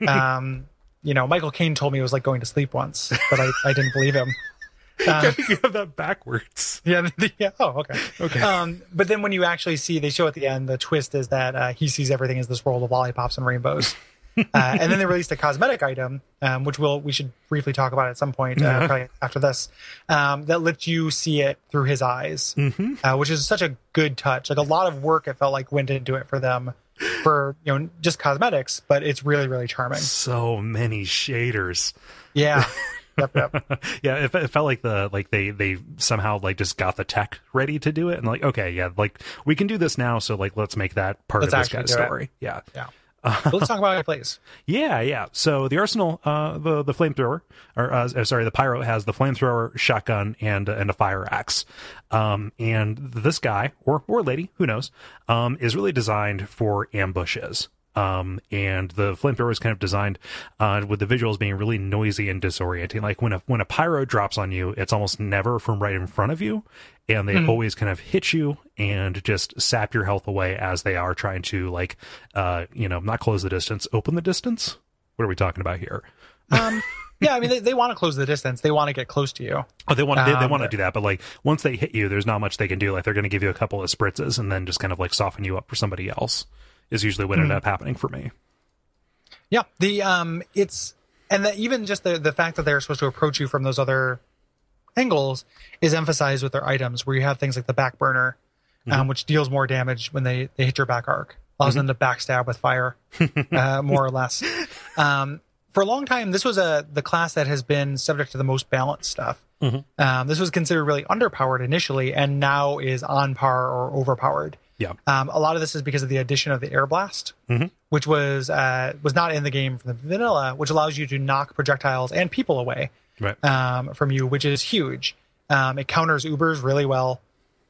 um, you know, Michael Caine told me it was like going to sleep once, but I, I didn't believe him. Think you have that backwards. Yeah, the, yeah. Oh, okay. Okay. Um, but then when you actually see, they show at the end, the twist is that uh, he sees everything as this world of lollipops and rainbows. uh, and then they released a cosmetic item, um, which we'll we should briefly talk about at some point, uh, Yeah. probably after this, um, that lets you see it through his eyes, Mm-hmm. uh, which is such a good touch. Like a lot of work, it felt like went into it for them, for you know just cosmetics, but it's really really charming. So many shaders. Yeah. yep, yep. yeah, it, it felt like the like they they somehow like just got the tech ready to do it, and like okay, yeah, like we can do this now, so like let's make that part Let's of this guy's do it. story. Yeah, Yeah. Let's talk about it, please. yeah, yeah. So the arsenal, uh, the the flamethrower, or uh, sorry, the pyro has the flamethrower, shotgun, and and a fire axe. Um, and this guy or or lady, who knows, um, is really designed for ambushes. Um, and the flamethrower is kind of designed uh, with the visuals being really noisy and disorienting. Like when a when a pyro drops on you, it's almost never from right in front of you, and they always kind of hit you and just sap your health away as they are trying to like, uh, you know, not close the distance, open the distance. What are we talking about here? Um, yeah, I mean, they, they want to close the distance. They want to get close to you. Oh, they want to they, they Um, want to do that, but like once they hit you, there's not much they can do. Like they're going to give you a couple of spritzes and then just kind of like soften you up for somebody else. Is usually what ended up happening for me. Yeah, the um, it's and the, even just the the fact that they're supposed to approach you from those other angles is emphasized with their items, where you have things like the back burner, um, which deals more damage when they they hit your back arc, allows them to backstab with fire, uh, more or less. Um, for a long time, this was a the class that has been subject to the most balanced stuff. Um, this was considered really underpowered initially, and now is on par or overpowered. Yeah, Um, a lot of this is because of the addition of the air blast, which was uh, was not in the game from the vanilla, which allows you to knock projectiles and people away right. um, from you, which is huge. Um, it counters Ubers really well.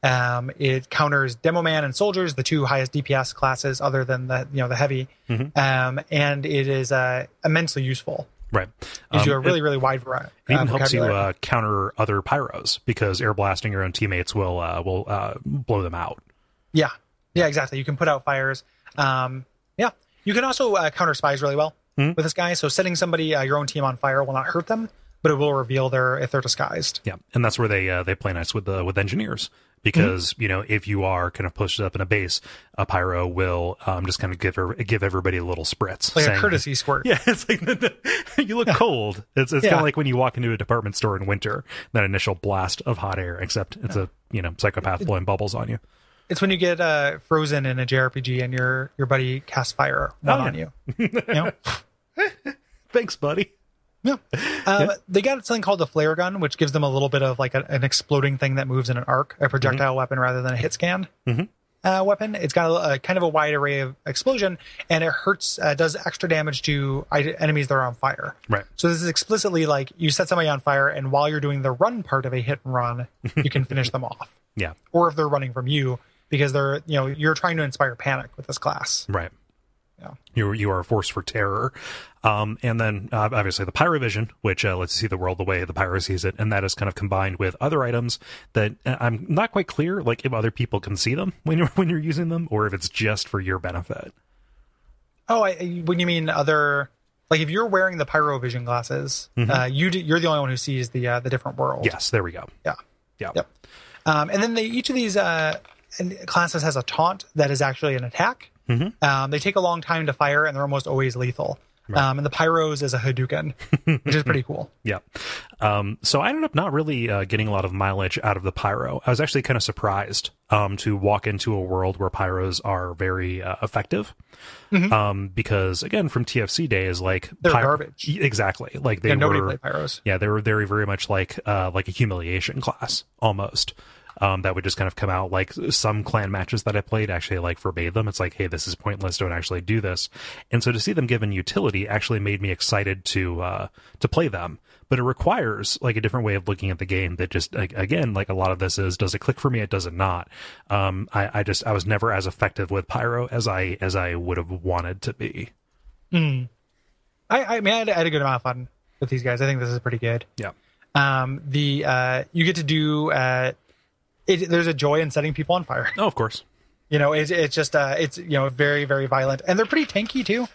Um, it counters Demo Man and Soldiers, the two highest DPS classes, other than the you know the heavy, um, and it is uh, immensely useful. Right. Gives Um, you a really it, really wide variety. it even helps you uh, counter other pyros because air blasting your own teammates will uh, will uh, blow them out. Yeah, yeah, exactly. You can put out fires. Um, yeah, you can also uh, counter spies really well Hmm. with this guy. So setting somebody uh, your own team on fire will not hurt them, but it will reveal their if they're disguised. Yeah, and that's where they uh, they play nice with the with engineers because you know if you are kind of pushed up in a base, a pyro will um, just kind of give her, give everybody a little spritz, Like a courtesy squirt. Yeah, it's like you look cold. It's it's kind of like when you walk into a department store in winter, that initial blast of hot air. Except it's a you know psychopath blowing bubbles on you. It's when you get uh, frozen in a JRPG and your your buddy casts fire one Oh, yeah. on you. you know? Thanks, buddy. Yeah. Um, They got something called the flare gun, which gives them a little bit of like a, an exploding thing that moves in an arc, a projectile weapon rather than a hit scan Mhm. uh, weapon. It's got a, a kind of a wide array of explosion, and it hurts, uh, does extra damage to enemies that are on fire. Right. So this is explicitly like you set somebody on fire, and while you're doing the run part of a hit and run, you can finish them off. Yeah. Or if they're running from you, because they're you know you're trying to inspire panic with this class. Right. Yeah. You you are a force for terror, um, and then uh, obviously the pyrovision, which uh, lets you see the world the way the pyro sees it, and that is kind of combined with other items that uh, I'm not quite clear, like if other people can see them when you're when you're using them, or if it's just for your benefit. Oh, I, when you mean other, like if you're wearing the pyrovision glasses, uh, you do, you're the only one who sees the uh, the different world. Yes, there we go. Yeah. Yeah. Yep. Um, and then they, each of these uh, classes has a taunt that is actually an attack. Um, they take a long time to fire, and they're almost always lethal. Um, and the pyros is a Hadouken, which is pretty cool. Yeah. Um, so I ended up not really uh, getting a lot of mileage out of the pyro. I was actually kind of surprised um, to walk into a world where pyros are very uh, effective. Um, because again, from TFC days, like Mm-hmm. They're garbage. Exactly. Like they Yeah, nobody were. played pyros. Yeah, they were very, very much like uh, like a humiliation class almost. Um, that would just kind of come out like some clan matches that I played actually like forbade them. It's like, hey, this is pointless. Don't actually do this. And so to see them given utility actually made me excited to uh, to play them. But it requires like a different way of looking at the game. That just like, again, like a lot of this is, does it click for me? It does it not. Um, I, I just I was never as effective with Pyro as I as I would have wanted to be. I, I mean, I had, I had a good amount of fun with these guys. I think this is pretty good. Yeah. Um, the uh, you get to do uh, it, there's a joy in setting people on fire. Oh, of course. You know, it's it's just uh, it's you know very very violent, and they're pretty tanky too.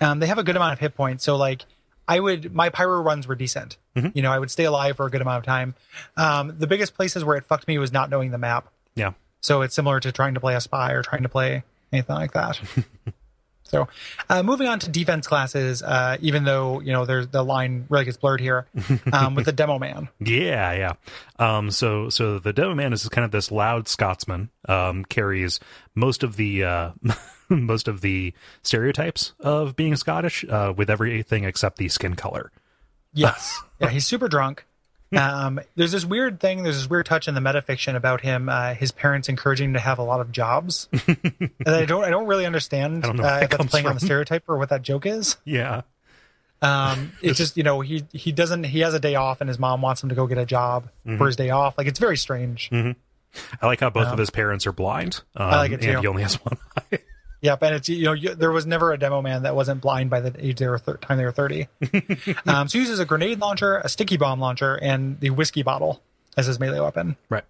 Um, they have a good amount of hit points, so like I would my pyro runs were decent. Mhm. You know, I would stay alive for a good amount of time. Um, the biggest places where it fucked me was not knowing the map. Yeah. So it's similar to trying to play a spy or trying to play anything like that. so, uh, moving on to defense classes, uh, even though you know there's the line really gets blurred here um, with the demo man. Yeah, yeah. Um, so, so the Demo Man is kind of this loud Scotsman. Um, carries most of the uh, most of the stereotypes of being Scottish, uh, with everything except the skin color. Yes, yeah, he's super drunk. Um, there's this weird thing. There's this weird touch in the metafiction about him. Uh, his parents encouraging him to have a lot of jobs, and I don't. I don't really understand I don't know uh, if that's playing on the stereotype or what that joke is. Yeah, Um, it's just you know he he doesn't he has a day off and his mom wants him to go get a job Mm-hmm. for his day off. Like it's very strange. I like how both of his parents are blind. Um, like it and too. he only has one eye. Yep, and it's you know you, there was never a demo man that wasn't blind by the age they were thir- time they were thirty. um, so he uses a grenade launcher, a sticky bomb launcher, and the whiskey bottle as his melee weapon. Right.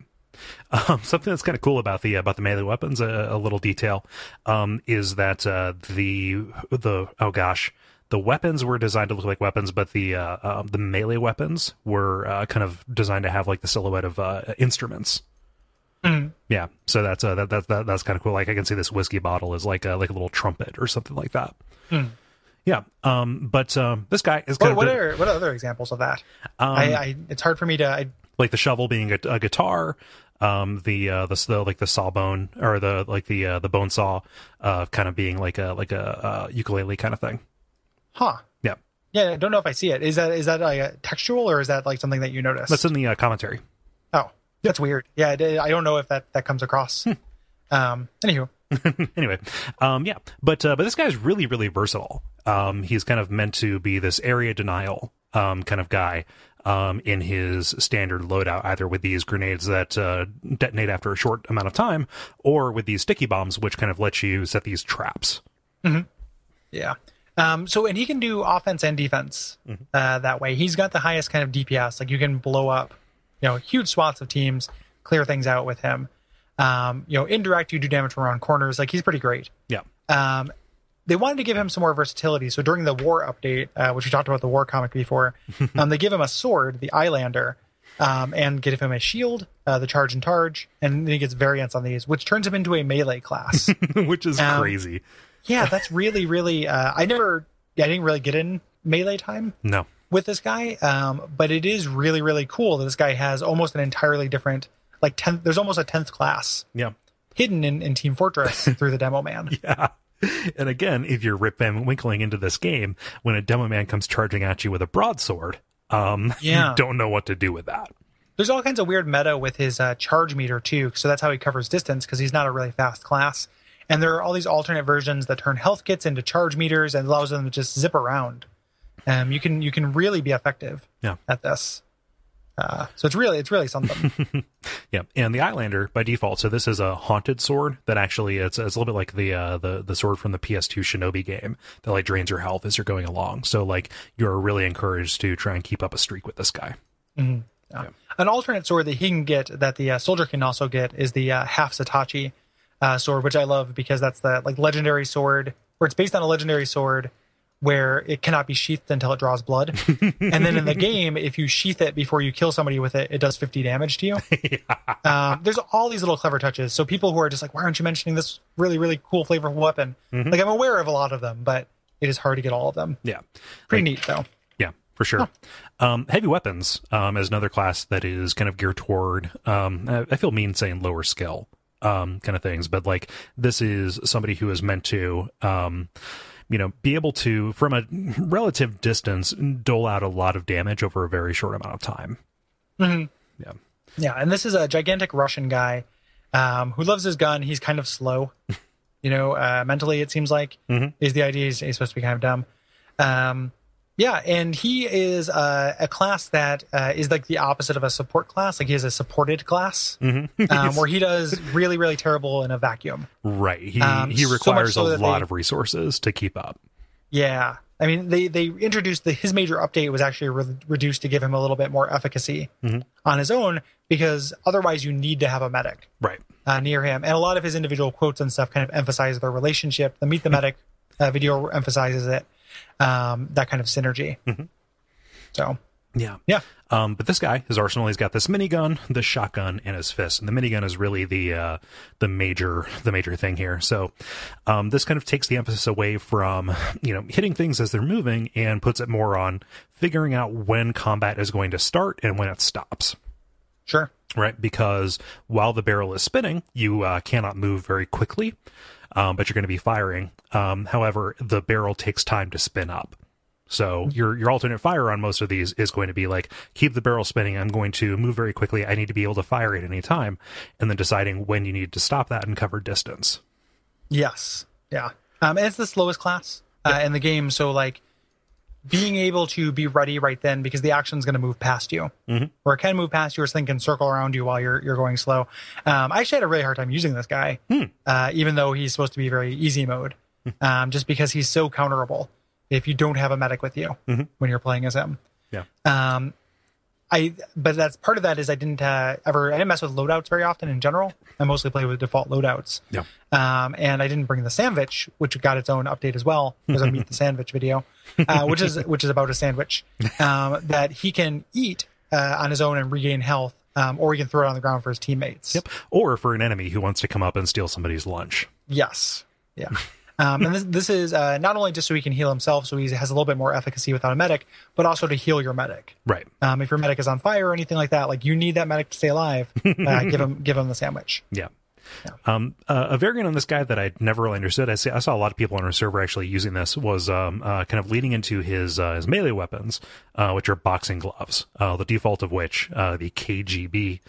Um, something that's kind of cool about the about the melee weapons, a, a little detail, um, is that uh, the the oh gosh, the weapons were designed to look like weapons, but the uh, um, the melee weapons were uh, kind of designed to have like the silhouette of uh, instruments. Yeah, so that's uh, that, that that that's kind of cool. Like I can see this whiskey bottle is like a like a little trumpet or something like that. Yeah, um, but um, this guy is kind What, of what the- are what are other examples of that? um, I, I it's hard for me to. I, like the shovel being a, a guitar, um, the uh, the, the like the sawbone or the like the uh, the bone saw, uh, kind of being like a like a uh, ukulele kind of thing. huh? Yeah, Yeah, I don't know if I see it. Is that is that like a textual or is that like something that you notice? that's in the uh, commentary. That's weird. Yeah, I, don't know if that that comes across. Hmm. um. Anywho, anyway, um, yeah, but uh, but this guy's really really versatile. Um, he's kind of meant to be this area denial um, kind of guy um, in his standard loadout, either with these grenades that uh, detonate after a short amount of time, or with these sticky bombs, which kind of let you set these traps. Yeah. Um, so, and he can do offense and defense Mm-hmm. uh, that way. He's got the highest kind of DPS. Like you can blow up, you know, huge swaths of teams, clear things out with him. Um, you know, indirect, you do damage from around corners. Like he's pretty great. Yeah, Um, they wanted to give him some more versatility. So during the war update, uh, which we talked about the war comic before, um, they give him a sword, the Eyelander, um, and give him a shield, uh, the Chargin' Targe, and then he gets variants on these, which turns him into a melee class. which is Um, crazy. yeah, that's really, really. Uh, I never, I didn't really get in melee time No, with this guy, um, but it is really, really cool that this guy has almost an entirely different, like tenth. There's almost a tenth class yeah. hidden in, in Team Fortress through the demo man. Yeah. And again, if you're Rip Van Winkling into this game, when a demo man comes charging at you with a broadsword, um, Yeah. you don't know what to do with that. There's all kinds of weird meta with his uh, charge meter too, so that's how he covers distance because he's not a really fast class. And there are all these alternate versions that turn health kits into charge meters and allows them to just zip around. Um, you can you can really be effective Yeah. at this. Uh, so it's really it's really something. Yeah, and the Eyelander by default. So this is a haunted sword that actually it's, it's a little bit like the uh, the the sword from the PS2 Shinobi game that like drains your health as you're going along. So like you're really encouraged to try and keep up a streak with this guy. Yeah. An alternate sword that he can get that the uh, soldier can also get is the uh, half Zatoichi uh, sword, which I love because that's the like legendary sword, where it's based on a legendary sword where it cannot be sheathed until it draws blood. and then in the game, if you sheath it before you kill somebody with it, it does 50 damage to you. um, there's all these little clever touches. So people who are just like, why aren't you mentioning this really, really cool flavorful weapon? Like I'm aware of a lot of them, but it is hard to get all of them. Yeah, Pretty Like, neat though. Yeah, for sure. Um, heavy weapons um, is another class that is kind of geared toward. Um, I I feel mean saying lower skill um, kind of things, but like this is somebody who is meant to, um, you know, be able to from a relative distance dole out a lot of damage over a very short amount of time. Yeah, Yeah, and this is a gigantic Russian guy um, who loves his gun. He's kind of slow, you know, uh, mentally. It seems like Mhm. is the idea. He's, he's supposed to be kind of dumb. Um, yeah, and he is uh, a class that uh, is like the opposite of a support class. Like he is a supported class Mm-hmm. um, where he does really, really terrible in a vacuum. right. He Um, he requires so a lot they- of resources to keep up. Yeah, I mean they they introduced the, his major update was actually re- reduced to give him a little bit more efficacy Mhm. on his own because otherwise you need to have a medic. Right. uh, near him, and a lot of his individual quotes and stuff kind of emphasize their relationship. The Meet the Medic uh, video emphasizes it, um, that kind of synergy. Mm-hmm. So Yeah. yeah, Um, but this guy, his arsenal, he's got this minigun, the shotgun, and his fist. And the minigun is really the uh, the major the major thing here. So um, this kind of takes the emphasis away from you know hitting things as they're moving and puts it more on figuring out when combat is going to start and when it stops. sure. Right, because while the barrel is spinning, you uh, cannot move very quickly, um, but you're going to be firing. Um, however, the barrel takes time to spin up. So your your alternate fire on most of these is going to be like keep the barrel spinning. I'm going to move very quickly. I need to be able to fire at any time, and then deciding when you need to stop that and cover distance. Yes. Yeah. Um, it's the slowest class uh, in the game. So like being able to be ready right then because the action's going to move past you, Mhm. or it can move past you, or something can circle around you while you're you're going slow. Um, I actually had a really hard time using this guy, uh, even though he's supposed to be very easy mode, um, just because he's so counterable if you don't have a medic with you when you're playing as him. Yeah. Um, I but that's part of that is I didn't uh, ever I didn't mess with loadouts very often in general. I mostly play with default loadouts. Yeah. Um, and I didn't bring the sandwich, which got its own update as well. There's a meet the sandwich video, uh, which is which is about a sandwich um, that he can eat uh, on his own and regain health, um, or he can throw it on the ground for his teammates. Yep. Or for an enemy who wants to come up and steal somebody's lunch. Yes. Yeah. Um, and this, this is uh, not only just so he can heal himself, so he has a little bit more efficacy without a medic, but also to heal your medic. Right. Um, if your medic is on fire or anything like that, like you need that medic to stay alive, uh, give him give him the sandwich. Yeah. Um, uh, a variant on this guy that I'd never really understood. I, see, I saw a lot of people on our server actually using this was um, uh, kind of leading into his uh, his melee weapons, uh, which are boxing gloves. Uh, the default of which, uh, the KGB,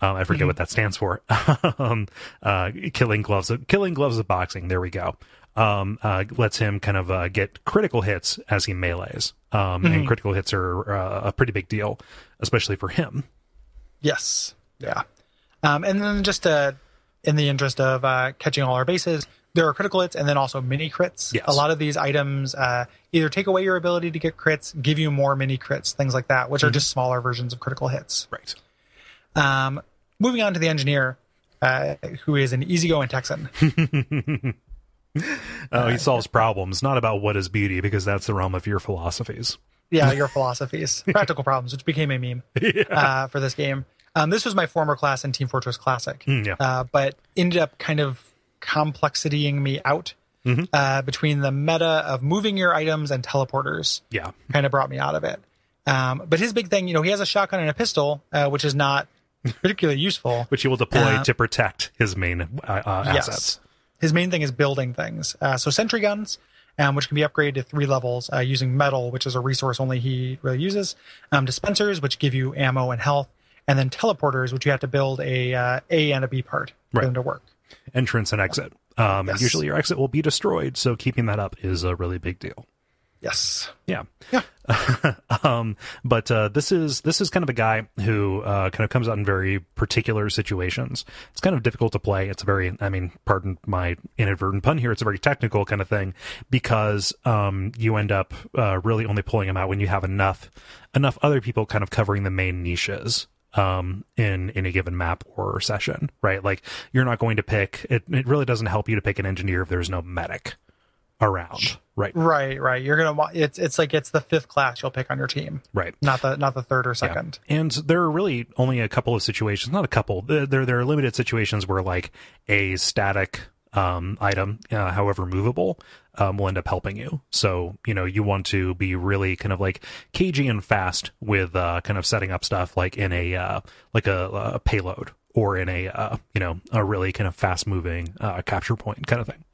um, I forget what that stands for. um, uh, killing gloves, killing gloves of boxing. There we go. Um, uh, lets him kind of uh, get critical hits as he melees, um, and critical hits are uh, a pretty big deal, especially for him. Yes. Yeah. Um, and then just uh, in the interest of uh, catching all our bases, there are critical hits and then also mini crits. Yes. A lot of these items uh, either take away your ability to get crits, give you more mini crits, things like that, which are just smaller versions of critical hits. Right. Um, moving on to the engineer, uh, who is an easygoing Texan. Oh, he solves problems, not about what is beauty, because that's the realm of your philosophies. yeah, your philosophies, practical problems, which became a meme uh, for this game. Um, this was my former class in Team Fortress Classic, Mm, yeah. uh, but ended up kind of complexitying me out uh, between the meta of moving your items and teleporters. Yeah. Kind of brought me out of it. Um, but his big thing, you know, he has a shotgun and a pistol, uh, which is not particularly useful. Which he will deploy Uh, to protect his main uh, uh, assets. His main thing is building things. Uh, so sentry guns, um, which can be upgraded to three levels uh, using metal, which is a resource only he really uses. Um, dispensers, which give you ammo and health, and then teleporters, which you have to build a uh, A and a B part for Right. them to work. Entrance and exit. Um, And Yes. usually your exit will be destroyed, so keeping that up is a really big deal. Yes. Yeah. Yeah. um, but uh, this is this is kind of a guy who uh, kind of comes out in very particular situations. It's kind of difficult to play. It's a very, I mean, pardon my inadvertent pun here. It's a very technical kind of thing because um, you end up uh, really only pulling him out when you have enough enough other people kind of covering the main niches um in in a given map or session right like you're not going to pick it it really doesn't help you to pick an engineer if there's no medic around right Right. Right. You're gonna. It's it's like it's the fifth class you'll pick on your team, right not the not the third or Yeah. second. And there are really only a couple of situations, not a couple. There there are limited situations where like a static um, item, uh, however movable, um, will end up helping you. So you know you want to be really kind of like cagey and fast with uh, kind of setting up stuff like in a uh, like a, a payload or in a uh, you know a really kind of fast moving uh, capture point kind of thing.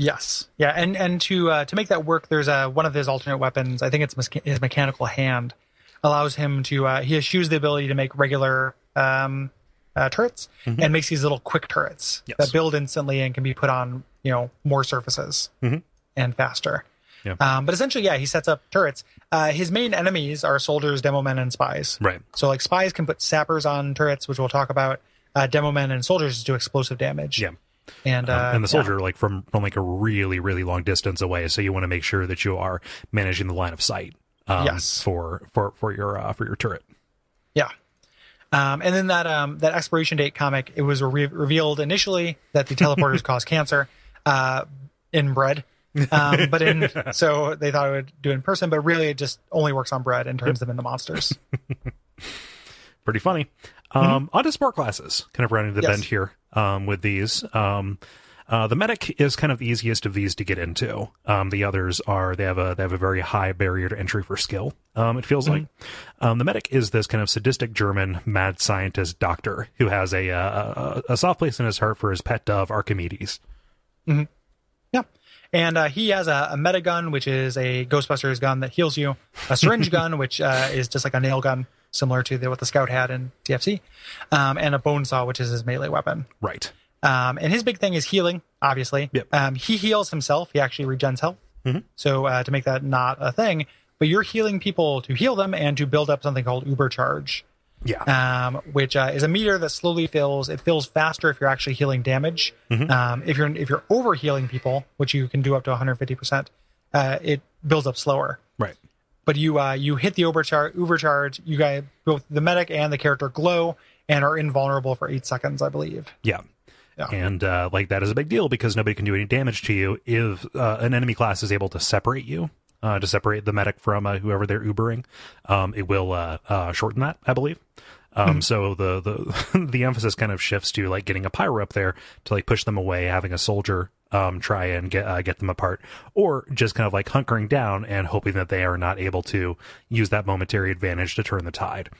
Yes, yeah, and and to uh, to make that work, there's a one of his alternate weapons. I think it's mecha- his mechanical hand allows him to. Uh, he eschews the ability to make regular um, uh, turrets and makes these little quick turrets Yes. that build instantly and can be put on you know more surfaces Mhm. and faster. Yeah. Um, but essentially, yeah, he sets up turrets. Uh, his main enemies are soldiers, demo men, and spies. Right. So like spies can put sappers on turrets, which we'll talk about. Uh, demo men and soldiers do explosive damage. Yeah. And uh, and the yeah. soldier like from from like a really really long distance away so you want to make sure that you are managing the line of sight um, Yes. for for for your uh, for your turret Yeah. Um, and then that um, that expiration date comic, it was re- revealed initially that the teleporters cause cancer, uh, in bread, Um, but in so they thought it would do it in person, but really it just only works on bread and turns them into monsters. Pretty funny. Um, On to sport classes. Kind of running the Yes. bend here um, with these. Um, uh, the medic is kind of the easiest of these to get into. Um, the others are they have a they have a very high barrier to entry for skill. Um, it feels like um, the medic is this kind of sadistic German mad scientist doctor who has a, uh, a a soft place in his heart for his pet dove Archimedes. Mm-hmm. Yeah. And uh, he has a, a medi gun, which is a Ghostbusters gun that heals you, a syringe gun, which uh, is just like a nail gun, similar to the, what the Scout had in TFC, um, and a bone saw, which is his melee weapon. Right. Um, and his big thing is healing, obviously. Yep. Um, he heals himself. He actually regens health. Mhm. So uh, to make that not a thing, but you're healing people to heal them and to build up something called Uber Charge, Yeah. um, which uh, is a meter that slowly fills. It fills faster if you're actually healing damage. Um, if you're if you're over healing people, which you can do up to 150 percent, uh, it builds up slower. But you uh, you hit the overcharge, overcharge. You guys both the medic and the character glow and are invulnerable for eight seconds, I believe. Yeah. Yeah. And uh, like that is a big deal because nobody can do any damage to you if uh, an enemy class is able to separate you, uh, to separate the medic from uh, whoever they're Ubering. Um, it will uh, uh, shorten that, I believe. Um, So the the the emphasis kind of shifts to like getting a pyro up there to like push them away, having a soldier um, try and get uh, get them apart, or just kind of like hunkering down and hoping that they are not able to use that momentary advantage to turn the tide.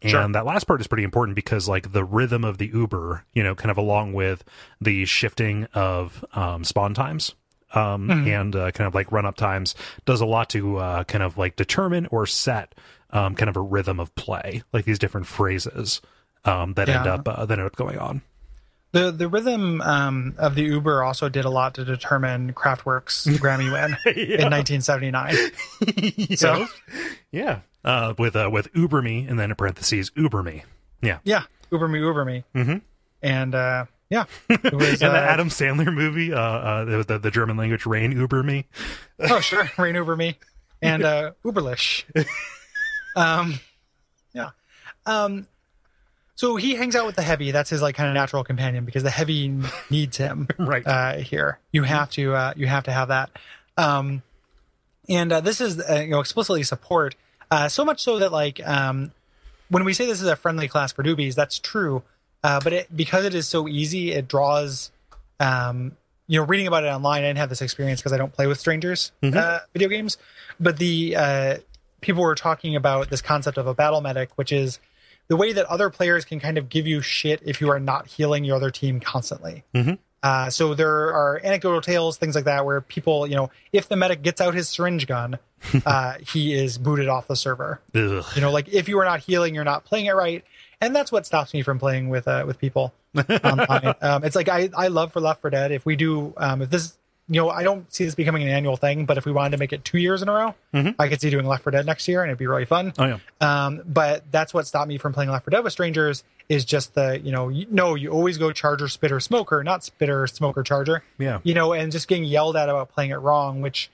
And Sure. that last part is pretty important because like the rhythm of the Uber, you know, kind of along with the shifting of um, spawn times um, and uh, kind of like run up times does a lot to uh, kind of like determine or set um, kind of a rhythm of play, like these different phrases um, that end up uh, that end up going on. The the rhythm um, of the Uber also did a lot to determine Kraftwerk's Grammy win in 1979. So Yeah, uh, with uh, with Uber me and then in parentheses Uber me. Yeah, yeah, Uber me, Uber me, mm-hmm. and uh, yeah, it was. and the uh, Adam Sandler movie, uh, uh, the, the the German language Rain Uber me. oh sure, rain Uber me, and uh, Uberlish. um, yeah. Um, so he hangs out with the heavy. That's his like kind of natural companion because the heavy needs him. Right. Uh, here, you have to uh, you have to have that. Um, and uh, this is uh, you know explicitly support. Uh, so much so that like um, when we say this is a friendly class for newbies, that's true. Uh, but it, because it is so easy, it draws. Um, you know, reading about it online, I didn't have this experience because I don't play with strangers uh, video games. But the uh, people were talking about this concept of a battle medic, which is the way that other players can kind of give you shit if you are not healing your other team constantly. Uh, so there are anecdotal tales, things like that, where people, you know, if the medic gets out his syringe gun, uh, he is booted off the server. Ugh. You know, like if you are not healing, you're not playing it right, and that's what stops me from playing with uh, with people online. um, it's like I I love for Left 4 Dead. If we do, um, if this, you know, I don't see this becoming an annual thing, but if we wanted to make it two years in a row, I could see doing Left 4 Dead next year, and it'd be really fun. Oh yeah. Um, but that's what stopped me from playing Left 4 Dead with strangers is just the, you know, you, no, you always go charger, spitter, smoker, not spitter, smoker, charger. Yeah. You know, and just getting yelled at about playing it wrong, which,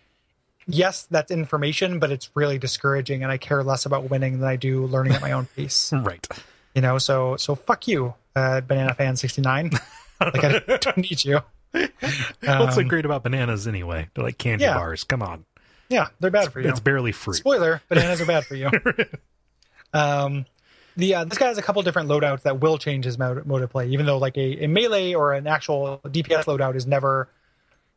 yes, that's information, but it's really discouraging. And I care less about winning than I do learning at my own pace. Right. You know, so, so fuck you, uh, Banana Fan 69. like, I don't need you. What's so great about bananas anyway? They're like candy Um, yeah. bars. Come on. Yeah, they're bad for you. It's barely fruit. Spoiler: bananas are bad for you. um, the uh, this guy has a couple different loadouts that will change his mode, mode of play, even though like a, a melee or an actual DPS loadout is never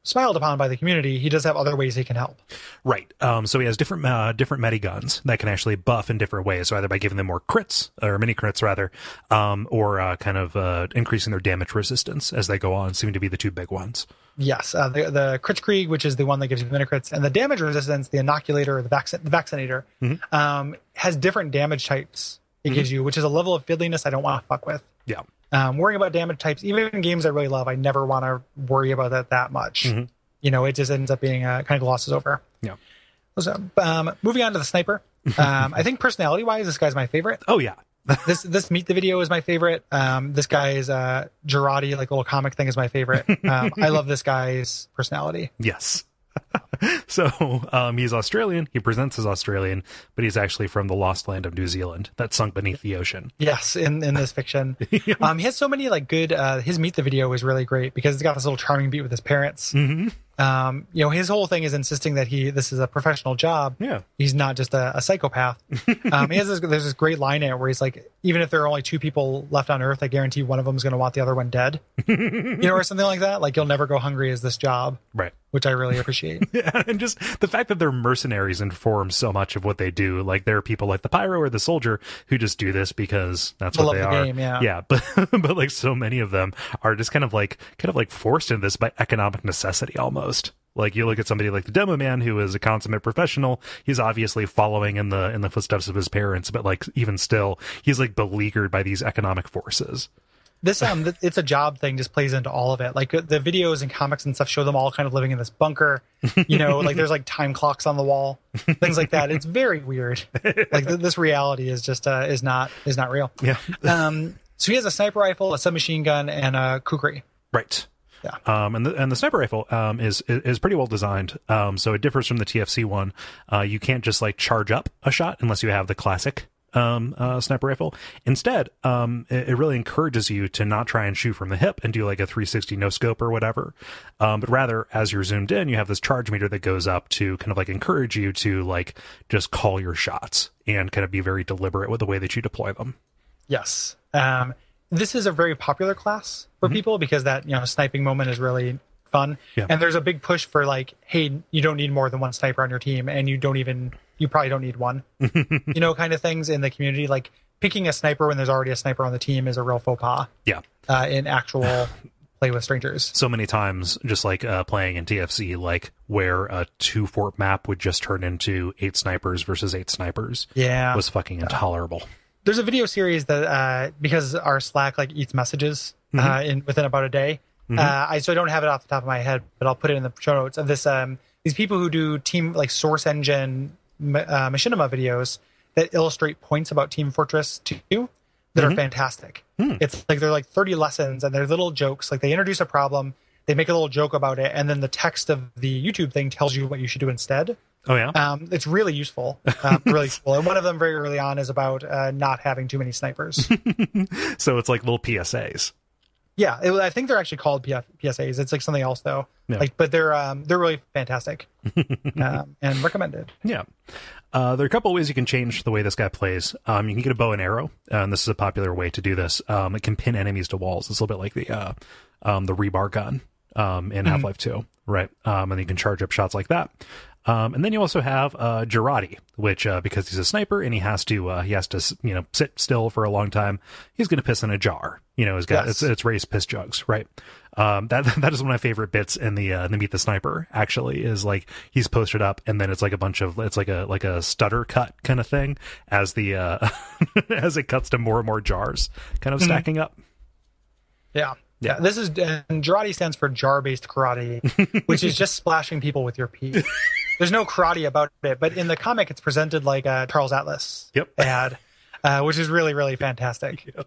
smiled upon by the community. He does have other ways he can help. Right. Um, so he has different uh, different medi guns that can actually buff in different ways. So either by giving them more crits or mini crits rather, um, or uh, kind of uh, increasing their damage resistance as they go on. Seem to be the two big ones. Yes, uh, the the Kritzkrieg, which is the one that gives you mini crits, and the damage resistance, the inoculator or the, vaccin- the vaccinator, um, has different damage types it gives you, which is a level of fiddliness I don't want to fuck with. Yeah. Um, worrying about damage types, even in games I really love, I never want to worry about that that much. You know, it just ends up being uh, kind of glosses over. Yeah. So, um, moving on to the sniper. Um, I think personality wise, this guy's my favorite. Oh yeah. This this meet the video is my favorite. Um, this guy's uh, Jarate, like little comic thing, is my favorite. Um, I love this guy's personality. Yes. so um, he's Australian. He presents as Australian, but he's actually from the lost land of New Zealand that sunk beneath the ocean. Yes, in in this fiction, um, he has so many like good. Uh, his meet the video is really great because it's got this little charming beat with his parents. Um, you know, his whole thing is insisting that he this is a professional job. Yeah. He's not just a, a psychopath. um, he has this, there's this great line in it where he's like, even if there are only two people left on Earth, I guarantee one of them is going to want the other one dead. you know, or something like that. Like you'll never go hungry as this job, Right. which I really appreciate. Yeah, and just the fact that they're mercenaries informs so much of what they do. Like there are people like the pyro or the soldier who just do this because that's They what they the are. game, yeah. yeah, but but like so many of them are just kind of like kind of like forced into this by economic necessity almost. Like you look at somebody like the demo man who is a consummate professional, he's obviously following in the in the footsteps of his parents, but like even still, he's like beleaguered by these economic forces. this um it's a job thing just plays into all of it. Like uh, the videos and comics and stuff show them all kind of living in this bunker you know like there's like time clocks on the wall things like that. It's very weird. Like th- this reality is just uh is not is not real. Yeah. um so he has a sniper rifle a submachine gun and a kukri. Right. Yeah. Um, and the and the sniper rifle um is is pretty well designed. Um, so it differs from the TFC one. Uh, you can't just like charge up a shot unless you have the classic um uh, sniper rifle. Instead, um, it, it really encourages you to not try and shoot from the hip and do like a 360 no scope or whatever. Um, but rather, as you're zoomed in, you have this charge meter that goes up to kind of like encourage you to like just call your shots and kind of be very deliberate with the way that you deploy them. yes um this is a very popular class for people because that you know sniping moment is really fun Yeah. and there's a big push for like hey you don't need more than one sniper on your team and you don't even you probably don't need one you know kind of things in the community like picking a sniper when there's already a sniper on the team is a real faux pas Yeah. uh, in actual play with strangers so many times just like uh, playing in TFC like where a two fort map would just turn into eight snipers versus eight snipers yeah was fucking intolerable. There's a video series that uh, because our Slack like eats messages uh, in within about a day. Uh, I so I don't have it off the top of my head, but I'll put it in the show notes of this. Um, these people who do team like Source Engine ma- uh, machinima videos that illustrate points about Team Fortress 2 that are fantastic. It's like they're like 30 lessons and they're little jokes. Like they introduce a problem, they make a little joke about it, and then the text of the YouTube thing tells you what you should do instead. Oh yeah, Um, it's really useful, um, really cool. And one of them very early on is about uh, not having too many snipers. so it's like little PSAs. yeah, it, I think they're actually called PF, PSAs. It's like something else though. Yeah. Like, but they're um, they're really fantastic um, and recommended. Yeah. Uh, there are a couple of ways you can change the way this guy plays. Um, you can get a bow and arrow, uh, and this is a popular way to do this. Um, it can pin enemies to walls. It's a little bit like the uh, um, the rebar gun um, in Half Life Two, right? Um, and you can charge up shots like that. Um, and then you also have uh, Jarate, which uh, because he's a sniper and he has to uh, he has to you know sit still for a long time, he's going to piss in a jar. You know, he's got Yes. it's it's raised piss jugs, right? Um, that that is one of my favorite bits in the uh, the Meet the Sniper. Actually, is like he's posted up, and then it's like a bunch of it's like a like a stutter cut kind of thing as the uh, as it cuts to more and more jars, kind of stacking up. Yeah. Yeah. Yeah. This is and Jarate stands for jar based karate, which is just splashing people with your pee. There's no karate about it, but in the comic, it's presented like a Charles Atlas Yep. ad, uh, which is really really fantastic.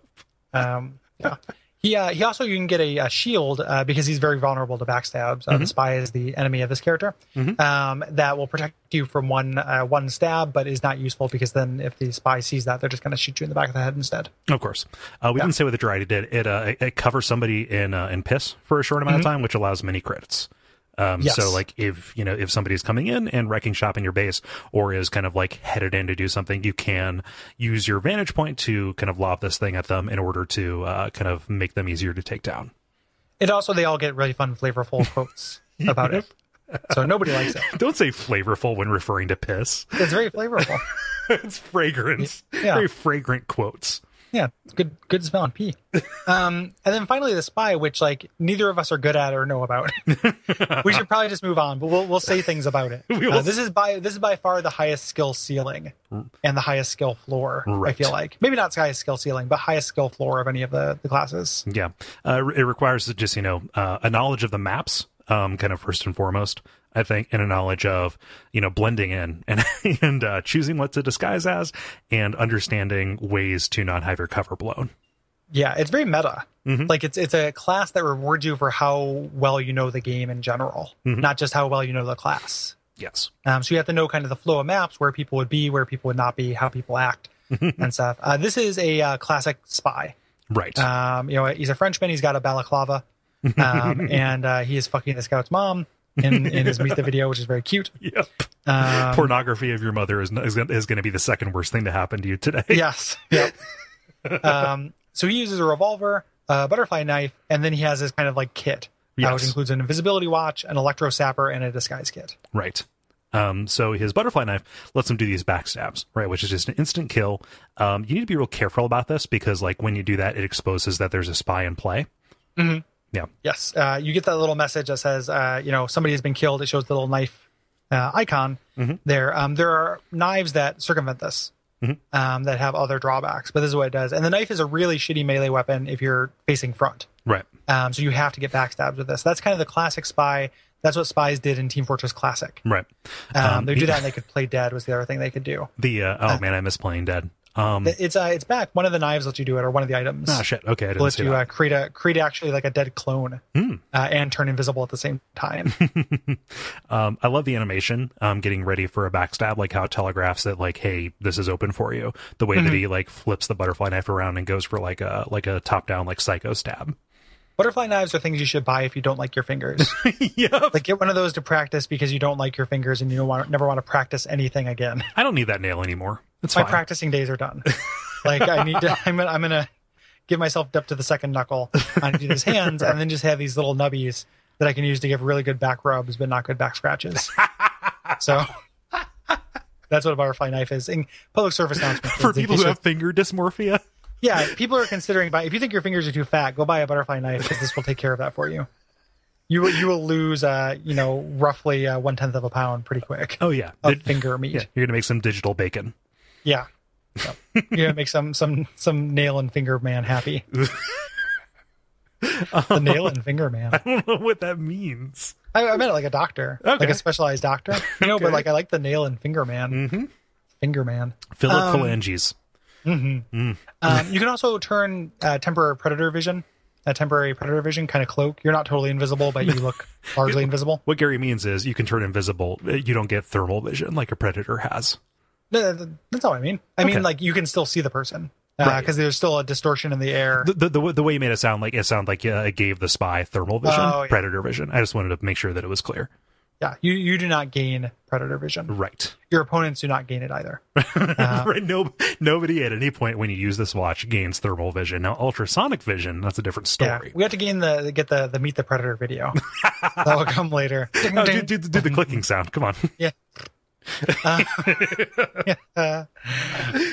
Um, yeah. He uh, he also you can get a, a shield uh, because he's very vulnerable to backstabs. Uh, The spy is the enemy of this character. Um, that will protect you from one uh, one stab, but is not useful because then if the spy sees that, they're just going to shoot you in the back of the head instead. Of course, uh, we didn't say what the Jarate did. It uh, it, it covers somebody in uh, in piss for a short amount of time, which allows many crits. Um, Yes. So, like, if you know if somebody's coming in and wrecking shop in your base, or is kind of like headed in to do something, you can use your vantage point to kind of lob this thing at them in order to uh, kind of make them easier to take down. And also they all get really fun, flavorful quotes about it. So nobody likes it. Don't say flavorful when referring to piss. It's very flavorful. it's fragrance. Yeah. Very fragrant quotes. Yeah, good good smell and pee. Um, and then finally the spy, which like neither of us are good at or know about. we should probably just move on, but we'll we'll say things about it. Uh, this is by this is by far the highest skill ceiling and the highest skill floor. I feel like maybe not highest skill ceiling, but highest skill floor of any of the the classes. Yeah, uh, it requires just you know uh, a knowledge of the maps, um, kind of first and foremost. I think, and a knowledge of you know blending in and and uh, choosing what to disguise as, and understanding ways to not have your cover blown. Yeah, it's very meta. Like it's it's a class that rewards you for how well you know the game in general, not just how well you know the class. Yes, Um, so you have to know kind of the flow of maps, where people would be, where people would not be, how people act, and stuff. Uh, this is a uh, classic spy. right. Um, you know, he's a Frenchman. He's got a balaclava, um, and uh, he is fucking the scout's mom. in, in his Meet the Video, which is very cute. Yep. Um, Pornography of your mother is is, is going to be the second worst thing to happen to you today. yes. Yep. um, so he uses a revolver, a butterfly knife, and then he has his kind of like kit, uh, which includes an invisibility watch, an electro sapper, and a disguise kit. Right. Um, so his butterfly knife lets him do these backstabs, right? Which is just an instant kill. Um, you need to be real careful about this because, like, when you do that, it exposes that there's a spy in play. Mhm. Yeah. Yes, uh, you get that little message that says, uh, you know, somebody has been killed. It shows the little knife uh, icon Mhm. there. Um, there are knives that circumvent this, Mhm. um, that have other drawbacks, but this is what it does. And the knife is a really shitty melee weapon if you're facing front. Right. Um, so you have to get backstabs with this. That's kind of the classic spy. That's what spies did in Team Fortress Classic. Right. Um, Um, they do that, and they could play dead. Was the other thing they could do. The uh, oh man, I miss playing dead. Um, It's uh, it's back. One of the knives lets you do it, or one of the items ah, shit. Okay, I didn't lets see you that. uh, create a create actually like a dead clone Hmm. uh, and turn invisible at the same time. Um, I love the animation. Um, getting ready for a backstab, like how it telegraphs that, like, hey, this is open for you. The way Mm-hmm. that he like flips the butterfly knife around and goes for like a like a top down like psycho stab. Butterfly knives are things you should buy if you don't like your fingers. yeah. like get one of those to practice because you don't like your fingers and you don't want never want to practice anything again. I don't need that nail anymore. It's My fine. practicing days are done. like I need to. I'm gonna, I'm gonna give myself up to the second knuckle on these hands, and then just have these little nubbies that I can use to give really good back rubs, but not good back scratches. so. That's what a butterfly knife is. In public service announcement for people who have finger dysmorphia. Yeah, people are considering buy. If you think your fingers are too fat, go buy a butterfly knife because this will take care of that for you. You will you will lose, uh, you know, roughly uh, one tenth of a pound pretty quick Oh yeah, of finger meat. yeah. You're gonna make some digital bacon. Yeah, you're gonna make some some some nail and finger man happy. the nail and finger man. I don't know what that means. I, I meant it like a doctor, like a specialized doctor. You know, but like I like the nail and finger man. Mm-hmm. Finger man. Philip Um, phalanges. Um, you can also turn uh, temporary predator vision. A temporary predator vision kind of cloak. You're not totally invisible, but you look largely invisible. What Gary means is you can turn invisible. You don't get thermal vision like a predator has. No, That's all I mean. I Okay. mean, like you can still see the person because Right. there's still a distortion in the air. The, the, the, the way you made it sound like it sounded like uh, it gave the spy thermal vision, Oh, yeah. predator vision. I just wanted to make sure that it was clear. yeah, you you do not gain predator vision. Right. Your opponents do not gain it either. right. No, nobody at any point when you use this watch gains thermal vision. Now, ultrasonic vision, that's a different story. Yeah, we have to gain the get the the meet the predator video. that will come later. Ding, Oh, ding. do, do, do the clicking sound. Come on. Yeah. Uh, yeah.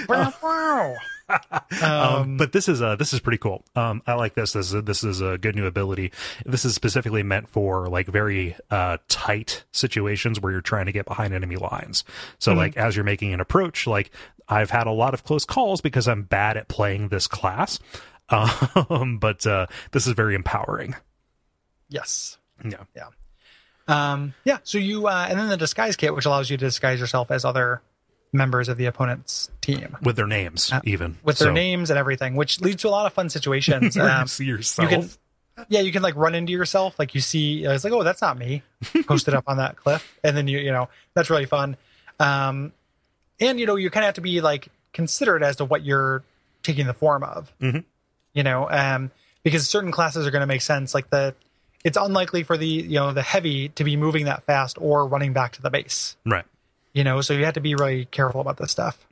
Wow. Um, Um, but this is uh this is pretty cool. Um, I like this. This is this is a good new ability. This is specifically meant for like very uh tight situations where you're trying to get behind enemy lines. So Mm-hmm. like as you're making an approach, like I've had a lot of close calls because I'm bad at playing this class. Um, but uh, this is very empowering. yes. Yeah. Yeah. Um, yeah. So you uh, and then the disguise kit, which allows you to disguise yourself as other members of the opponent's team With their names, even Uh, with their So, names and everything, which leads to a lot of fun situations. Um, you see yourself. you can yeah you can like run into yourself like you see uh, it's like oh that's not me posted up on that cliff and then you you know that's really fun um and you know you kind of have to be like considerate as to what you're taking the form of Mhm. you know um because certain classes are going to make sense like the it's unlikely for the you know the heavy to be moving that fast or running back to the base right. you know so you have to be really careful about this stuff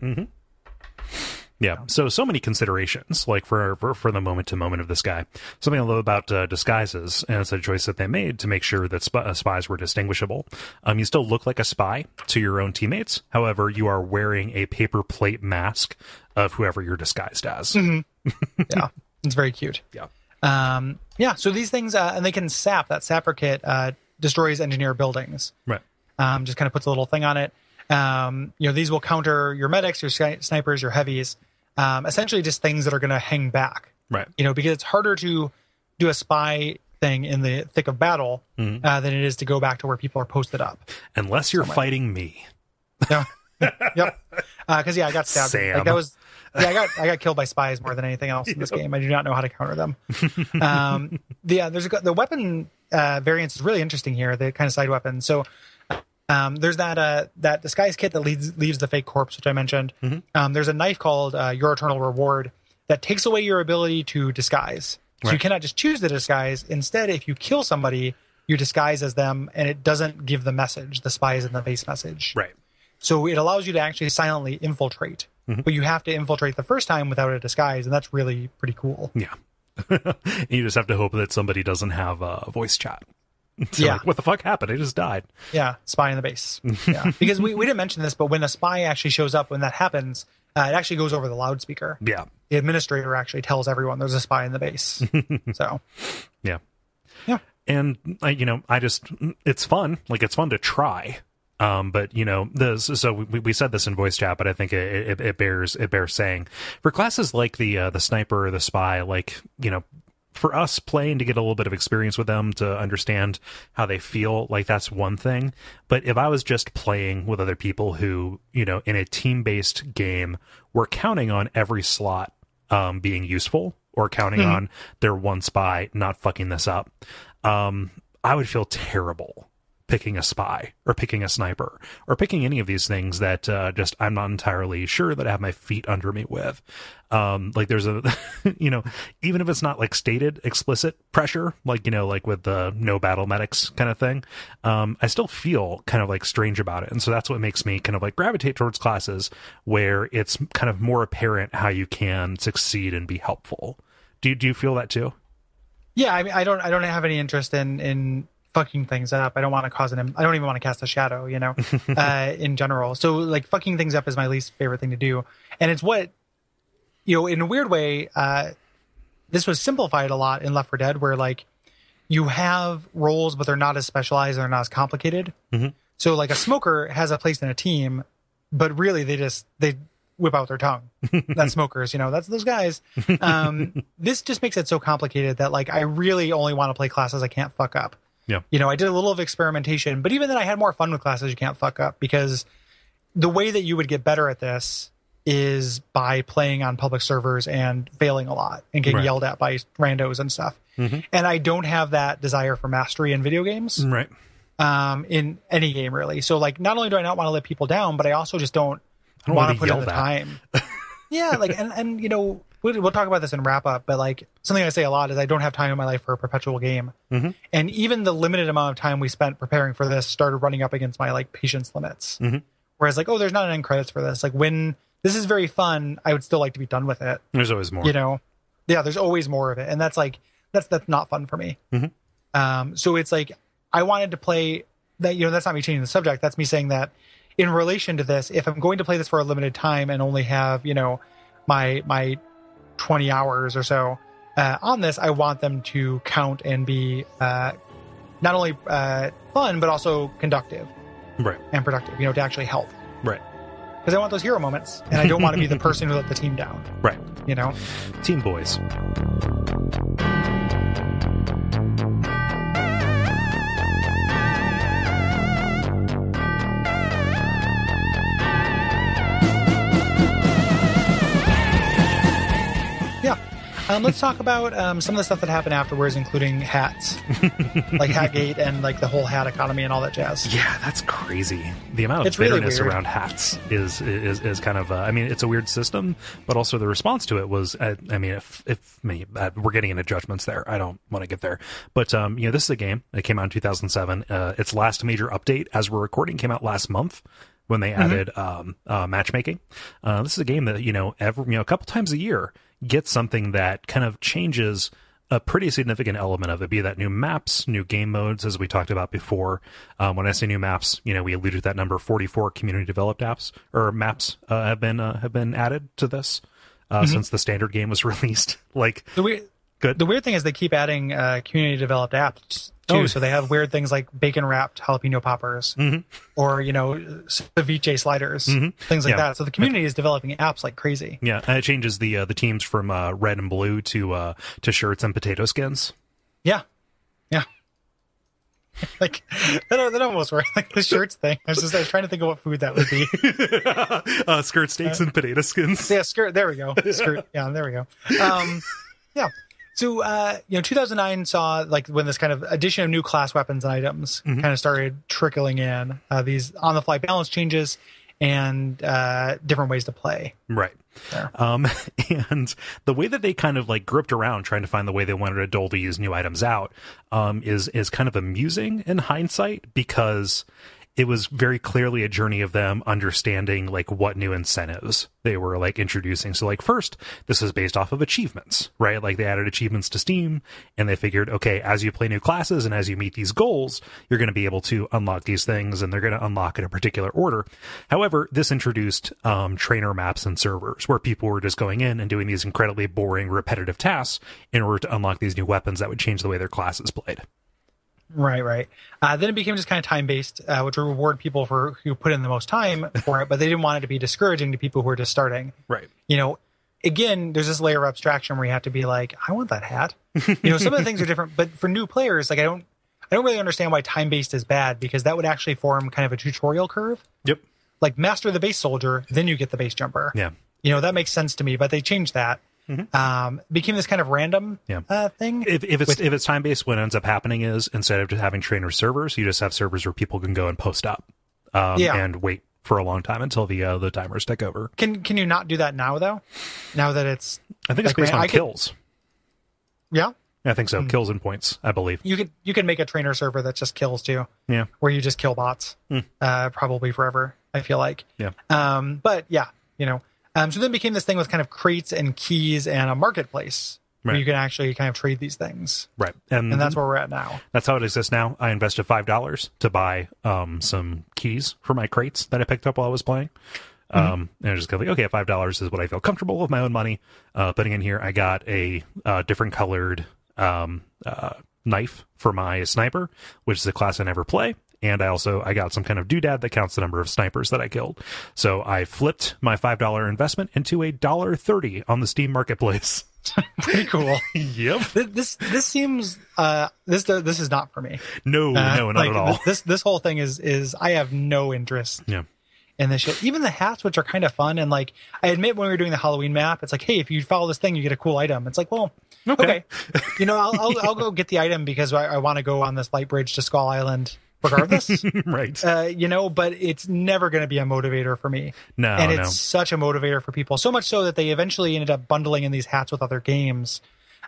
Yeah. So so many considerations, like for for, for the moment to moment of this guy. Something I love about uh, disguises, and it's a choice that they made to make sure that sp- uh, spies were distinguishable. Um, you still look like a spy to your own teammates. However, you are wearing a paper plate mask of whoever you're disguised as. yeah it's very cute Yeah. um yeah so these things uh, and they can sap that sapper kit uh destroys engineer buildings Right. um, just kind of puts a little thing on it. Um, you know, these will counter your medics, your snipers, your heavies, um, essentially just things that are going to hang back. Right. You know, because it's harder to do a spy thing in the thick of battle Mhm. uh, than it is to go back to where people are posted up. Unless you're fighting me. Yeah. yep. Because yeah, I got stabbed. Sam. Like that was. Yeah, I got I got killed by spies more than anything else in this game. I do not know how to counter them. Um, the uh, there's a, the weapon uh, variance is really interesting here. The kind of side weapon. So um, there's that uh, that disguise kit that leads, leaves the fake corpse, which I mentioned. Mhm. Um, there's a knife called uh, Your Eternal Reward that takes away your ability to disguise. So you cannot just choose the disguise. Instead, if you kill somebody, you disguise as them, and it doesn't give the message. The spies in the base message. Right. So it allows you to actually silently infiltrate, Mhm. but you have to infiltrate the first time without a disguise, and that's really pretty cool. Yeah. you just have to hope that somebody doesn't have a voice chat. It's Yeah. like, what the fuck happened? I just died. Yeah, spy in the base. Yeah, because we, we didn't mention this, but when a spy actually shows up, when that happens, uh, it actually goes over the loudspeaker. Yeah. The administrator actually tells everyone there's a spy in the base. so Yeah. Yeah. And I, you know, I just it's fun. Like it's fun to try. Um, but you know, the so we, we said this in voice chat, but I think it, it, it bears it bears saying for classes like the uh, the sniper or the spy, like you know, for us playing to get a little bit of experience with them to understand how they feel, like that's one thing. But if I was just playing with other people who, you know, in a team based game, were counting on every slot um, being useful or counting on their one spy not fucking this up, um, I would feel terrible picking a spy or picking a sniper or picking any of these things that uh, just I'm not entirely sure that I have my feet under me with. Um, like there's a, you know, even if it's not like stated explicit pressure, like you know, like with the no battle medics kind of thing, um, I still feel kind of like strange about it, and so that's what makes me kind of like gravitate towards classes where it's kind of more apparent how you can succeed and be helpful. Do you, do you feel that too? yeah, I mean, I don't I don't have any interest in in fucking things up. I don't want to cause an. I don't even want to cast a shadow. You know, uh, in general. So like fucking things up is my least favorite thing to do, and it's what you know in a weird way. Uh, this was simplified a lot in Left 4 Dead, where like you have roles, but they're not as specialized, they're not as complicated. Mhm. So like a smoker has a place in a team, but really they just they whip out their tongue. that's smokers, you know, that's those guys. Um, this just makes it so complicated that like I really only want to play classes I can't fuck up. Yeah. You know, I did a little of experimentation, but even then I had more fun with classes you can't fuck up because the way that you would get better at this is by playing on public servers and failing a lot and getting Right. yelled at by randos and stuff. Mhm. And I don't have that desire for mastery in video games, Right. um, in any game really. So like, not only do I not want to let people down, but I also just don't, I don't want wanna put in the at. time. yeah, like, and and you know, we'll, we'll talk about this in wrap up, but like something I say a lot is I don't have time in my life for a perpetual game, Mhm. and even the limited amount of time we spent preparing for this started running up against my like patience limits. Mhm. Whereas like, oh, there's not an end credits for this. Like when this is very fun, I would still like to be done with it. There's always more. You know, yeah, there's always more of it, and that's like that's that's not fun for me. Mhm. Um, so it's like I wanted to play that. You know, that's not me changing the subject. That's me saying that in relation to this, if I'm going to play this for a limited time and only have you know my my 20 hours or so uh, on this, I want them to count and be uh, not only uh, fun but also conductive Right. and productive. You know, to actually help Right. because I want those hero moments, and I don't want to be the person who let the team down. Right. You know. Team boys. Um, let's talk about um, some of the stuff that happened afterwards, including hats, like Hatgate and like the whole hat economy and all that jazz. Yeah, that's crazy. The amount of It's bitterness weird. around hats is is is kind of. Uh, I mean, it's a weird system, but also the response to it was. Uh, I mean, if if I mean, uh, we're getting into judgments there, I don't want to get there. But um, you know, this is a game that came out in 2007. Uh, its last major update, as we're recording, came out last month when they added um, uh, matchmaking. Uh, this is a game that you know every you know a couple times a year gets something that kind of changes a pretty significant element of it, be that new maps, new game modes, as we talked about before. Um, when I say new maps, you know, we alluded to that number 44 community developed apps or maps uh, have been uh, have been added to this uh, since the standard game was released. like, The weird, good. the weird thing is they keep adding uh, community developed apps too. Oh. So they have weird things like bacon wrapped jalapeno poppers, Mhm. or you know ceviche sliders, Mhm. things like Yeah. that. So the community is developing apps like crazy. yeah, and it changes the uh, the teams from uh, red and blue to uh, to shirts and potato skins. Yeah, yeah. like that, that almost worked. Like the shirts thing. I was just I was trying to think of what food that would be. uh, skirt steaks and potato skins. yeah, skirt. There we go. Skirt. Yeah, there we go. Um, yeah. So, uh, you know, 2009 saw like when this kind of addition of new class weapons and items kind of started trickling in uh, these on the fly balance changes and uh, different ways to play. Right. There. Um, and the way that they kind of like gripped around trying to find the way they wanted to dole these new items out um, is is kind of amusing in hindsight because it was very clearly a journey of them understanding like what new incentives they were like introducing. So like first, this is based off of achievements, right? Like they added achievements to Steam and they figured, okay, as you play new classes and as you meet these goals, you're going to be able to unlock these things and they're going to unlock in a particular order. However, this introduced um, trainer maps and servers where people were just going in and doing these incredibly boring, repetitive tasks in order to unlock these new weapons that would change the way their classes played. Right, right. Uh, then it became just kind of time based, uh, which would reward people for who put in the most time for it, but they didn't want it to be discouraging to people who are just starting. Right. You know, again, there's this layer of abstraction where you have to be like, I want that hat. You know, some of the things are different, but for new players, like I don't, I don't really understand why time based is bad because that would actually form kind of a tutorial curve. Yep. Like master the base soldier, then you get the base jumper. Yeah. You know, that makes sense to me, but they changed that. Um, became this kind of random Yeah. uh, thing. If, if it's With- if it's time based, what ends up happening is instead of just having trainer servers, you just have servers where people can go and post up, um, Yeah. and wait for a long time until the uh, the timers take over. Can can you not do that now though? Now that it's I think it's Like, based man, on I could- kills. yeah, I think so. Hmm. Kills and points, I believe. you could you could make a trainer server that just kills too, Yeah. where you just kill bots, Hmm. uh, probably forever. I feel like. Yeah. Um, but yeah, you know. Um, so then became this thing with kind of crates and keys and a marketplace where you can actually kind of trade these things, Right. And, and that's where we're at now. that's how it exists now. I invested five dollars to buy um some keys for my crates that I picked up while I was playing. Um, and I just go like, okay, five dollars is what I feel comfortable with my own money. Uh, putting in here, I got a uh, different colored um uh, knife for my sniper, which is a class I never play. And I also I got some kind of doodad that counts the number of snipers that I killed. So I flipped my five dollar investment into a dollar thirty on the Steam marketplace. Pretty cool. yep. This this seems uh this this is not for me. No, Uh, no, not like, at all. This this whole thing is is I have no interest Yeah. in this shit. Even the hats, which are kind of fun, and like I admit when we were doing the Halloween map, it's like, hey, if you follow this thing, you get a cool item. It's like, well, Okay. okay, you know, I'll I'll, I'll go get the item because I, I want to go on this light bridge to Skull Island, regardless. right. uh, you know, but it's never going to be a motivator for me. No, and it's no. such a motivator for people. So much so that they eventually ended up bundling in these hats with other games.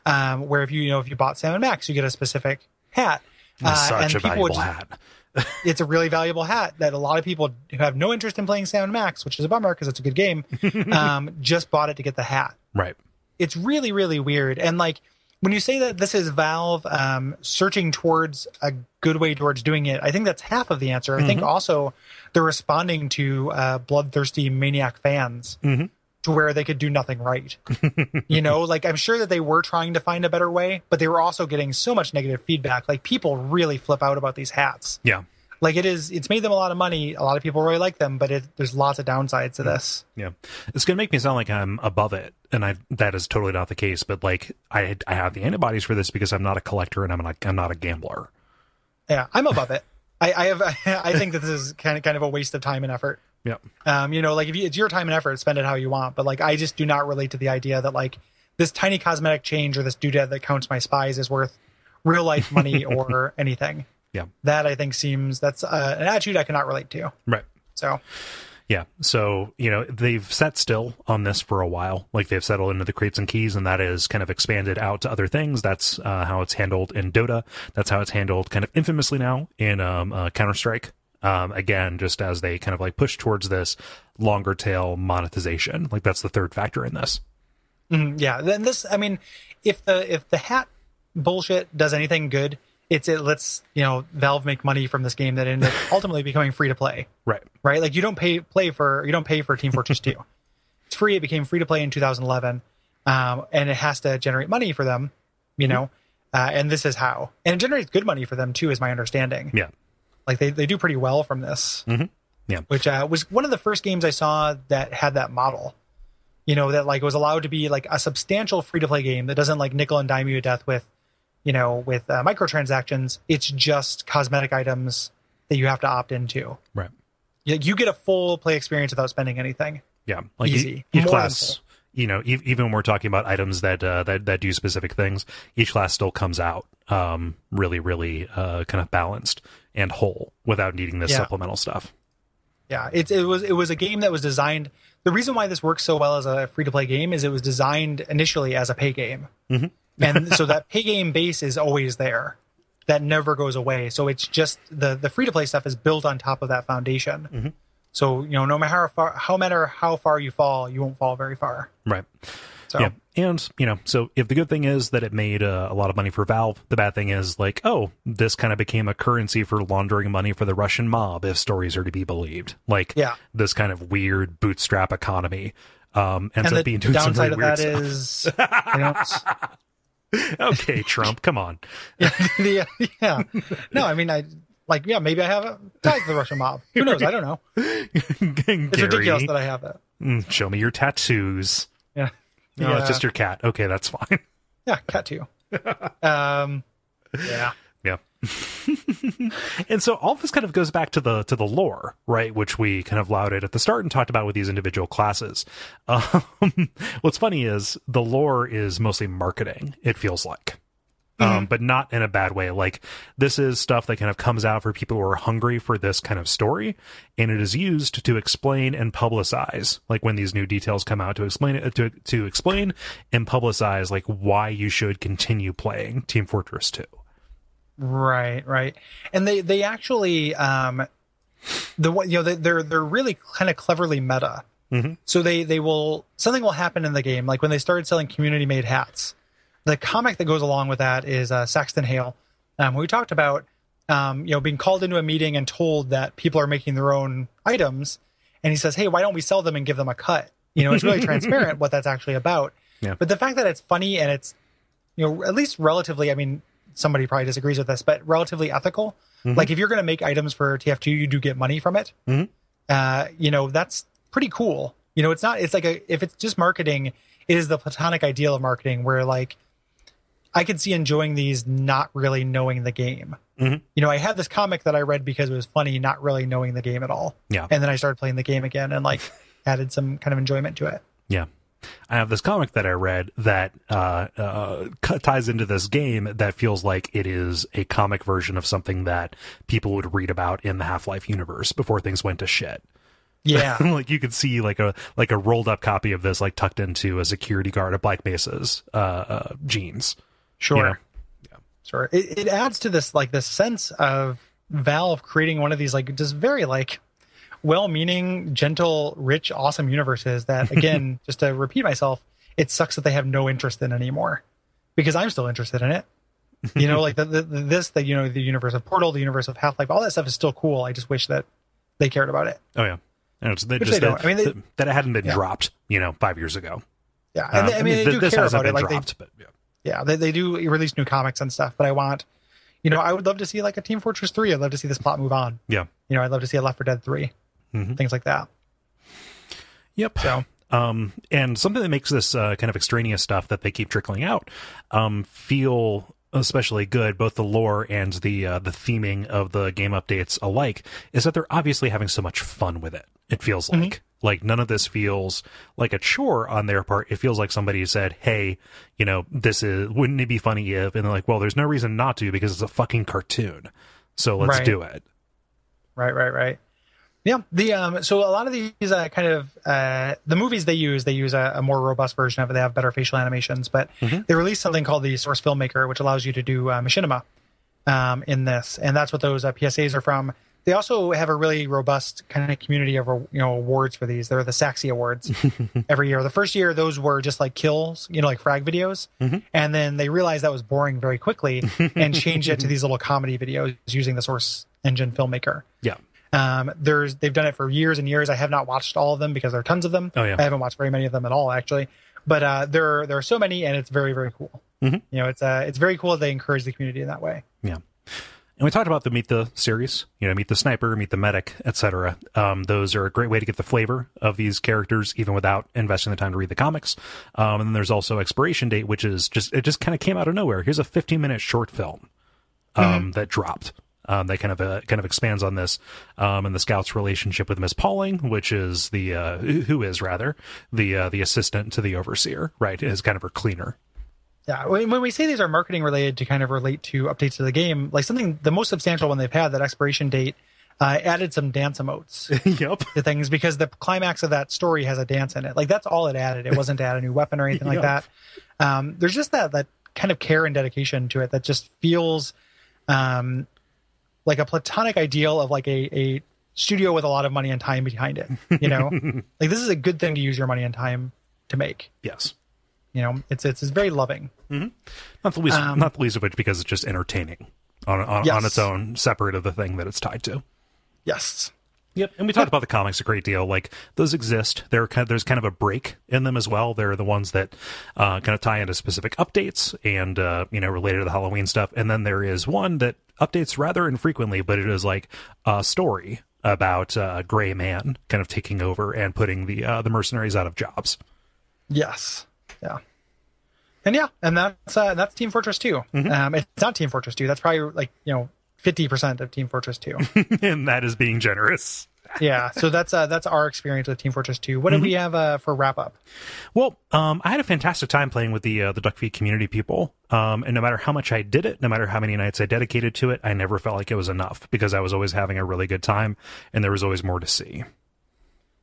Um, where if you you know if you bought Sam and Max, you get a specific hat. Uh, Such and a people valuable would just- hat. it's a really valuable hat that a lot of people who have no interest in playing Sam and Max, which is a bummer because it's a good game, um, just bought it to get the hat. Right. It's really, really weird. And like when you say that this is Valve um, searching towards a good way towards doing it, I think that's half of the answer. I think also they're responding to uh, bloodthirsty maniac fans. Mhm. To where they could do nothing right, you know. Like I'm sure that they were trying to find a better way, but they were also getting so much negative feedback. Like people really flip out about these hats Yeah. Like it is it's made them a lot of money a lot of people really like them but it, there's lots of downsides to this Yeah. It's going to make me sound like I'm above it. And I, that is totally not the case. But like, I, I have the antibodies for this because I'm not a collector and I'm not, I'm not a gambler. yeah i'm above it I, I have i think that this is kind of kind of a waste of time and effort Yeah. um you know like if you, it's your time and effort spend it how you want but like i just do not relate to the idea that like this tiny cosmetic change or this doodad that counts my spies is worth real life money or anything Yeah. that i think seems that's uh, an attitude i cannot relate to Right. so Yeah. So, you know, they've sat still on this for a while. Like they've settled into the crates and keys and that is kind of expanded out to other things. That's uh, how it's handled in Dota. That's how it's handled kind of infamously now in um, uh, Counter Strike. Um, again, just as they kind of like push towards this longer tail monetization. Like that's the third factor in this. Mhm, yeah then this i mean if the if the hat bullshit does anything good it's it lets you know valve make money from this game that ended up ultimately becoming free to play. Right. right? Like you don't pay play for you don't pay for team fortress 2 it's free. It became free to play in 2011 um, and it has to generate money for them you know uh, and this is how. And it generates good money for them too is my understanding. Yeah. like they, they do pretty well from this. Mhm. Yeah. which uh, was one of the first games i saw that had that model. You know that like was allowed to be like a substantial free to play game that doesn't like nickel and dime you to death with you know with uh, microtransactions it's just cosmetic items that you have to opt into Right. you, you get a full play experience without spending anything Yeah, like Easy. each More class, you know, e- even when we're talking about items that uh, that that do specific things, each class still comes out um, really, really uh, kind of balanced and whole without needing this Yeah. supplemental stuff. Yeah, it, it was it was a game that was designed. The reason why this works so well as a free to play game is it was designed initially as a pay game, Mhm. And so that pay game base is always there. That never goes away. So it's just the the free to play stuff is built on top of that foundation. Mhm. So you know, no matter how far, how matter how far you fall, you won't fall very far. Right. So Yeah, and you know, so if the good thing is that it made uh, a lot of money for Valve, the bad thing is like, oh, this kind of became a currency for laundering money for the Russian mob, if stories are to be believed. Like, Yeah. this kind of weird bootstrap economy um, ends and up being doing some really weird that stuff. is, you know, it's- okay, Trump, come on, yeah, yeah. No, I mean, I like, yeah, maybe I have a tie to the Russian mob. Who knows? I don't know. It's ridiculous that I have that. mm, show me your tattoos. Yeah. No, yeah. it's just your cat. Okay, that's fine. Yeah, cat too. Um, yeah. And so all this kind of goes back to the to the lore, right? Which we kind of lauded at the start and talked about with these individual classes. Um, what's funny is the lore is mostly marketing. It feels like. Um, but not in a bad way. Like this is stuff that kind of comes out for people who are hungry for this kind of story, and it is used to explain and publicize. Like when these new details come out to explain it to to explain and publicize like why you should continue playing Team Fortress Two. Right, right. And they they actually um the one you know they, they're they're really kind of cleverly meta. Mhm. So they they will something will happen in the game like when they started selling community made hats. The comic that goes along with that is uh, Saxton Hale. Um, we talked about um, you know being called into a meeting and told that people are making their own items, and he says, "Hey, why don't we sell them and give them a cut?" You know, it's really transparent what that's actually about. Yeah. But the fact that it's funny and it's you know at least relatively, I mean, somebody probably disagrees with this, but relatively ethical. Like if you're going to make items for TF2, you do get money from it. Mhm. Uh, you know, that's pretty cool. You know, it's not. It's like a if it's just marketing, it is the platonic ideal of marketing where like I could see enjoying these not really knowing the game. Mhm. You know, I had this comic that I read because it was funny, not really knowing the game at all. Yeah. And then I started playing the game again and like added some kind of enjoyment to it. Yeah. I have this comic that I read that uh, uh, ties into this game that feels like it is a comic version of something that people would read about in the Half Life universe before things went to shit. Yeah. like you could see like a like a rolled up copy of this like tucked into a security guard at Black Mesa's uh, uh, jeans. Sure. You know? Sure. It, it adds to this like this sense of Valve creating one of these like just very like well-meaning, gentle, rich, awesome universes that again, just to repeat myself, it sucks that they have no interest in anymore because I'm still interested in it. You know, like the, the, the this, the you know, the universe of Portal, the universe of Half Life, all that stuff is still cool. I just wish that they cared about it. Oh yeah. And it's that, just they that. I mean, they- that, it hadn't been Yeah. dropped, you know, five years ago. Yeah, and Um, they, I mean, they th- do this care hasn't about it. been Like they, dropped, but yeah. yeah, they, they do release new comics and stuff. But I want, you know, I would love to see like a Team Fortress Three. I'd love to see this plot move on. Yeah. You know, I'd love to see a Left 4 Dead 3 Mhm. things like that. Yep. So Um, and something that makes this uh, kind of extraneous stuff that they keep trickling out um, feel especially good, both the lore and the uh, the theming of the game updates alike, is that they're obviously having so much fun with it. It feels like like none of this feels like a chore on their part. It feels like somebody said, "Hey, you know, this is wouldn't it be funny if?" And they're like, "Well, there's no reason not to because it's a fucking cartoon, so let's Right. do it." Right, right, right. Yeah. The um. So a lot of these uh, kind of uh the movies they use they use a, a more robust version of it. They have better facial animations, but they released something called the Source Filmmaker, which allows you to do uh, machinima um in this, and that's what those uh, PSAs are from. They also have a really robust kind of community of you know awards for these. They're the Saxy Awards every year. The first year those were just like kills, you know, like frag videos, and then they realized that was boring very quickly and changed it to these little comedy videos using the Source Engine Filmmaker. Yeah. Um, there's they've done it for years and years. I have not watched all of them because there are tons of them. Oh, yeah. I haven't watched very many of them at all actually. But uh, there there are so many, and it's very very cool. Mhm. You know, it's uh, it's very cool that they encourage the community in that way. Yeah. And we talked about the Meet the series, you know, Meet the Sniper, Meet the Medic, etc. Um, those are a great way to get the flavor of these characters, even without investing the time to read the comics. Um, and then there's also Expiration Date, which is just, it just kind of came out of nowhere. Here's a 15 minute short film um, that dropped. Um, that kind of uh, kind of expands on this, um, and the scout's relationship with Miss Pauling, which is the uh, who is rather the uh, the assistant to the overseer, right? Is kind of her cleaner. Yeah, when, we say these are marketing related to kind of relate to updates to the game, like something the most substantial one they've had that expiration date uh, added some dance emotes yep. to things because the climax of that story has a dance in it. Like that's all it added. It wasn't to add a new weapon or anything like that. Um, there's just that that kind of care and dedication to it that just feels um, like a platonic ideal of like a, a studio with a lot of money and time behind it. You know, like this is a good thing to use your money and time to make. Yes. You know, it's it's, it's very loving. Not the least, Um, not the least of which because it's just entertaining on on, Yes. on its own, separate of the thing that it's tied to. Yes. Yep, and we talked about the comics a great deal. Like those exist. There, kind there's kind of a break in them as well. They're the ones that uh, kind of tie into specific updates and uh, you know related to the Halloween stuff. And then there is one that updates rather infrequently, but it is like a story about uh, Gray Mann kind of taking over and putting the uh, the mercenaries out of jobs. Yes. Yeah. And yeah, and that's uh, that's Team Fortress 2. Um, it's not Team Fortress 2. That's probably like you know fifty percent of Team Fortress 2. and that is being generous. yeah. So that's uh, that's our experience with Team Fortress 2. What do we have uh, for wrap up? Well, um, I had a fantastic time playing with the uh, the Duck Feed community people, um, and no matter how much I did it, no matter how many nights I dedicated to it, I never felt like it was enough because I was always having a really good time, and there was always more to see.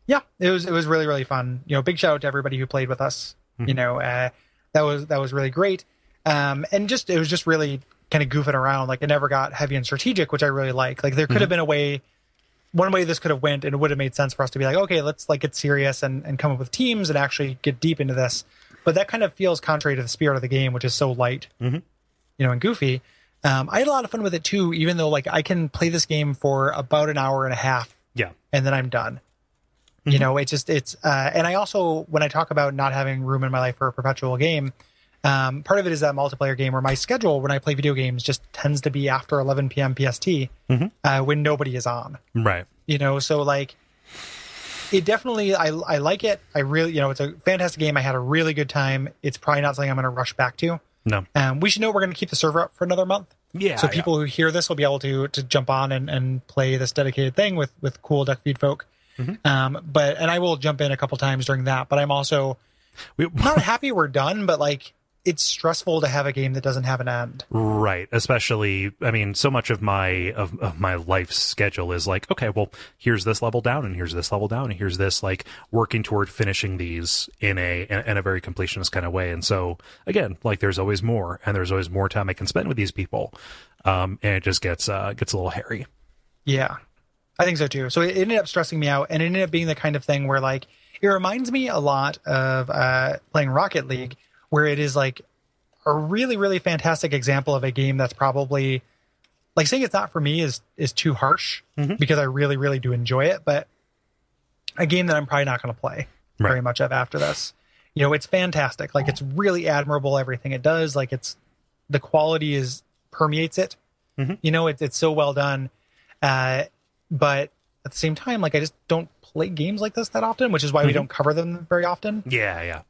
Yeah, it was it was really really fun. You know, big shout out to everybody who played with us. You know, uh, that was that was really great. Um, and just it was just really kind of goofing around. Like it never got heavy and strategic, which I really like. Like there could have been a way, one way this could have went, and it would have made sense for us to be like, okay, let's like get serious and and come up with teams and actually get deep into this. But that kind of feels contrary to the spirit of the game, which is so light, Mhm. you know, and goofy. Um, I had a lot of fun with it too, even though like I can play this game for about an hour and a half Yeah, and then I'm done. You know, it's just it's uh, and I also when I talk about not having room in my life for a perpetual game, um, part of it is that multiplayer game where my schedule when I play video games just tends to be after 11 p.m. PST Mhm. uh, when nobody is on. right. You know, so like it definitely I I like it. I really you know it's a fantastic game. I had a really good time. It's probably not something I'm going to rush back to. No, Um, we should know we're going to keep the server up for another month yeah. so yeah. people who hear this will be able to to jump on and, and play this dedicated thing with with cool duck feed folk Mm-hmm. um but and i will jump in a couple times during that but i'm also We- not happy we're done but like it's stressful to have a game that doesn't have an end. Right, especially I mean, so much of my of, of my life's schedule is like, okay, well, here's this level down, and here's this level down, and here's this like working toward finishing these in a in, in a very completionist kind of way. And so again, like there's always more, and there's always more time I can spend with these people, um, and it just gets uh, gets a little hairy. yeah. I think so too. So it ended up stressing me out and it ended up being the kind of thing where like it reminds me a lot of uh playing rocket league where it is like a really really fantastic example of a game that's probably like saying it's not for me is is too harsh Mhm. because I really really do enjoy it, but a game that I'm probably not going to play Right. very much of after this. You know, it's fantastic. Like it's really admirable everything it does. Like it's the quality is permeates it. Mhm. You know, it's it's so well done. Uh, but at the same time, like I just don't play games like this that often, which is why we Mhm. don't cover them very often Yeah, yeah,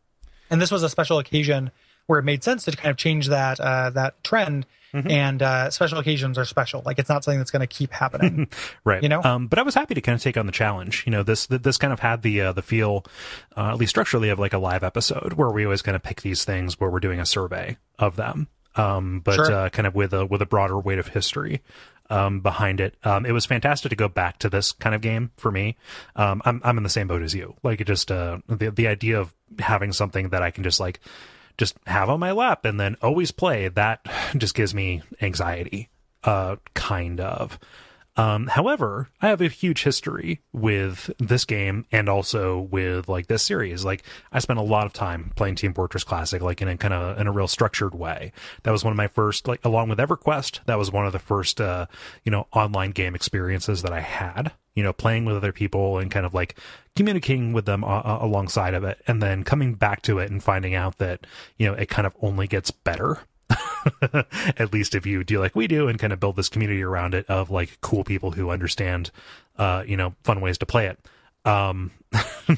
and this was a special occasion where it made sense to kind of change that uh, that trend. Mhm. And uh, special occasions are special. Like it's not something that's going to keep happening. right. You know? um, but I was happy to kind of take on the challenge. You know, this this kind of had the uh, the feel, uh, at least structurally, of like a live episode where we always kind of pick these things where we're doing a survey of them. Um, but Sure. uh, kind of with a with a broader weight of history um, behind it. Um, it was fantastic to go back to this kind of game for me. Um, I'm I'm in the same boat as you. Like it just uh, the the idea of having something that I can just like just have on my lap and then always play that just gives me anxiety uh kind of um however i have a huge history with this game and also with like this series. Like i spent a lot of time playing team fortress classic like in a kind of in a real structured way. That was one of my first like along with everquest that was one of the first uh you know online game experiences that i had you know playing with other people and kind of like communicating with them uh, uh, alongside of it and then coming back to it and finding out that you know it kind of only gets better at least if you do like we do and kind of build this community around it of like cool people who understand uh you know fun ways to play it. Um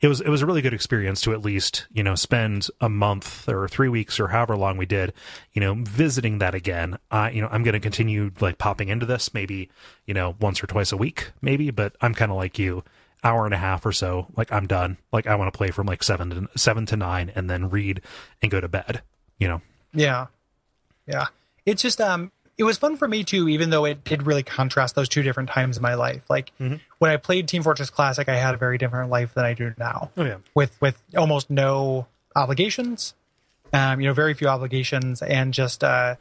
it was it was a really good experience to at least you know spend a month or three weeks or however long we did you know visiting that again. Uh you know i'm going to continue like popping into this maybe you know once or twice a week maybe but i'm kind of like you hour and a half or so like i'm done. Like i want to play from like seven to seven to nine and then read and go to bed you know yeah, yeah. It's just um, it was fun for me too, even though it did really contrast those two different times in my life. Like Mhm. when I played Team Fortress Classic, I had a very different life than I do now, Oh yeah. with with almost no obligations, um, you know, very few obligations, and just uh,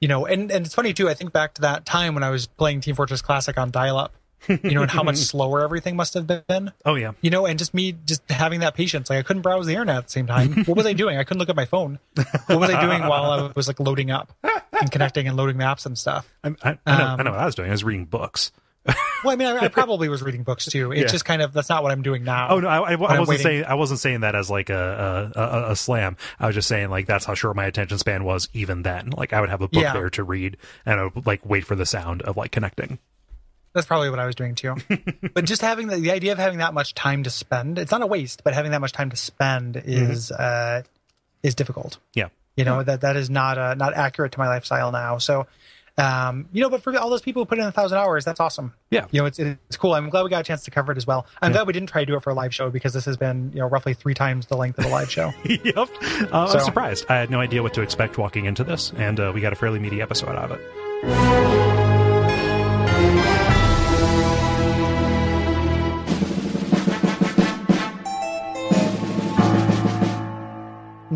you know, and and it's funny too. I think back to that time when I was playing Team Fortress Classic on dial-up, you know, and how much slower everything must have been Oh yeah. you know, and just me just having that patience. Like I couldn't browse the internet at the same time. What was I doing? I couldn't look at my phone. What was I doing while I was like loading up and connecting and loading maps and stuff? I, I, I know. I Um, know what I was doing. I was reading books. Well, I mean, I, I probably was reading books too. It's Yeah. just kind of that's not what I'm doing now. Oh no, I, I, I wasn't saying I wasn't saying that as like a, a a a slam. I was just saying like that's how short my attention span was even then. Like I would have a book Yeah. there to read and I would like wait for the sound of like connecting. That's probably what I was doing too. but just having the, the idea of having that much time to spend, it's not a waste, but having that much time to spend is uh is difficult. Yeah. You know, that that is not uh, not accurate to my lifestyle now. So um, you know, but for all those people who put in a thousand hours, that's awesome. Yeah. You know, it's it's cool. I'm glad we got a chance to cover it as well. I'm glad we didn't try to do it for a live show because this has been, you know, roughly three times the length of a live show. yep. Uh, I'm surprised. I had no idea what to expect walking into this, and uh, we got a fairly meaty episode out of it.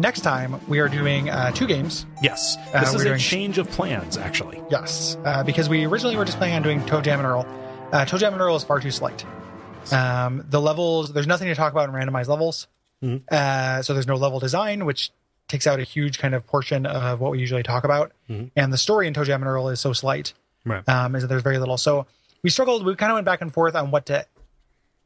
Next time we are doing uh, two games. Yes, Uh, this is a doing- change of plans, actually. Yes, uh, because we originally were just planning on doing ToeJam and Earl. Uh, ToeJam and Earl is far too slight. Um, the levels, there's nothing to talk about in randomized levels. Mhm. Uh, so there's no level design, which takes out a huge kind of portion of what we usually talk about. Mhm. And the story in ToeJam and Earl is so slight, Right. um, is that there's very little. So we struggled. We kind of went back and forth on what to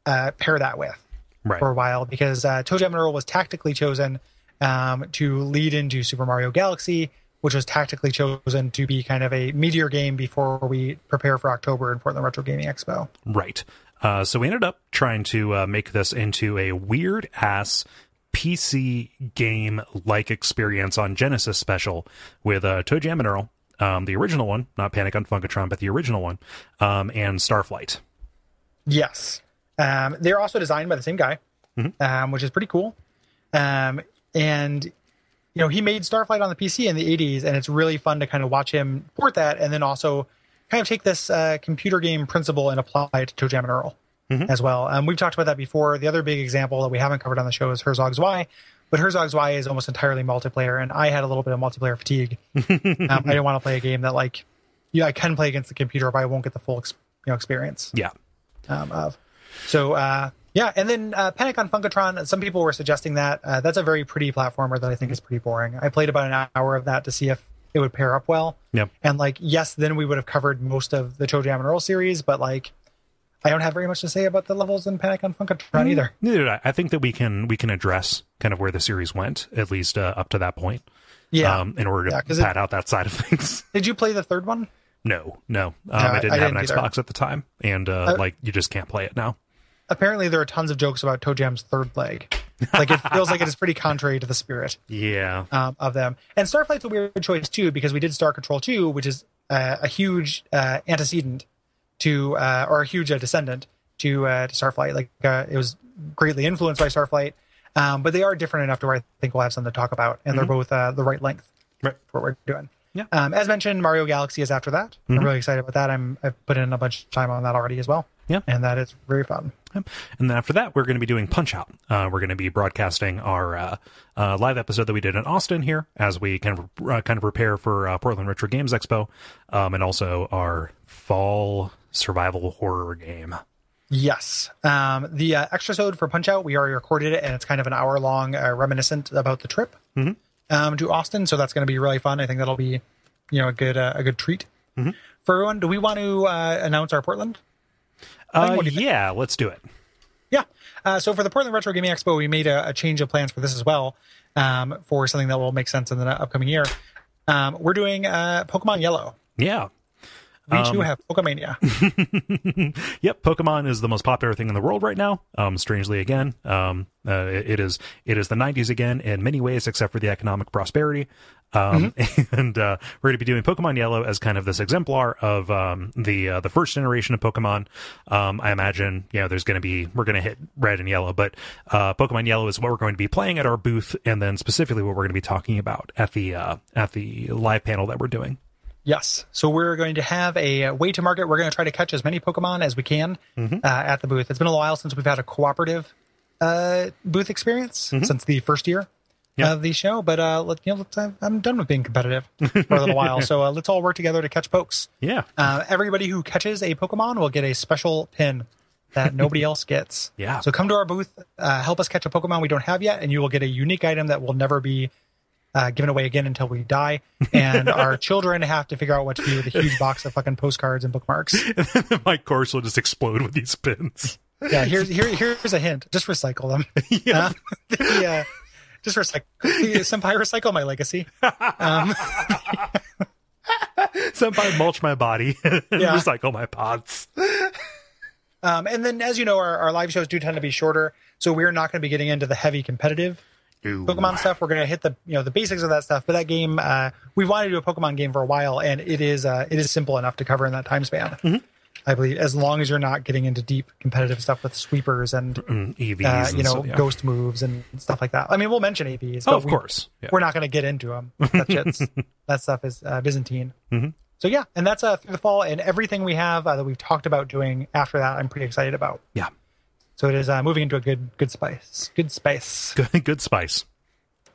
uh, pair that with Right. for a while because uh, ToeJam and Earl was tactically chosen um, to lead into Super Mario Galaxy, which was tactically chosen to be kind of a meteor game before we prepare for October in Portland Retro Gaming Expo. Right. Uh, so we ended up trying to uh, make this into a weird ass PC game like experience on Genesis special with uh, ToeJam and Earl, um, the original one, not Panic on Funkotron, but the original one, um, and Starflight. Yes. Um, they're also designed by the same guy, um, which is pretty cool. And, you know, he made Starflight on the PC in the 80s, and it's really fun to kind of watch him port that and then also kind of take this uh, computer game principle and apply it to and Earl as well. Um, we've talked about that before. The other big example that we haven't covered on the show is Herzog Zwei, but Herzog Zwei is almost entirely multiplayer, and I had a little bit of multiplayer fatigue. um, I didn't want to play a game that, like, yeah, I can play against the computer, but I won't get the full ex- you know, experience Yeah. um, of. So uh, yeah, and then uh, Panic on Funkotron. Some people were suggesting that uh, that's a very pretty platformer that I think is pretty boring. I played about an hour of that to see if it would pair up well. Yep. And like, yes, then we would have covered most of the ToeJam and Earl series, but like, I don't have very much to say about the levels in Panic on Funkotron either. Neither did I. I think that we can we can address kind of where the series went at least uh, up to that point. Yeah. Um, in order to Yeah, 'cause it- pat out that side of things. Did you play the third one? no, no. Um, No, I didn't I have an didn't either. Xbox at the time, and uh, Uh, like you just can't play it now. Apparently, there are tons of jokes about ToeJam's third leg. Like it feels like it is pretty contrary to the spirit. Yeah. um, of them. And Starflight's a weird choice too because we did Star Control 2, which is uh, a huge uh, antecedent to, uh, or a huge uh, descendant to uh, to Starflight. Like uh, it was greatly influenced by Starflight, um, but they are different enough to where I think we'll have something to talk about, and they're both uh, the right length Right. for what we're doing. Yeah. Um, as mentioned, Mario Galaxy is after that. I'm really excited about that. I'm I've put in a bunch of time on that already as well. Yeah. and that is very fun. Yep. And then after that, we're going to be doing Punch Out. Uh, we're going to be broadcasting our uh, uh, live episode that we did in Austin here as we kind of uh, kind of prepare for uh, Portland Retro Games Expo, um, and also our fall survival horror game. Yes. Um, the uh, extra sode for Punch Out, we already recorded it, and it's kind of an hour long uh, reminiscent about the trip Mhm. um, to Austin. So that's going to be really fun. I think that'll be, you know, a good uh, a good treat for everyone. Do we want to uh, announce our Portland? Uh, what do you think? yeah, let's do it. Yeah. Uh, so for the Portland Retro Gaming Expo, we made a, a change of plans for this as well um, for something that will make sense in the upcoming year. Um, we're doing uh, Pokemon Yellow. Yeah. We Um, too have Pokemania. Yep, Pokemon is the most popular thing in the world right now. Um, strangely, again, um, uh, it, it is it is the '90s again in many ways, except for the economic prosperity. Um, and uh, we're going to be doing Pokemon Yellow as kind of this exemplar of um, the uh, the first generation of Pokemon. Um, I imagine you know there's going to be we're going to hit Red and Yellow, but uh, Pokemon Yellow is what we're going to be playing at our booth, and then specifically what we're going to be talking about at the uh, at the live panel that we're doing. Yes. So we're going to have a way to market. We're going to try to catch as many Pokemon as we can Mhm. uh, at the booth. It's been a while since we've had a cooperative uh, booth experience Mhm. since the first year of the show. But uh, let, you know, let's, I'm I'm done with being competitive for a little while. So uh, let's all work together to catch pokes. Yeah. Uh, everybody who catches a Pokemon will get a special pin that nobody else gets. Yeah. So come to our booth, uh, help us catch a Pokemon we don't have yet, and you will get a unique item that will never be uh, given away again until we die. And our children have to figure out what to do with a huge box of fucking postcards and bookmarks. My course will just explode with these pins. Yeah, here's here here's a hint. Just recycle them. yeah. Uh, the, uh, just recycle. Senpai, recycle my legacy. Um, Senpai mulch my body and Yeah. recycle my pods. um, and then, as you know, our, our live shows do tend to be shorter, so we're not going to be getting into the heavy competitive Ooh. Pokemon stuff. We're going to hit the you know the basics of that stuff. But that game, uh, we've wanted to do a Pokemon game for a while, and it is uh, it is simple enough to cover in that time span. Mm-hmm. I believe, as long as you're not getting into deep competitive stuff with sweepers and EVs uh, you know so, yeah. ghost moves and stuff like that. I mean, we'll mention EVs. Oh, of we, course. Yeah. we're not going to get into them. That that stuff is uh, Byzantine. Mhm. So yeah, and that's uh, through the fall, and everything we have uh, that we've talked about doing after that, I'm pretty excited about. Yeah. So it is uh, moving into a good good spice, good spice. Good, good spice.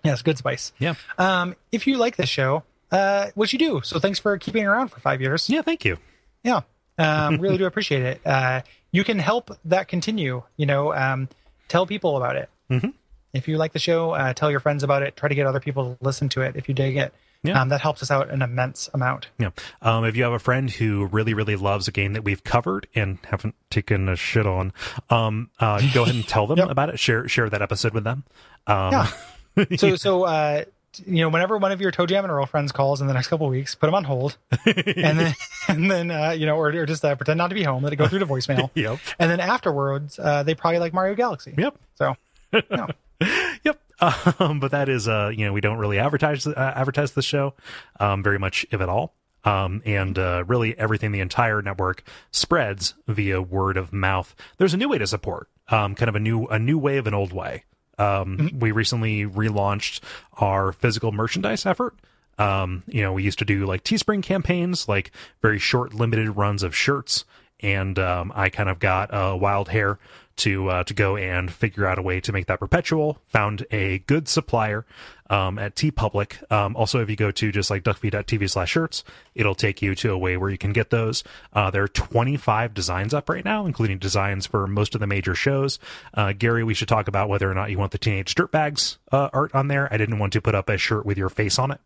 Yes, good spice. Yeah. Um, if you like this show, uh, what you do. So thanks for keeping around for five years. Yeah, thank you. Yeah. Um, really do appreciate it. Uh, you can help that continue, you know, um, tell people about it. Mhm. If you like the show, uh, tell your friends about it. Try to get other people to listen to it if you dig it. Yeah. Um, that helps us out an immense amount. Yeah. Um, if you have a friend who really, really loves a game that we've covered and haven't taken a shit on, um, uh, go ahead and tell them Yep. about it. Share, share that episode with them. Um, Yeah. So, so, uh, you know, whenever one of your ToeJam and Earl friends calls in the next couple of weeks, put them on hold, and then, and then, uh, you know, or, or just uh, pretend not to be home, let it go through to voicemail, Yep. and then afterwards, uh, they probably like Mario Galaxy. Yep. So. Yep. Um, but that is, uh, you know, we don't really advertise uh, advertise the show, um, very much, if at all. Um, and uh, really everything the entire network spreads via word of mouth. There's a new way to support, um, kind of a new a new way of an old way. Um, We recently relaunched our physical merchandise effort. Um, you know, we used to do like Teespring campaigns, like very short, limited runs of shirts, and um, I kind of got a wild hair to uh, to go and figure out a way to make that perpetual. Found a good supplier um, at TeePublic. Um, also, if you go to just like duckfeed.tv slash shirts, it'll take you to a way where you can get those. Uh, there are 25 designs up right now, including designs for most of the major shows. Uh, Gary, we should talk about whether or not you want the Teenage Dirtbags uh, art on there. I didn't want to put up a shirt with your face on it.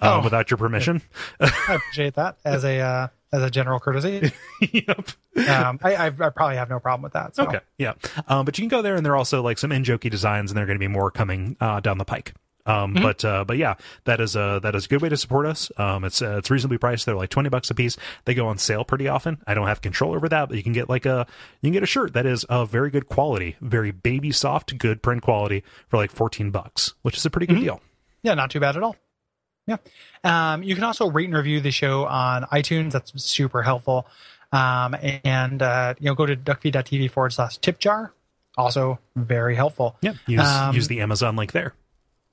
Uh, Oh. without your permission. I appreciate that as a uh, as a general courtesy. yep. Um, I, I, I probably have no problem with that. So. Okay, yeah, um, but you can go there, and there are also like some in jokey designs, and there are going to be more coming uh, down the pike. Um, But uh, but yeah, that is a that is a good way to support us. Um, it's uh, it's reasonably priced. They're like twenty bucks a piece. They go on sale pretty often. I don't have control over that, but you can get like a you can get a shirt that is of very good quality, very baby soft, good print quality for like fourteen bucks, which is a pretty good deal. Yeah, not too bad at all. Yeah. Um, you can also rate and review the show on iTunes. That's super helpful. Um, and, uh, you know, go to duckfeed.tv forward slash tip jar. Also very helpful. Yeah, use Um, use the Amazon link there.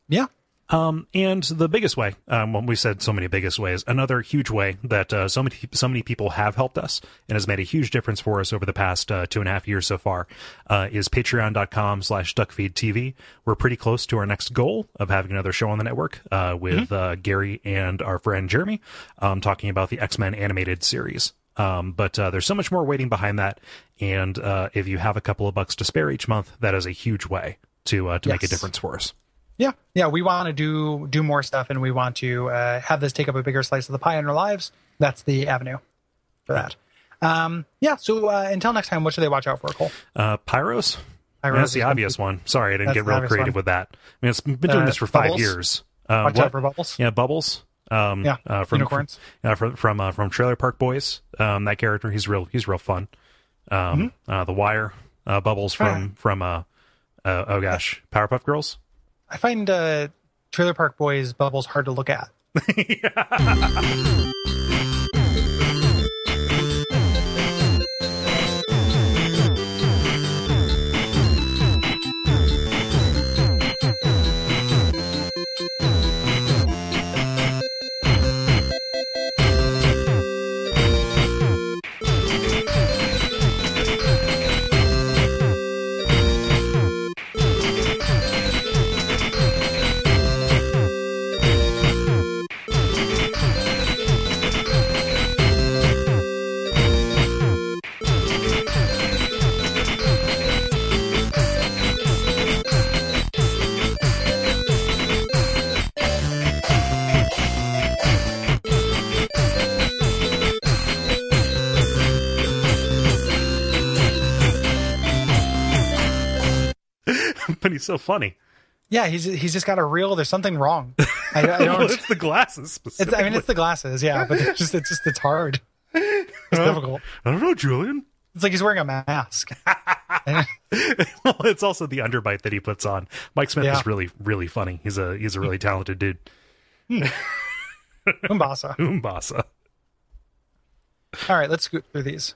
Yeah. Um, and the biggest way, um, well, we said so many biggest ways. Another huge way that uh, so many so many people have helped us and has made a huge difference for us over the past uh, two and a half years so far uh, is Patreon.com/slash DuckFeedTV. We're pretty close to our next goal of having another show on the network uh, with uh, Gary and our friend Jeremy um, talking about the X Men animated series. Um, but uh, there's so much more waiting behind that, and uh, if you have a couple of bucks to spare each month, that is a huge way to uh, to make a difference for us. Yeah. Yeah. We want to do, do more stuff and we want to, uh, have this take up a bigger slice of the pie in our lives. That's the avenue for that. Um, yeah. So, uh, until next time, what should they watch out for, Kole? Uh, Pyros? Pyros that's the obvious one. Sorry, I didn't That's get real creative one. with that. I mean, it's been doing Uh, this for five Bubbles? years. Uh, Watch what? out for bubbles. Yeah, Bubbles. Um, Yeah, uh, from, unicorns. From, from from uh, from Trailer Park Boys. Um, that character, he's real. He's real fun. Um, Mm-hmm. uh, the Wire. Uh, Bubbles from from uh, uh, oh gosh, Powerpuff Girls. I find, uh, Trailer Park Boys bubbles hard to look at. he's so funny. Yeah, he's he's just got a real. There's something wrong. I, I don't. it's the glasses. It's, I mean, it's the glasses. Yeah, but it's just it's just it's hard. It's difficult. I don't know, Julian. It's like he's wearing a mask. well, it's also the underbite that he puts on. Mike Smith Yeah. is really, really funny. He's a he's a really hmm. talented dude. Hmm. Umbasa. Umbasa. All right, let's scoot through these.